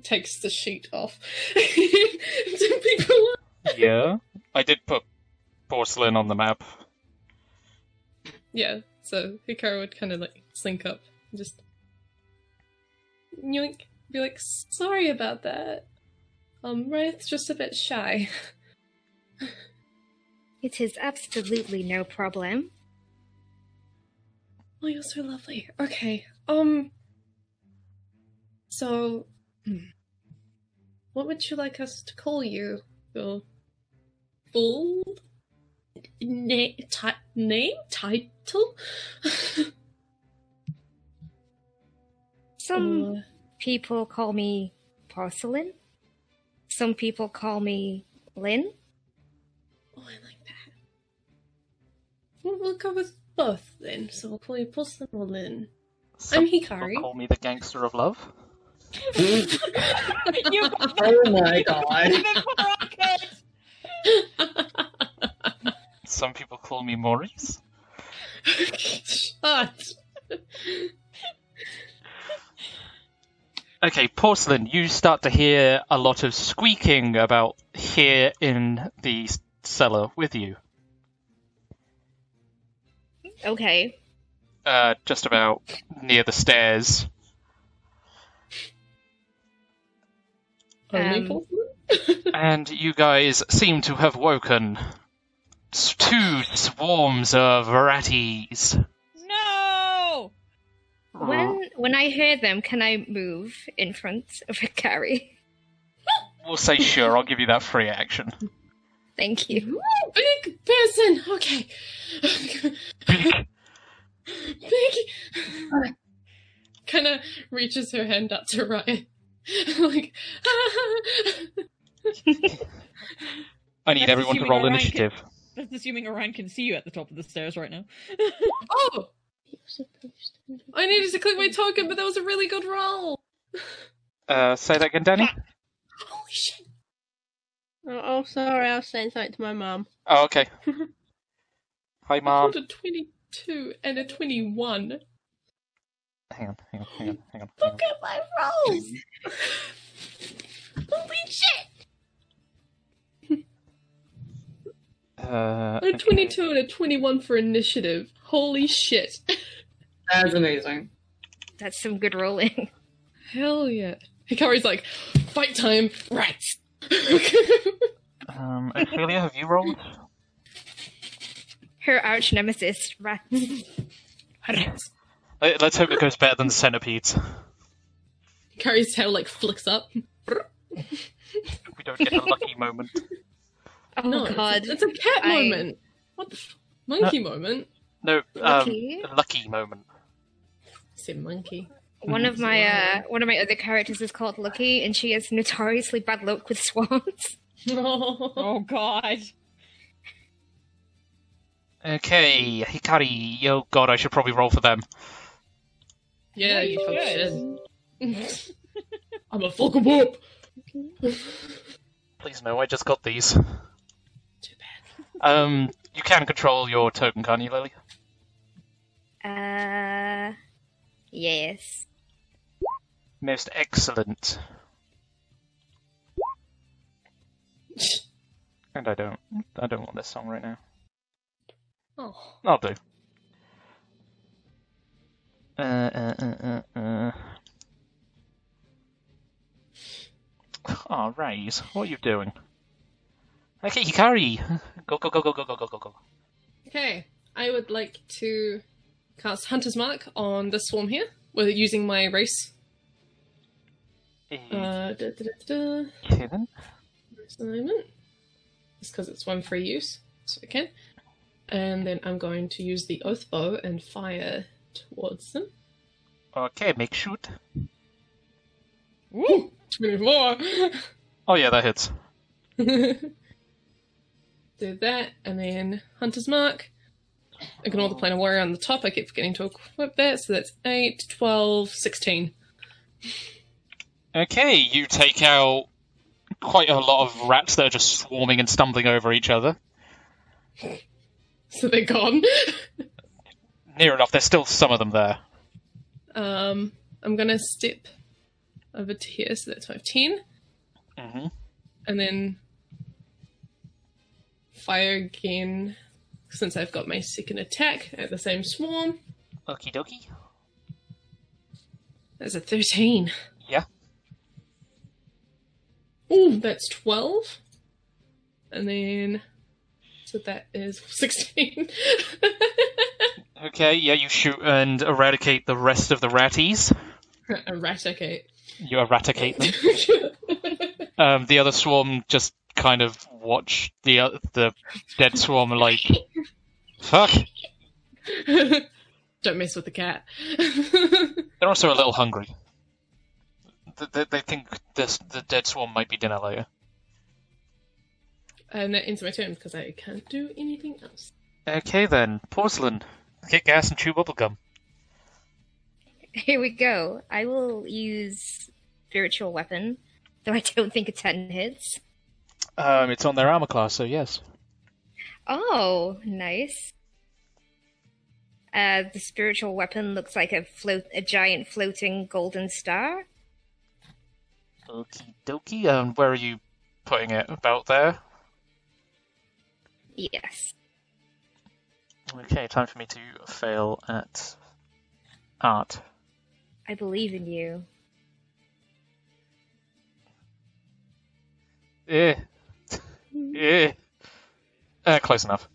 takes the sheet off. Do people? Yeah, I did put porcelain on the map. Yeah. So Hikari would kind of like slink up and just yoink, be like, "Sorry about that." Um, Riot's just a bit shy. It is absolutely no problem. Oh, you're so lovely. Okay. Um. So, hmm. what would you like us to call you? Your full na- ti- name, title? Some Uh, people call me Porcelain. Some people call me Lynn. oh, I like that. Well, we'll go with both then. So we'll call you Porcelain or Lynn. Some I'm people Hikari. Call me the gangster of love. oh my god. Some people call me Maurice. Shut. Okay, porcelain. You start to hear a lot of squeaking about here in the cellar with you. Okay. Uh, just about near the stairs. Only Um, Porcelain? and you guys seem to have woken s- two swarms of ratties. No! When when I hear them, can I move in front of Hikari? We'll say sure. I'll give you that free action. Thank you. Ooh, big person. Okay. Big. big. kind of reaches her hand up to Ryan. like, I need everyone to roll Orion initiative. That's assuming Orion can see you at the top of the stairs right now. oh, I needed to click my token, but that was a really good roll. Uh, say that again, Danny. Holy shit. Oh, oh, sorry, I was saying something to my mum. Oh, okay. Hi, I mom. rolled a 22 and a 21. Hang on, hang on, hang on, hang on. Look at my rolls. Holy shit. Uh, A 22 and a 21 for initiative. Holy shit. That's amazing. That's some good rolling. Hell yeah. Hikari's like, fight time, rats. Um, Ophelia, have you rolled? Her arch nemesis, rats. rats. Let- Let's hope it goes better than the centipedes. Hikari's tail like flicks up. We don't get a lucky moment. Oh no, it's a- god. It's a, cat I- moment. What the f- monkey moment? No, um, Lucky? a lucky moment. Say monkey. One of my uh, one of my other characters is called Lucky, and she has notoriously bad luck with swans. Oh god. Okay, Hikari. Oh god, I should probably roll for them. Yeah, you probably should. I'm a fucking whoop. Please no, I just got these. Too bad. Um, you can control your token, can't you, Lily? Uh, yes. Most excellent. And I don't. I don't want this song right now. Oh. I'll do. Uh, uh, uh, uh, uh. Oh, Raise, what are you doing? Okay, Hikari! Go, go, go, go, go, go, go, go, go. Okay, I would like to cast Hunter's Mark on this swarm here, with using my race. Uh, da, da, da, da. Okay, then. Just. Because it's one free use, so I can. And then I'm going to use the Oath Bow and fire towards them. Okay, make shoot. Woo! 24! Oh yeah, that hits. Do that, and then Hunter's Mark. Ignore the Planar Warrior on the top, I keep forgetting to equip that, so that's 8, 12, 16. Okay, you take out quite a lot of rats that are just swarming and stumbling over each other. So they're gone. Near enough, there's still some of them there. Um, I'm gonna step over to here, so that's 15, hmm and then fire again, since I've got my second attack at the same swarm. Okie dokie. That's a 13. Yeah. Ooh, that's 12. And then. So that is 16. Okay, yeah, you shoot and eradicate the rest of the ratties. Eradicate. You eradicate them. um, the other swarm just kind of watch the uh, the dead swarm like, fuck. Don't mess with the cat. They're also a little hungry. Th- They, they think this the dead swarm might be dinner later. and that ends my turn because I can't do anything else. Okay then, porcelain, kick ass and chew bubblegum. Here we go. I will use spiritual weapon, though I don't think a ten hits. Um, it's on their armor class, so yes. Oh, nice. Uh, the spiritual weapon looks like a float, a giant floating golden star. Okie dokie. Um, where are you putting it? About there. Yes. Okay, time for me to fail at art. I believe in you. Eh. Eh. Uh, close enough.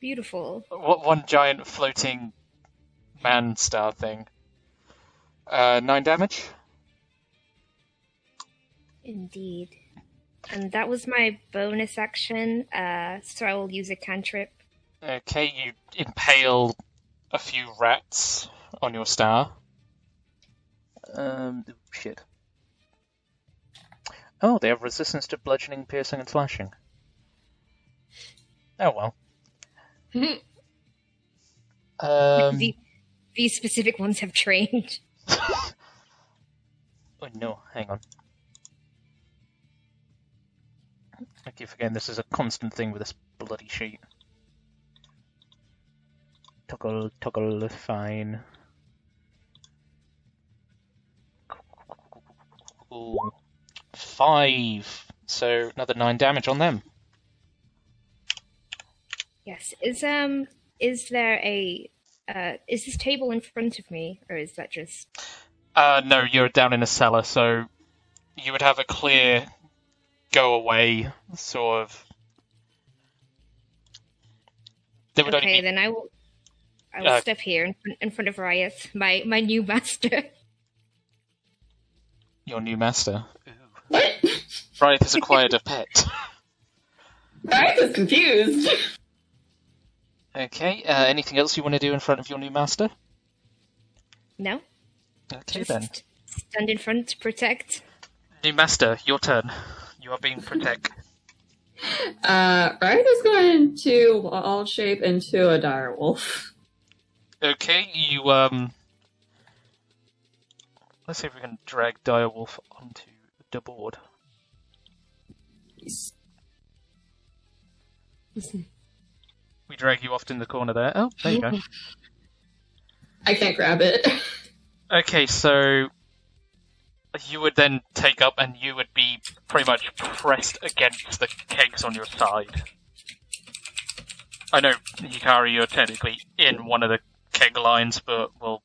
Beautiful. What one giant floating man star thing? Uh, nine damage. Indeed. And that was my bonus action, uh, so I will use a cantrip. Okay, you impale a few rats on your star. Um, shit. Oh, they have resistance to bludgeoning, piercing, and slashing. Oh well. Um, The, these specific ones have trained. oh no, hang on. I keep forgetting this is a constant thing with this bloody sheet. Toggle, toggle, fine. Ooh, Five. So another nine damage on them. Yes. Is um is there a Uh, is this table in front of me, or is that just? Uh, no, you're down in a cellar, so you would have a clear go away sort of. There would Okay, only be then I will. I will Uh, step here in, front- in front of Riot, my my new master. your new master. What? Riot has acquired a pet. Riot is confused. Okay, uh, anything else you want to do in front of your new master? no, Okay just then. stand in front to protect. New master, your turn. You are being protect. Uh, Riot is going to all shape into a dire wolf. Okay, you um. Let's see if we can drag Direwolf onto the board. We drag you off in the corner there. Oh, there you go. I can't grab it. Okay, so you would then take up, and you would be pretty much pressed against the kegs on your side. I know, Hikari, you're technically in one of the keg lines, but we'll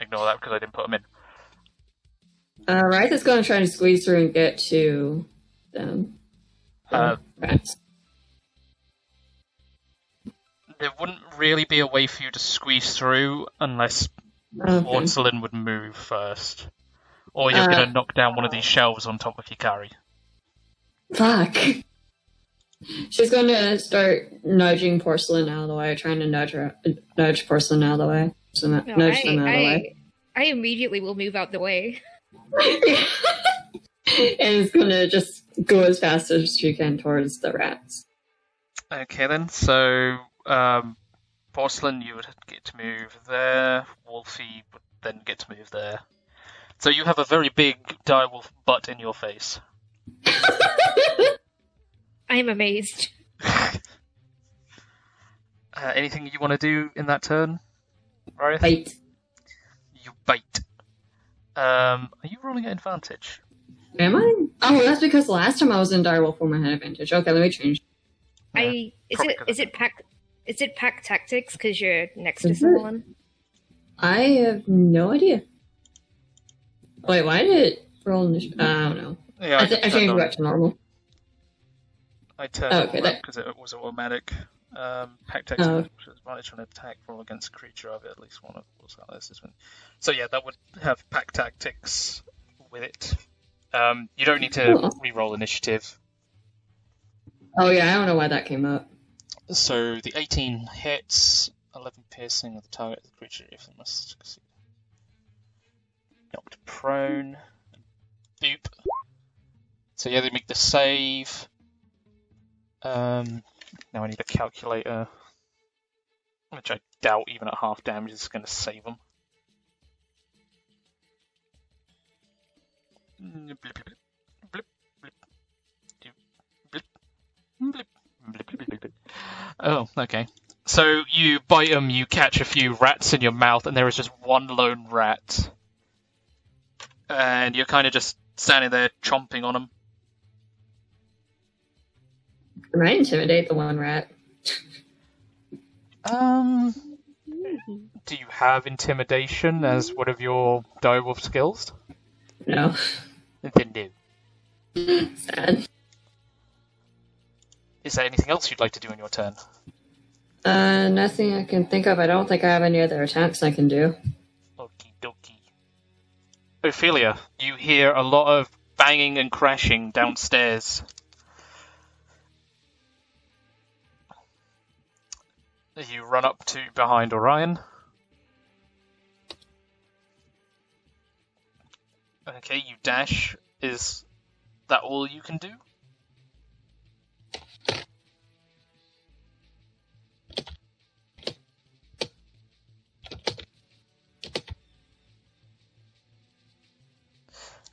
ignore that because I didn't put them in. Uh, Riot is going to try and squeeze through and get to them. Uh, there wouldn't really be a way for you to squeeze through unless Okay. Porcelain would move first. Or you're Uh, going to knock down one of these shelves on top of Hikari. Fuck. She's going to start nudging porcelain out of the way, trying to nudge her, nudge porcelain out of the way, so No, nudge I, them out of the way, I immediately will move out the way. and is going to just go as fast as she can towards the rats. Okay then, so um, Porcelain, you would get to move there. Wolfie would then get to move there. So you have a very big direwolf butt in your face. I am amazed. Uh, anything you want to do in that turn, Rarith? Bite. You bite. Um, are you rolling at advantage? Am I? Oh, that's because last time I was in direwolf form, I had advantage. Okay, let me change. I is probably it could've is it pack is it pack tactics because you're next to Is it? someone? I have no idea. Wait, why did it roll? Initi- I don't know. Yeah, I, th- I changed on- back to normal. I turned Oh, it okay, all that- because it was automatic. Um, pack text Oh. advantage on attack roll against a creature of it, at least one of what's that list is one. So yeah, that would have pack tactics with it. Um, you don't need to Cool. re-roll initiative. Oh yeah, I don't know why that came up. So the 18 hits, 11 piercing of the target of the creature if it must succeed. Knocked prone. Boop. So yeah, they make the save. Um, now I need a calculator, which I doubt even at half damage is going to save them. Oh, okay. So you bite them, you catch a few rats in your mouth, and there is just one lone rat. And you're kind of just standing there chomping on them. Can I intimidate the one rat? Um, do you have intimidation as one of your direwolf skills? No. Then do. Sad. Is there anything else you'd like to do in your turn? Uh, nothing I can think of. I don't think I have any other attacks I can do. Okie dokie. Ophelia, you hear a lot of banging and crashing downstairs. You run up to behind Orion. Okay, you dash. Is that all you can do?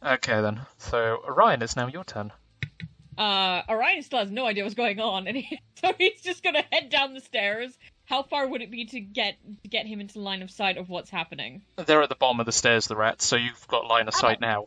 Okay then. So Orion, it's now your turn. Uh, Orion still has no idea what's going on, and he, so he's just gonna head down the stairs. How far would it be to get get him into line of sight of what's happening? They're at the bottom of the stairs, the rats, so you've got line of sight now.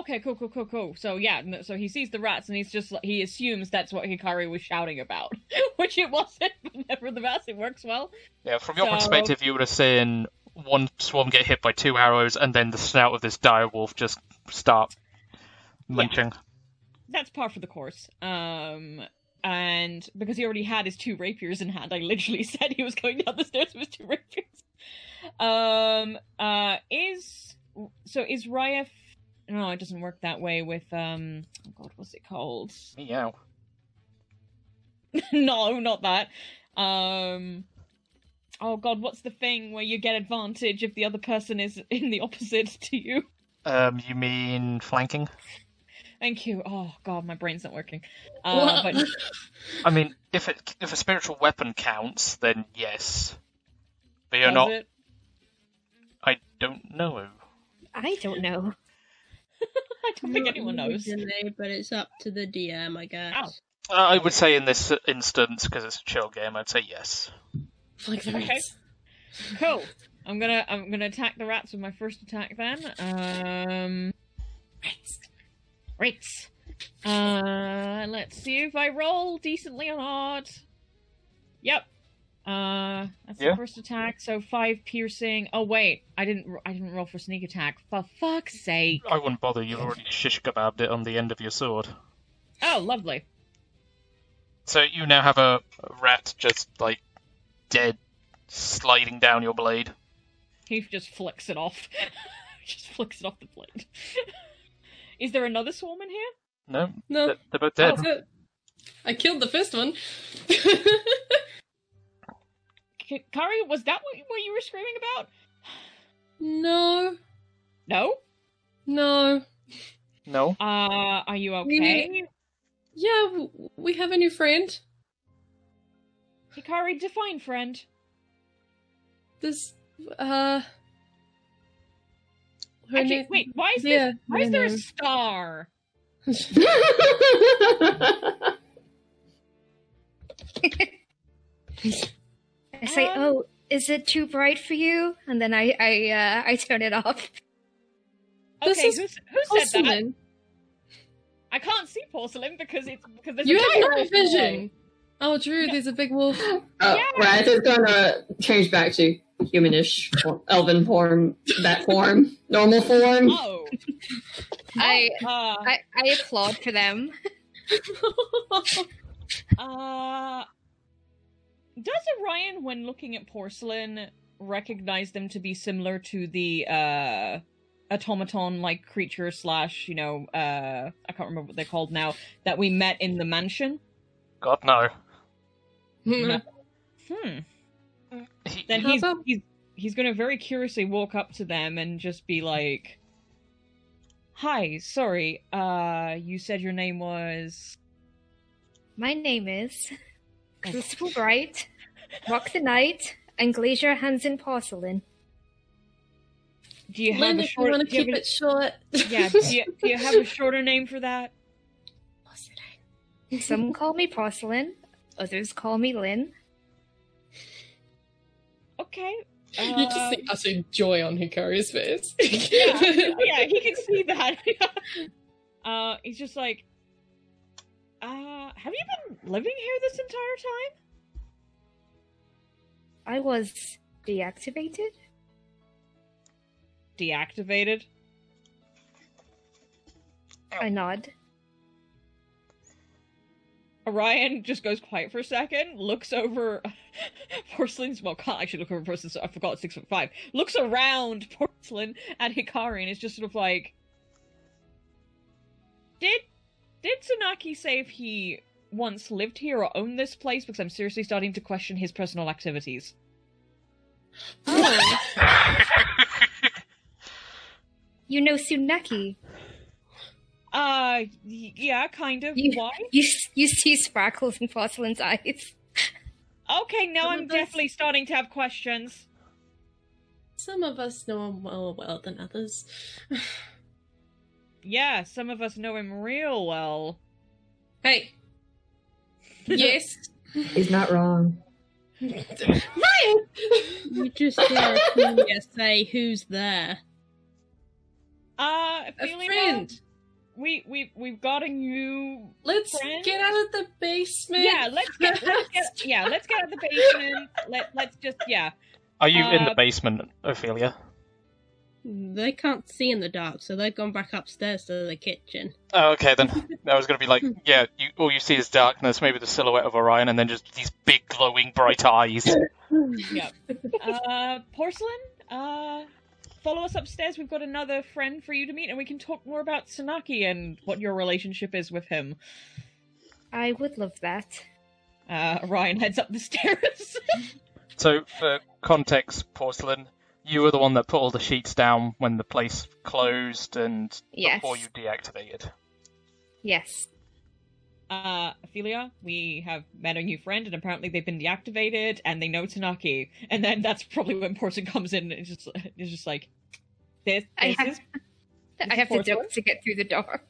Okay, cool, cool, cool, cool. So yeah, no- so he sees the rats and he's just he assumes that's what Hikari was shouting about, which it wasn't. But nevertheless, it works well. Yeah, from your So- perspective, you would have seen one swarm get hit by two arrows, and then the snout of this dire wolf just start munching. That's par for the course. Um, and because he already had his two rapiers in hand, I literally said he was going down the stairs with his two rapiers. Um, uh, is so is Raya? f- No, it doesn't work that way with um. Oh God, what's it called? Meow. no, not that. Um. Oh God, what's the thing where you get advantage if the other person is in the opposite to you? Um, you mean flanking? Thank you. Oh God, my brain's not working. Uh, but I mean, if it if a spiritual weapon counts, then yes. But you're does not. it? I don't know. I don't know. I don't think anyone knows. Originally, but it's up to the DM, I guess. Uh, I would say in this instance, because it's a chill game, I'd say yes. Like the Okay. Cool. I'm gonna I'm gonna attack the rats with my first attack then. Um Rats. Uh let's see if I roll decently or not. Yep. Uh that's Yeah. the first attack, so five piercing. Oh wait, I didn't I didn't roll for sneak attack. For fuck's sake. I wouldn't bother. You've already shish kebabbed it on the end of your sword. Oh, lovely. So you now have a rat just like dead, sliding down your blade. He just flicks it off. just flicks it off the blade. Is there another swarm in here? No, No. they're, they're both dead. That's it. I killed the first one. K- Kari, was that what, what you were screaming about? no, No? no. No. Uh, are you We okay? need- Yeah, we have a new friend. Hikari, define friend. This, uh. Her Actually, name- wait, why is yeah, this, why is her there a star? I say, Um, "Oh, is it too bright for you?" And then I I uh, I turn it off. This Okay, is who's, who said that? I can't see porcelain because it's because there's You a have dire night wolf vision. Oh, Drew, there's a big wolf. Oh, Yeah. right. It's gonna change back to humanish, form, elven form, that form, normal form. Oh. I, uh, I I applaud for them. uh, does Orion, when looking at porcelain, recognize them to be similar to the uh automaton-like creature slash, you know, uh, I can't remember what they're called now, that we met in the mansion? God no. No. Hmm. He, Then he's he's he's gonna very curiously walk up to them and just be like, "Hi, sorry, uh, you said your name was." My name is Crucible Bright, Rock the Night, and Glacier Hands in Porcelain. Do you have Lynn, a if you want to keep a- it short. Yeah. Do you, do you have a shorter name for that? Some call me Porcelain, others call me Lynn. Okay. you just uh, see utter joy on Hikari's face. yeah, yeah, he can see that. uh, he's just like, uh, have you been living here this entire time? I was deactivated. Deactivated. I nod. Orion just goes quiet for a second, looks over Porcelain's well, can't actually look over Porcelain, so I forgot six foot five. Looks around Porcelain at Hikari and is just sort of like Did did Tsunaki say if he once lived here or owned this place? Because I'm seriously starting to question his personal activities. Oh, you know Tsunaki. Uh yeah, kind of. You, Why? you you see sparkles in Porcelain's eyes. Okay, now Some I'm of us- definitely starting to have questions. Some of us know him more well than others. Yeah, some of us know him real well. Hey. Yes. He's not wrong. Ryan! You just hear Amelia say, "Who's there?" Uh, A Ophelia, friend. We we we've got a new. Let's friend? get out of the basement. Yeah, let's get, let's get yeah, let's get out of the basement. Let let's just yeah. Are you in the Uh, basement, Ophelia? They can't see in the dark, so they've gone back upstairs to the kitchen. Oh, okay, then I was going to be like, yeah, you, all you see is darkness, maybe the silhouette of Orion, and then just these big glowing bright eyes. yeah. Uh, porcelain. Uh, follow us upstairs. We've got another friend for you to meet, and we can talk more about Tsunaki and what your relationship is with him. I would love that. Uh, Orion heads up the stairs. So, for context, Porcelain, you were the one that put all the sheets down when the place closed and Yes. before you deactivated. Yes. Uh, Ophelia, we have met a new friend, and apparently they've been deactivated, and they know Tsunaki. And then that's probably when Porcelain comes in, and it's just, it's just like, this, I have, is I have to porcelain? duck to get through the door.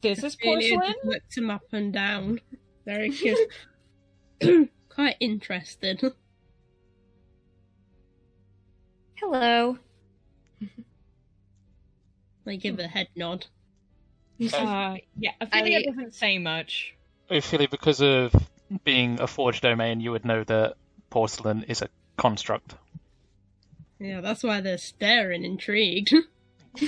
this is Really porcelain. just him up and down. Very cute. Quite interested. Hello. They give a head nod. Uh, yeah, Ophelia I- doesn't say much. Ophelia, because of being a forged domain, you would know that Porcelain is a construct. Yeah, that's why they're staring, intrigued.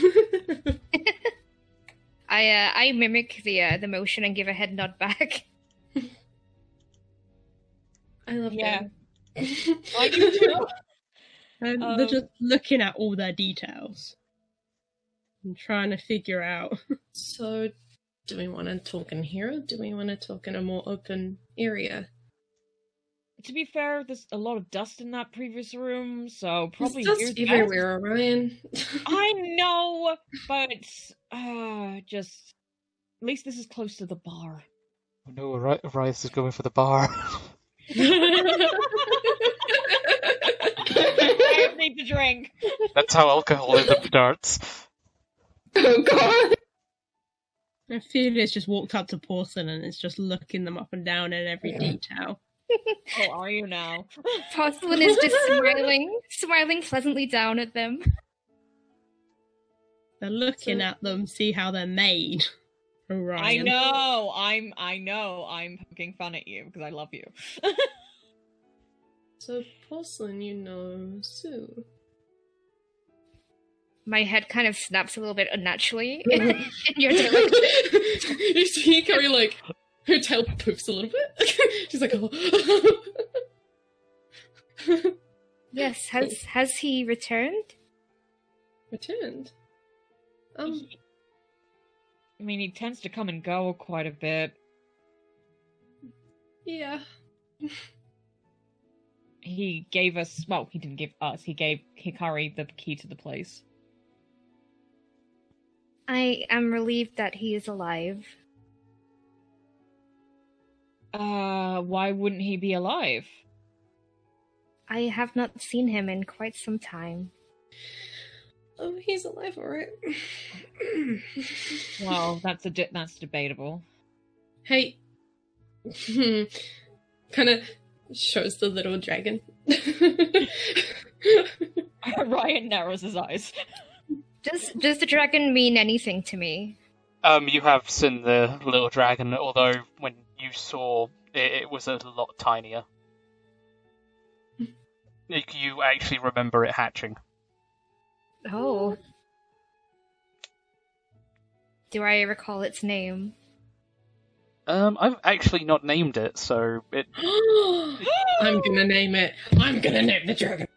I uh, I mimic the uh, the motion and give a head nod back. I love Yeah. that. I do too. And Um, they're just looking at all their details and trying to figure out. So, do we want to talk in here or do we want to talk in a more open area? To be fair, there's a lot of dust in that previous room, so probably There's here's dust everywhere, Orion. I know, but uh, just at least this is close to the bar. Oh no, Ori- Orias is going for the bar. I need to drink. That's how alcoholism starts. Oh god. Ophelia's just walked up to Porcelain and is just looking them up and down at every detail. How are you now? Porcelain is just smiling, smiling pleasantly down at them. They're looking at them, see how they're made. Orion. I know. I'm. I know. I'm poking fun at you because I love you. so, porcelain, you know Sue. My head kind of snaps a little bit unnaturally in, in your direction. you see Carrie like her tail poofs a little bit. She's like, oh. Yes, has has he returned? returned. Um, I mean, he tends to come and go quite a bit. yeah. He gave us. Well, he didn't give us. He gave Hikari the key to the place. I am relieved that he is alive. Uh, why wouldn't he be alive? I have not seen him in quite some time. Oh, he's alive, alright. Well, that's a de- that's debatable. hey. kind of shows the little dragon. Orion narrows his eyes. Does does the dragon mean anything to me? Um, you have seen the little dragon, although when you saw it, it was a lot tinier. You actually remember it hatching. Oh. Do I recall its name? Um, I've actually not named it, so it. I'm gonna name it. I'm gonna name the dragon.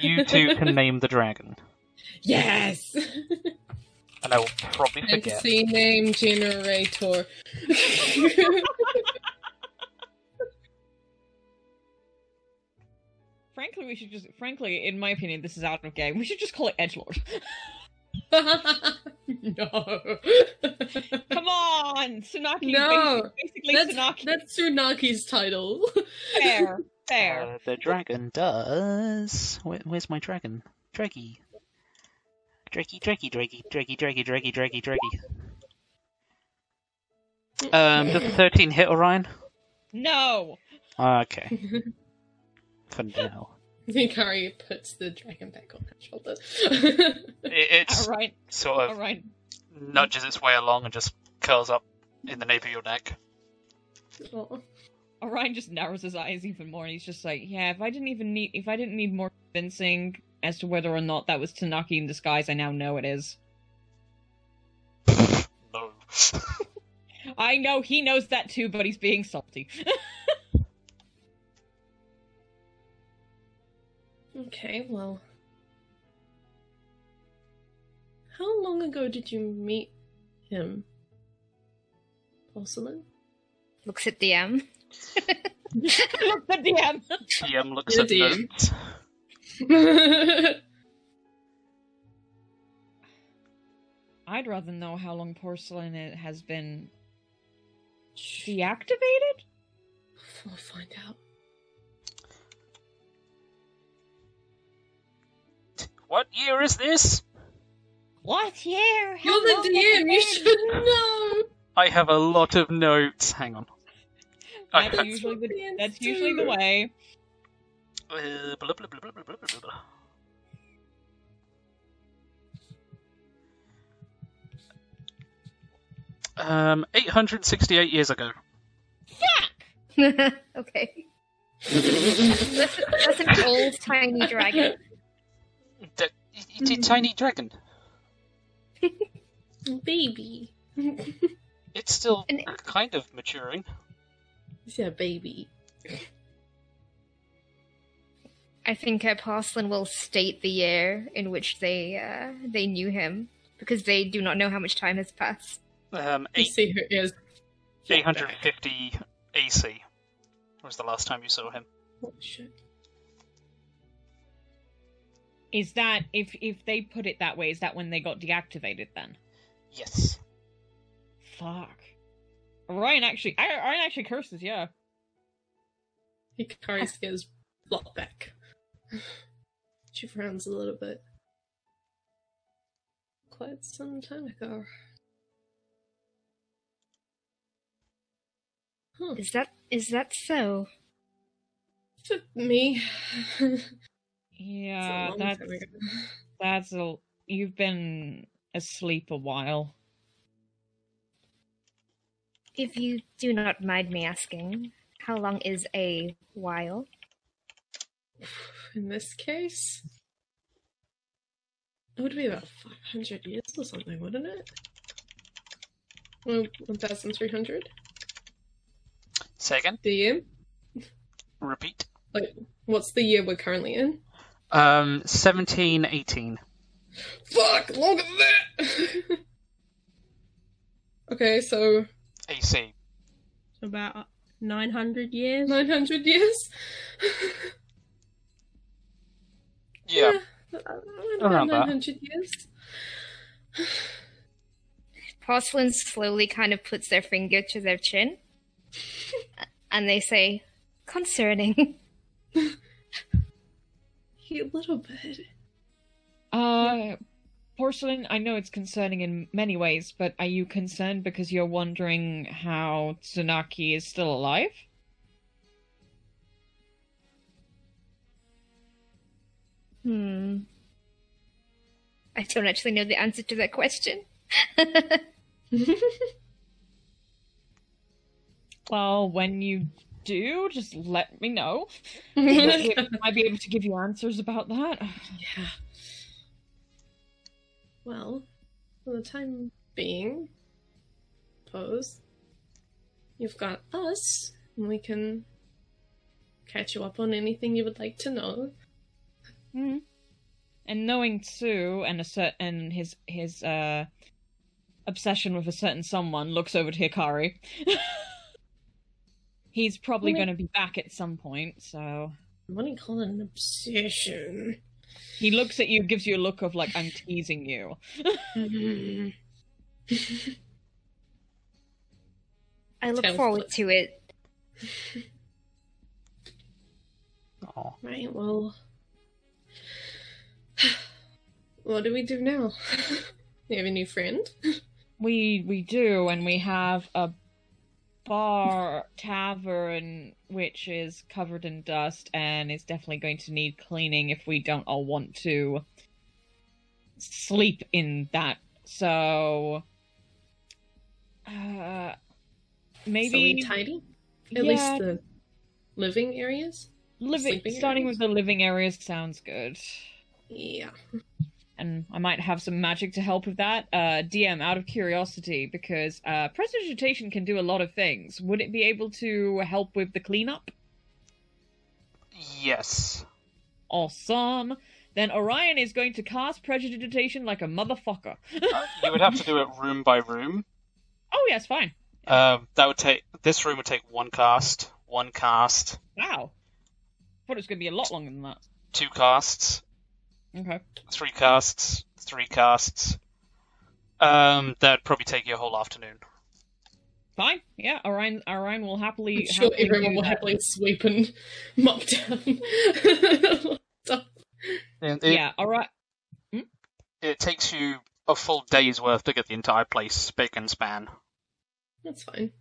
You two can name the dragon, Yes! and I will probably forget. Fantasy name generator. Frankly, we should just. Frankly, in my opinion, this is out of game. We should just call it Edgelord. no. Come on, Tsunaki. No. basically, That's, Tsunaki. that's Tsunaki's title. fair, fair. Uh, the dragon does. Where, where's my dragon? Draggy. Draggy, draggy, draggy, draggy, draggy, draggy, draggy, draggy. Um, does the 13 hit Orion? no. Okay. For now. Hikari puts the dragon back on her shoulder. It, it's Alright. sort of Alright. nudges its way along and just curls up in the nape of your neck. Oh. Orion just narrows his eyes even more and he's just like, Yeah, if I didn't even need if I didn't need more convincing as to whether or not that was Tsunaki in disguise, I now know it is. No. I know he knows that too, but he's being salty. Okay, well. How long ago did you meet him? Porcelain? Looks at DM. Look the DM. DM looks at DM. notes. I'd rather know how long porcelain it has been deactivated. We'll find out. What year is this? What year? You're the DM, you should know! I have a lot of notes. Hang on. I That's usually the that's usually the way. Um, 868 years ago. Yeah. okay. that's, that's, an old tiny dragon. That, it's a tiny dragon. baby. it's still kind of maturing. It's a baby. I think uh, Porcelain will state the year in which they uh, they knew him because they do not know how much time has passed. Um, You eight, see her ears. 850 AC was the last time you saw him. Oh, shit. Is that if if they put it that way? Is that when they got deactivated? Then Yes. fuck. Orion actually, I- Orion actually curses. Yeah. Hikari's ears block back. She frowns a little bit. Quite some time ago. Huh. Is that is that so? For me. Yeah, that's that's a. You've been asleep a while. If you do not mind me asking, how long is a while? In this case, it would be about 500 years or something, wouldn't it? Well, 1,300? Second, The year? repeat. Like, what's the year we're currently in? Um, 1718. Fuck, longer than that! okay, so AC. About 900 years. 900 years? Yeah. uh, Around that. 900 years. Porcelain slowly kind of puts their finger to their chin, and they say, "Concerning." A little bit. Uh, porcelain. I know it's concerning in many ways, but are you concerned because you're wondering how Tsunaki is still alive? Hmm. I don't actually know the answer to that question. Well, when you do, just let me know. I might be able to give you answers about that. Yeah. Well, for the time being, pose, you've got us, and we can catch you up on anything you would like to know. Mhm. And knowing Tsu and a certain his his uh obsession with a certain someone looks over to Hikari. He's probably going to be back at some point, so What do you call it? An obsession. he looks at you, gives you a look of like I'm teasing you. Mhm. I look Tell forward us. to it. Oh. right, well. What do we do now? we have a new friend. We we do, and we have a bar tavern which is covered in dust and is definitely going to need cleaning if we don't all want to sleep in that. So uh maybe So tidy? At Yeah. least the living areas? living starting areas? with the living areas sounds good. Yeah. and I might have some magic to help with that. Uh, DM, out of curiosity, because uh, prestidigitation can do a lot of things. Would it be able to help with the cleanup? Yes. Awesome. Then Orion is going to cast prestidigitation like a motherfucker. You would have to do it room by room. oh yes, fine. Um, that would take this room would take one cast, one cast, Wow. Thought it was going to be a lot longer than that. two casts, Okay. three casts, three casts. Um, that'd probably take you a whole afternoon. Fine. Yeah, Orion. Orion will happily. I'm sure happily everyone will that. happily sweep and mop down. And it, Yeah. All right. it takes you a full day's worth to get the entire place spick and span. That's fine.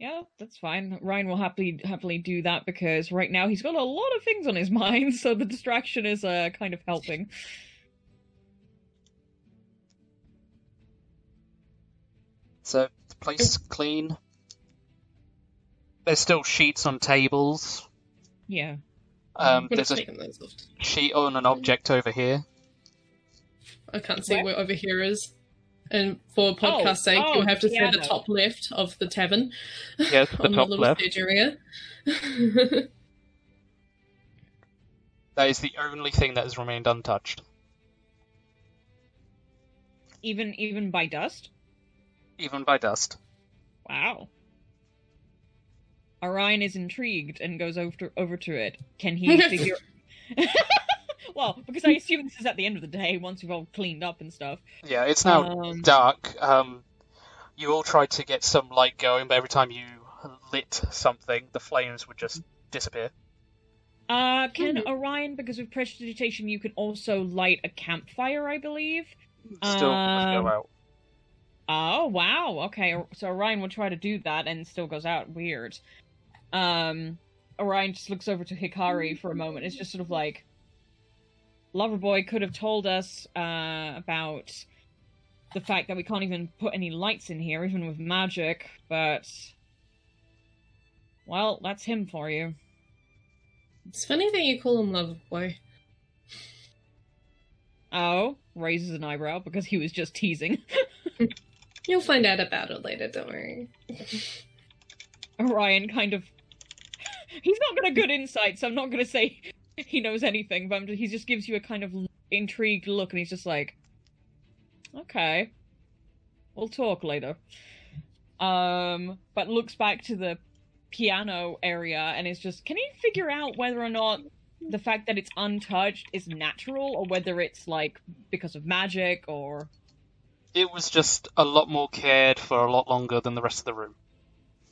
Yeah, that's fine. Orion will happily happily do that because right now he's got a lot of things on his mind, so the distraction is uh kind of helping. So the place is clean. There's still sheets on tables. Yeah. Um, there's a taken those off. sheet on an object over here. I can't see Where? where over here is. And for oh, podcast Oh, sake, oh, you'll have to see the top left of the tavern. Yes, the on top the little left. stage area. That is the only thing that has remained untouched. Even even by dust. Even by dust. Wow. Orion is intrigued and goes over to, over to it. Can he figure? Well, because I assume this is at the end of the day once we've all cleaned up and stuff. Yeah, it's now Um, dark. Um, you all tried to get some light going, but every time you lit something, the flames would just disappear. Uh, can Mhm. Orion, because with prestidigitation, you can also light a campfire, I believe. Still would Um, go out. Oh wow. Okay, so Orion will try to do that and still goes out. Weird. Um, Orion just looks over to Hikari for a moment. It's just sort of like, Loverboy could have told us uh, about the fact that we can't even put any lights in here, even with magic. But well, that's him for you. it's funny that you call him Loverboy. Oh, raises an eyebrow because he was just teasing. You'll find out about it later, don't worry. Orion kind of. He's not got a good insight, so I'm not going to say he knows anything, but I'm he just gives you a kind of intrigued look, and he's just like, okay, we'll talk later. Um, but looks back to the piano area and is just, can you figure out whether or not the fact that it's untouched is natural, or whether it's like because of magic, or It was just a lot more cared for a lot longer than the rest of the room.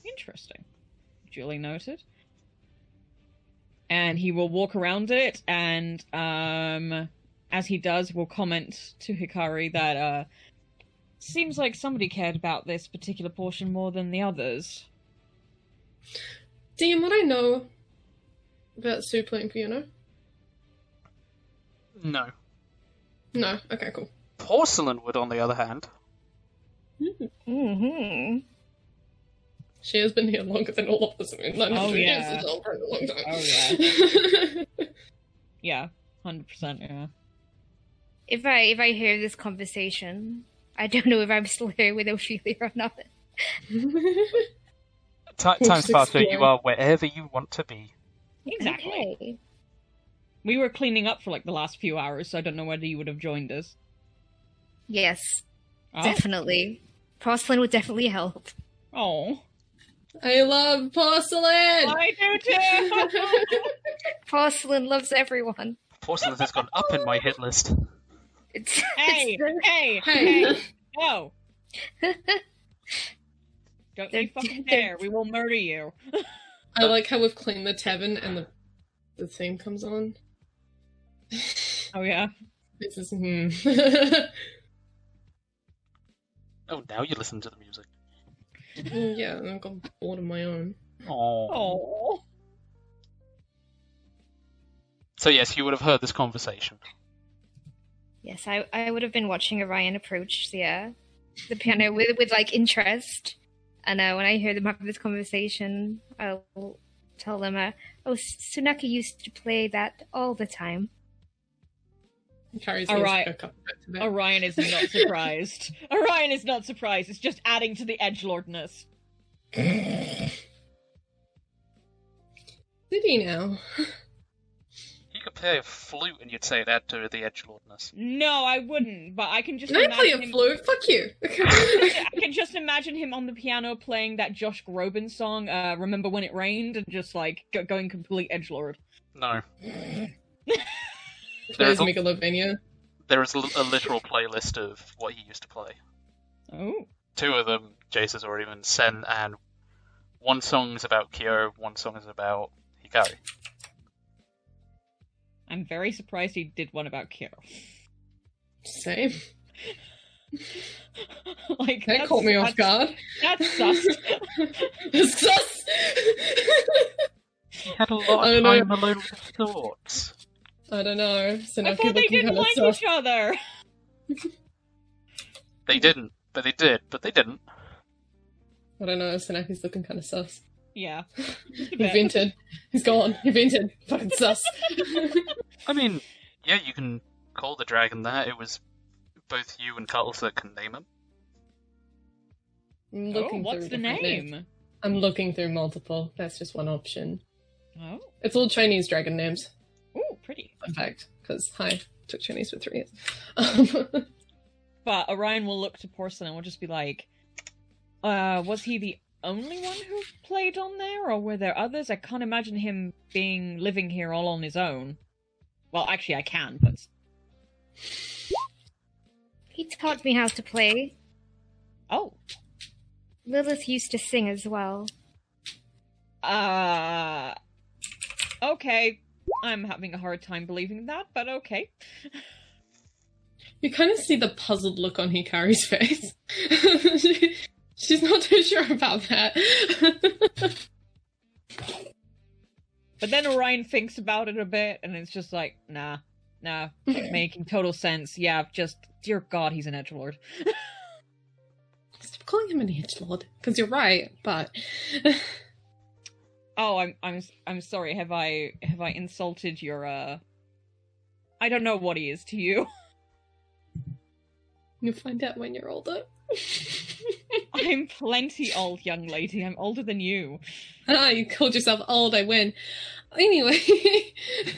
Interesting. Duly noted. And he will walk around it, and um, as he does, will comment to Hikari that uh, seems like somebody cared about this particular portion more than the others. Dean, what I know about Sue playing piano? No. No. Okay, cool. Porcelain would, on the other hand. Mm-hmm. She has been here longer than all of us. I mean, 900 Oh, yeah. years is a very long time. Oh, Yeah, hundred percent. Yeah. If I if I hear this conversation, I don't know if I'm still here with Ophelia or not. Ti Just times faster, you are wherever you want to be. Exactly. Okay. We were cleaning up for like the last few hours, so I don't know whether you would have joined us. Yes, Oh. definitely. Porcelain would definitely help. Oh. I love porcelain! I do too. Porcelain loves everyone. Porcelain has gone up in my hit list. It's, hey, it's- hey, Hey. hey, no. Don't They're- you fucking dare. We will murder you. I like how we've cleaned the tavern and the the theme comes on. Oh, yeah. This is hmm. Oh, now you listen to the music. Mm, yeah, I've got bored of my own. Oh. So yes, you would have heard this conversation. Yes, I, I would have been watching Orion approach the uh, the piano with with like interest. And uh, when I hear them have this conversation, I'll tell them, uh, "Oh, Tsunaki used to play that all the time." Carries All his right. a bit to. Orion is not surprised. Orion is not surprised. It's just adding to the edge lordness. Did he now? You could play a flute and you'd say that to the edge lordness. No, I wouldn't. But I can just I play a him- flute. Fuck you. I can just imagine him on the piano playing that Josh Groban song, uh, "Remember When It Rained," and just like go- going complete edge lord. No. Plays a- Megalovania. There is a, a literal playlist of what he used to play. Oh. Two of them, Jace has already been sent, and one song is about Kyo, one song is about Hikari. I'm very surprised he did one about Kyo. Same. like That caught me off guard. That's sus. Sus! He had a lot I of know. time alone with his thoughts. I don't know. So now I thought they didn't like each other. They didn't, but they did, but they didn't. I don't know. Tsunaki's looking kind of sus. Yeah. Just a he vented. He's gone. He vented. Fucking sus. I mean, yeah, you can call the dragon that. It was both you and Cuddles that can name him. I'm Oh, looking what's the name? names. I'm looking through multiple. That's just one option. Oh, It's all Chinese dragon names. Ooh, pretty. Fun fact. Because hi, took Chinese for three years. But Orion will look to Porcelain and will just be like, uh, was he the only one who played on there, or were there others? I can't imagine him being living here all on his own. Well, actually, I can, but He taught me how to play. oh, Lilith used to sing as well. uh, okay. I'm having a hard time believing that, but okay. you kind of see the puzzled look on Hikari's face. She- She's not too sure about that. But then Orion thinks about it a bit, and it's just like, nah, nah, making total sense. Yeah, just dear God, he's an edgelord. Stop calling him an edgelord, because you're right. But Oh, I'm I'm I'm sorry. Have I have I insulted your uh I don't know what he is to you. you'll find out when you're older. I'm plenty old, young lady. I'm older than you. ah, you called yourself old. I win. Anyway,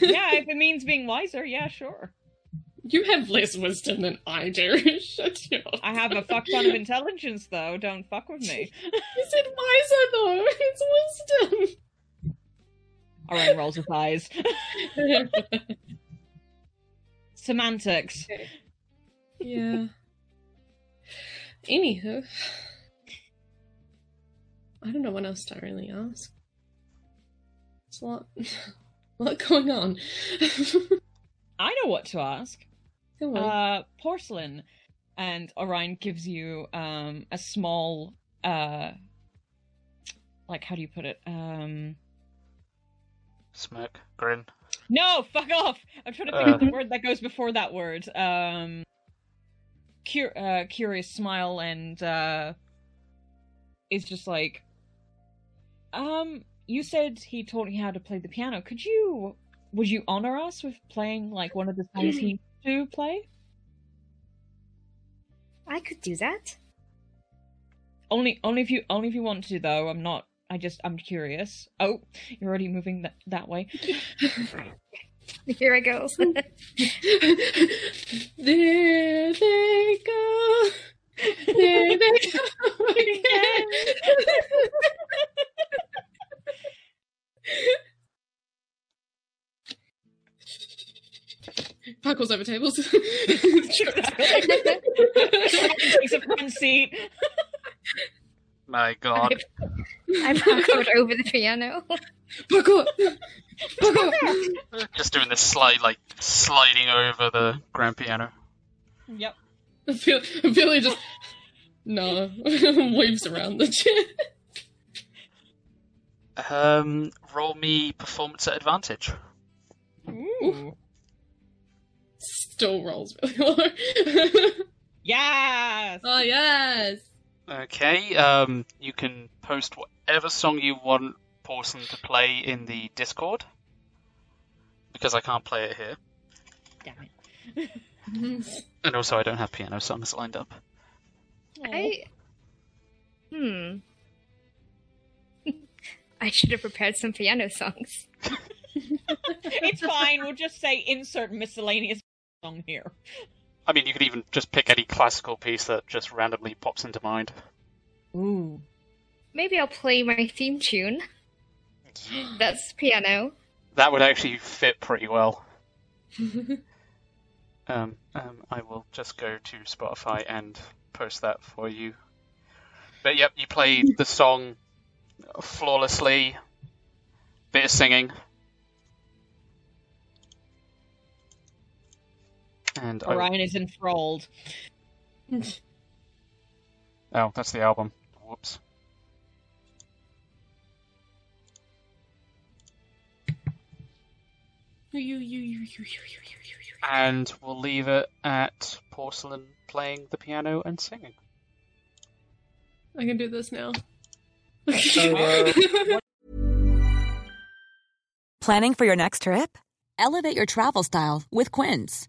Yeah, if it means being wiser, yeah, sure. you have less wisdom than I do. Shut your. I have a fuck ton of intelligence though. Don't fuck with me. You said wiser though. It's wisdom. Orion rolls his eyes. Semantics. yeah. Anywho, I don't know what else to really ask. It's a lot, a lot going on. I know what to ask. Go on. Uh, porcelain, and Orion gives you um a small uh, like how do you put it? Um, Smirk, grin. no, fuck off! I'm trying to think of Uh. the word that goes before that word. Um, cur- uh, curious smile and uh, is just like, um, you said he taught you how to play the piano. Could you? Would you honor us with playing like one of the songs he used to play? I could do that. Only, only if you, only if you want to, though. I'm not. I just, I'm curious. Oh, you're already moving that that way. Here I go. there they go. There they go again. Parkour's over tables. Takes a front seat. My god. I parkoured over the piano. Parkour! Parkour! Just doing this slide, like, sliding over the grand piano. Yep. I feel, I feel like just No, waves around the chair. Um, roll me performance at advantage. Ooh. Still rolls really low. Yes. oh yes. Okay. Um, you can post whatever song you want Porcelain to play in the Discord because I can't play it here, Damn it. and also I don't have piano songs lined up. I. Hmm. I should have prepared some piano songs. it's fine. We'll just say insert miscellaneous song here. I mean, you could even just pick any classical piece that just randomly pops into mind. Ooh. Maybe I'll play my theme tune. That's piano. That would actually fit pretty well. um, um, I will just go to Spotify and post that for you. But yep, you played the song flawlessly. Bit of singing. And I, is enthralled. oh, that's the album. Whoops. And we'll leave it at Porcelain playing the piano and singing. I can do this now. Uh, Planning for your next trip? Elevate your travel style with Quince.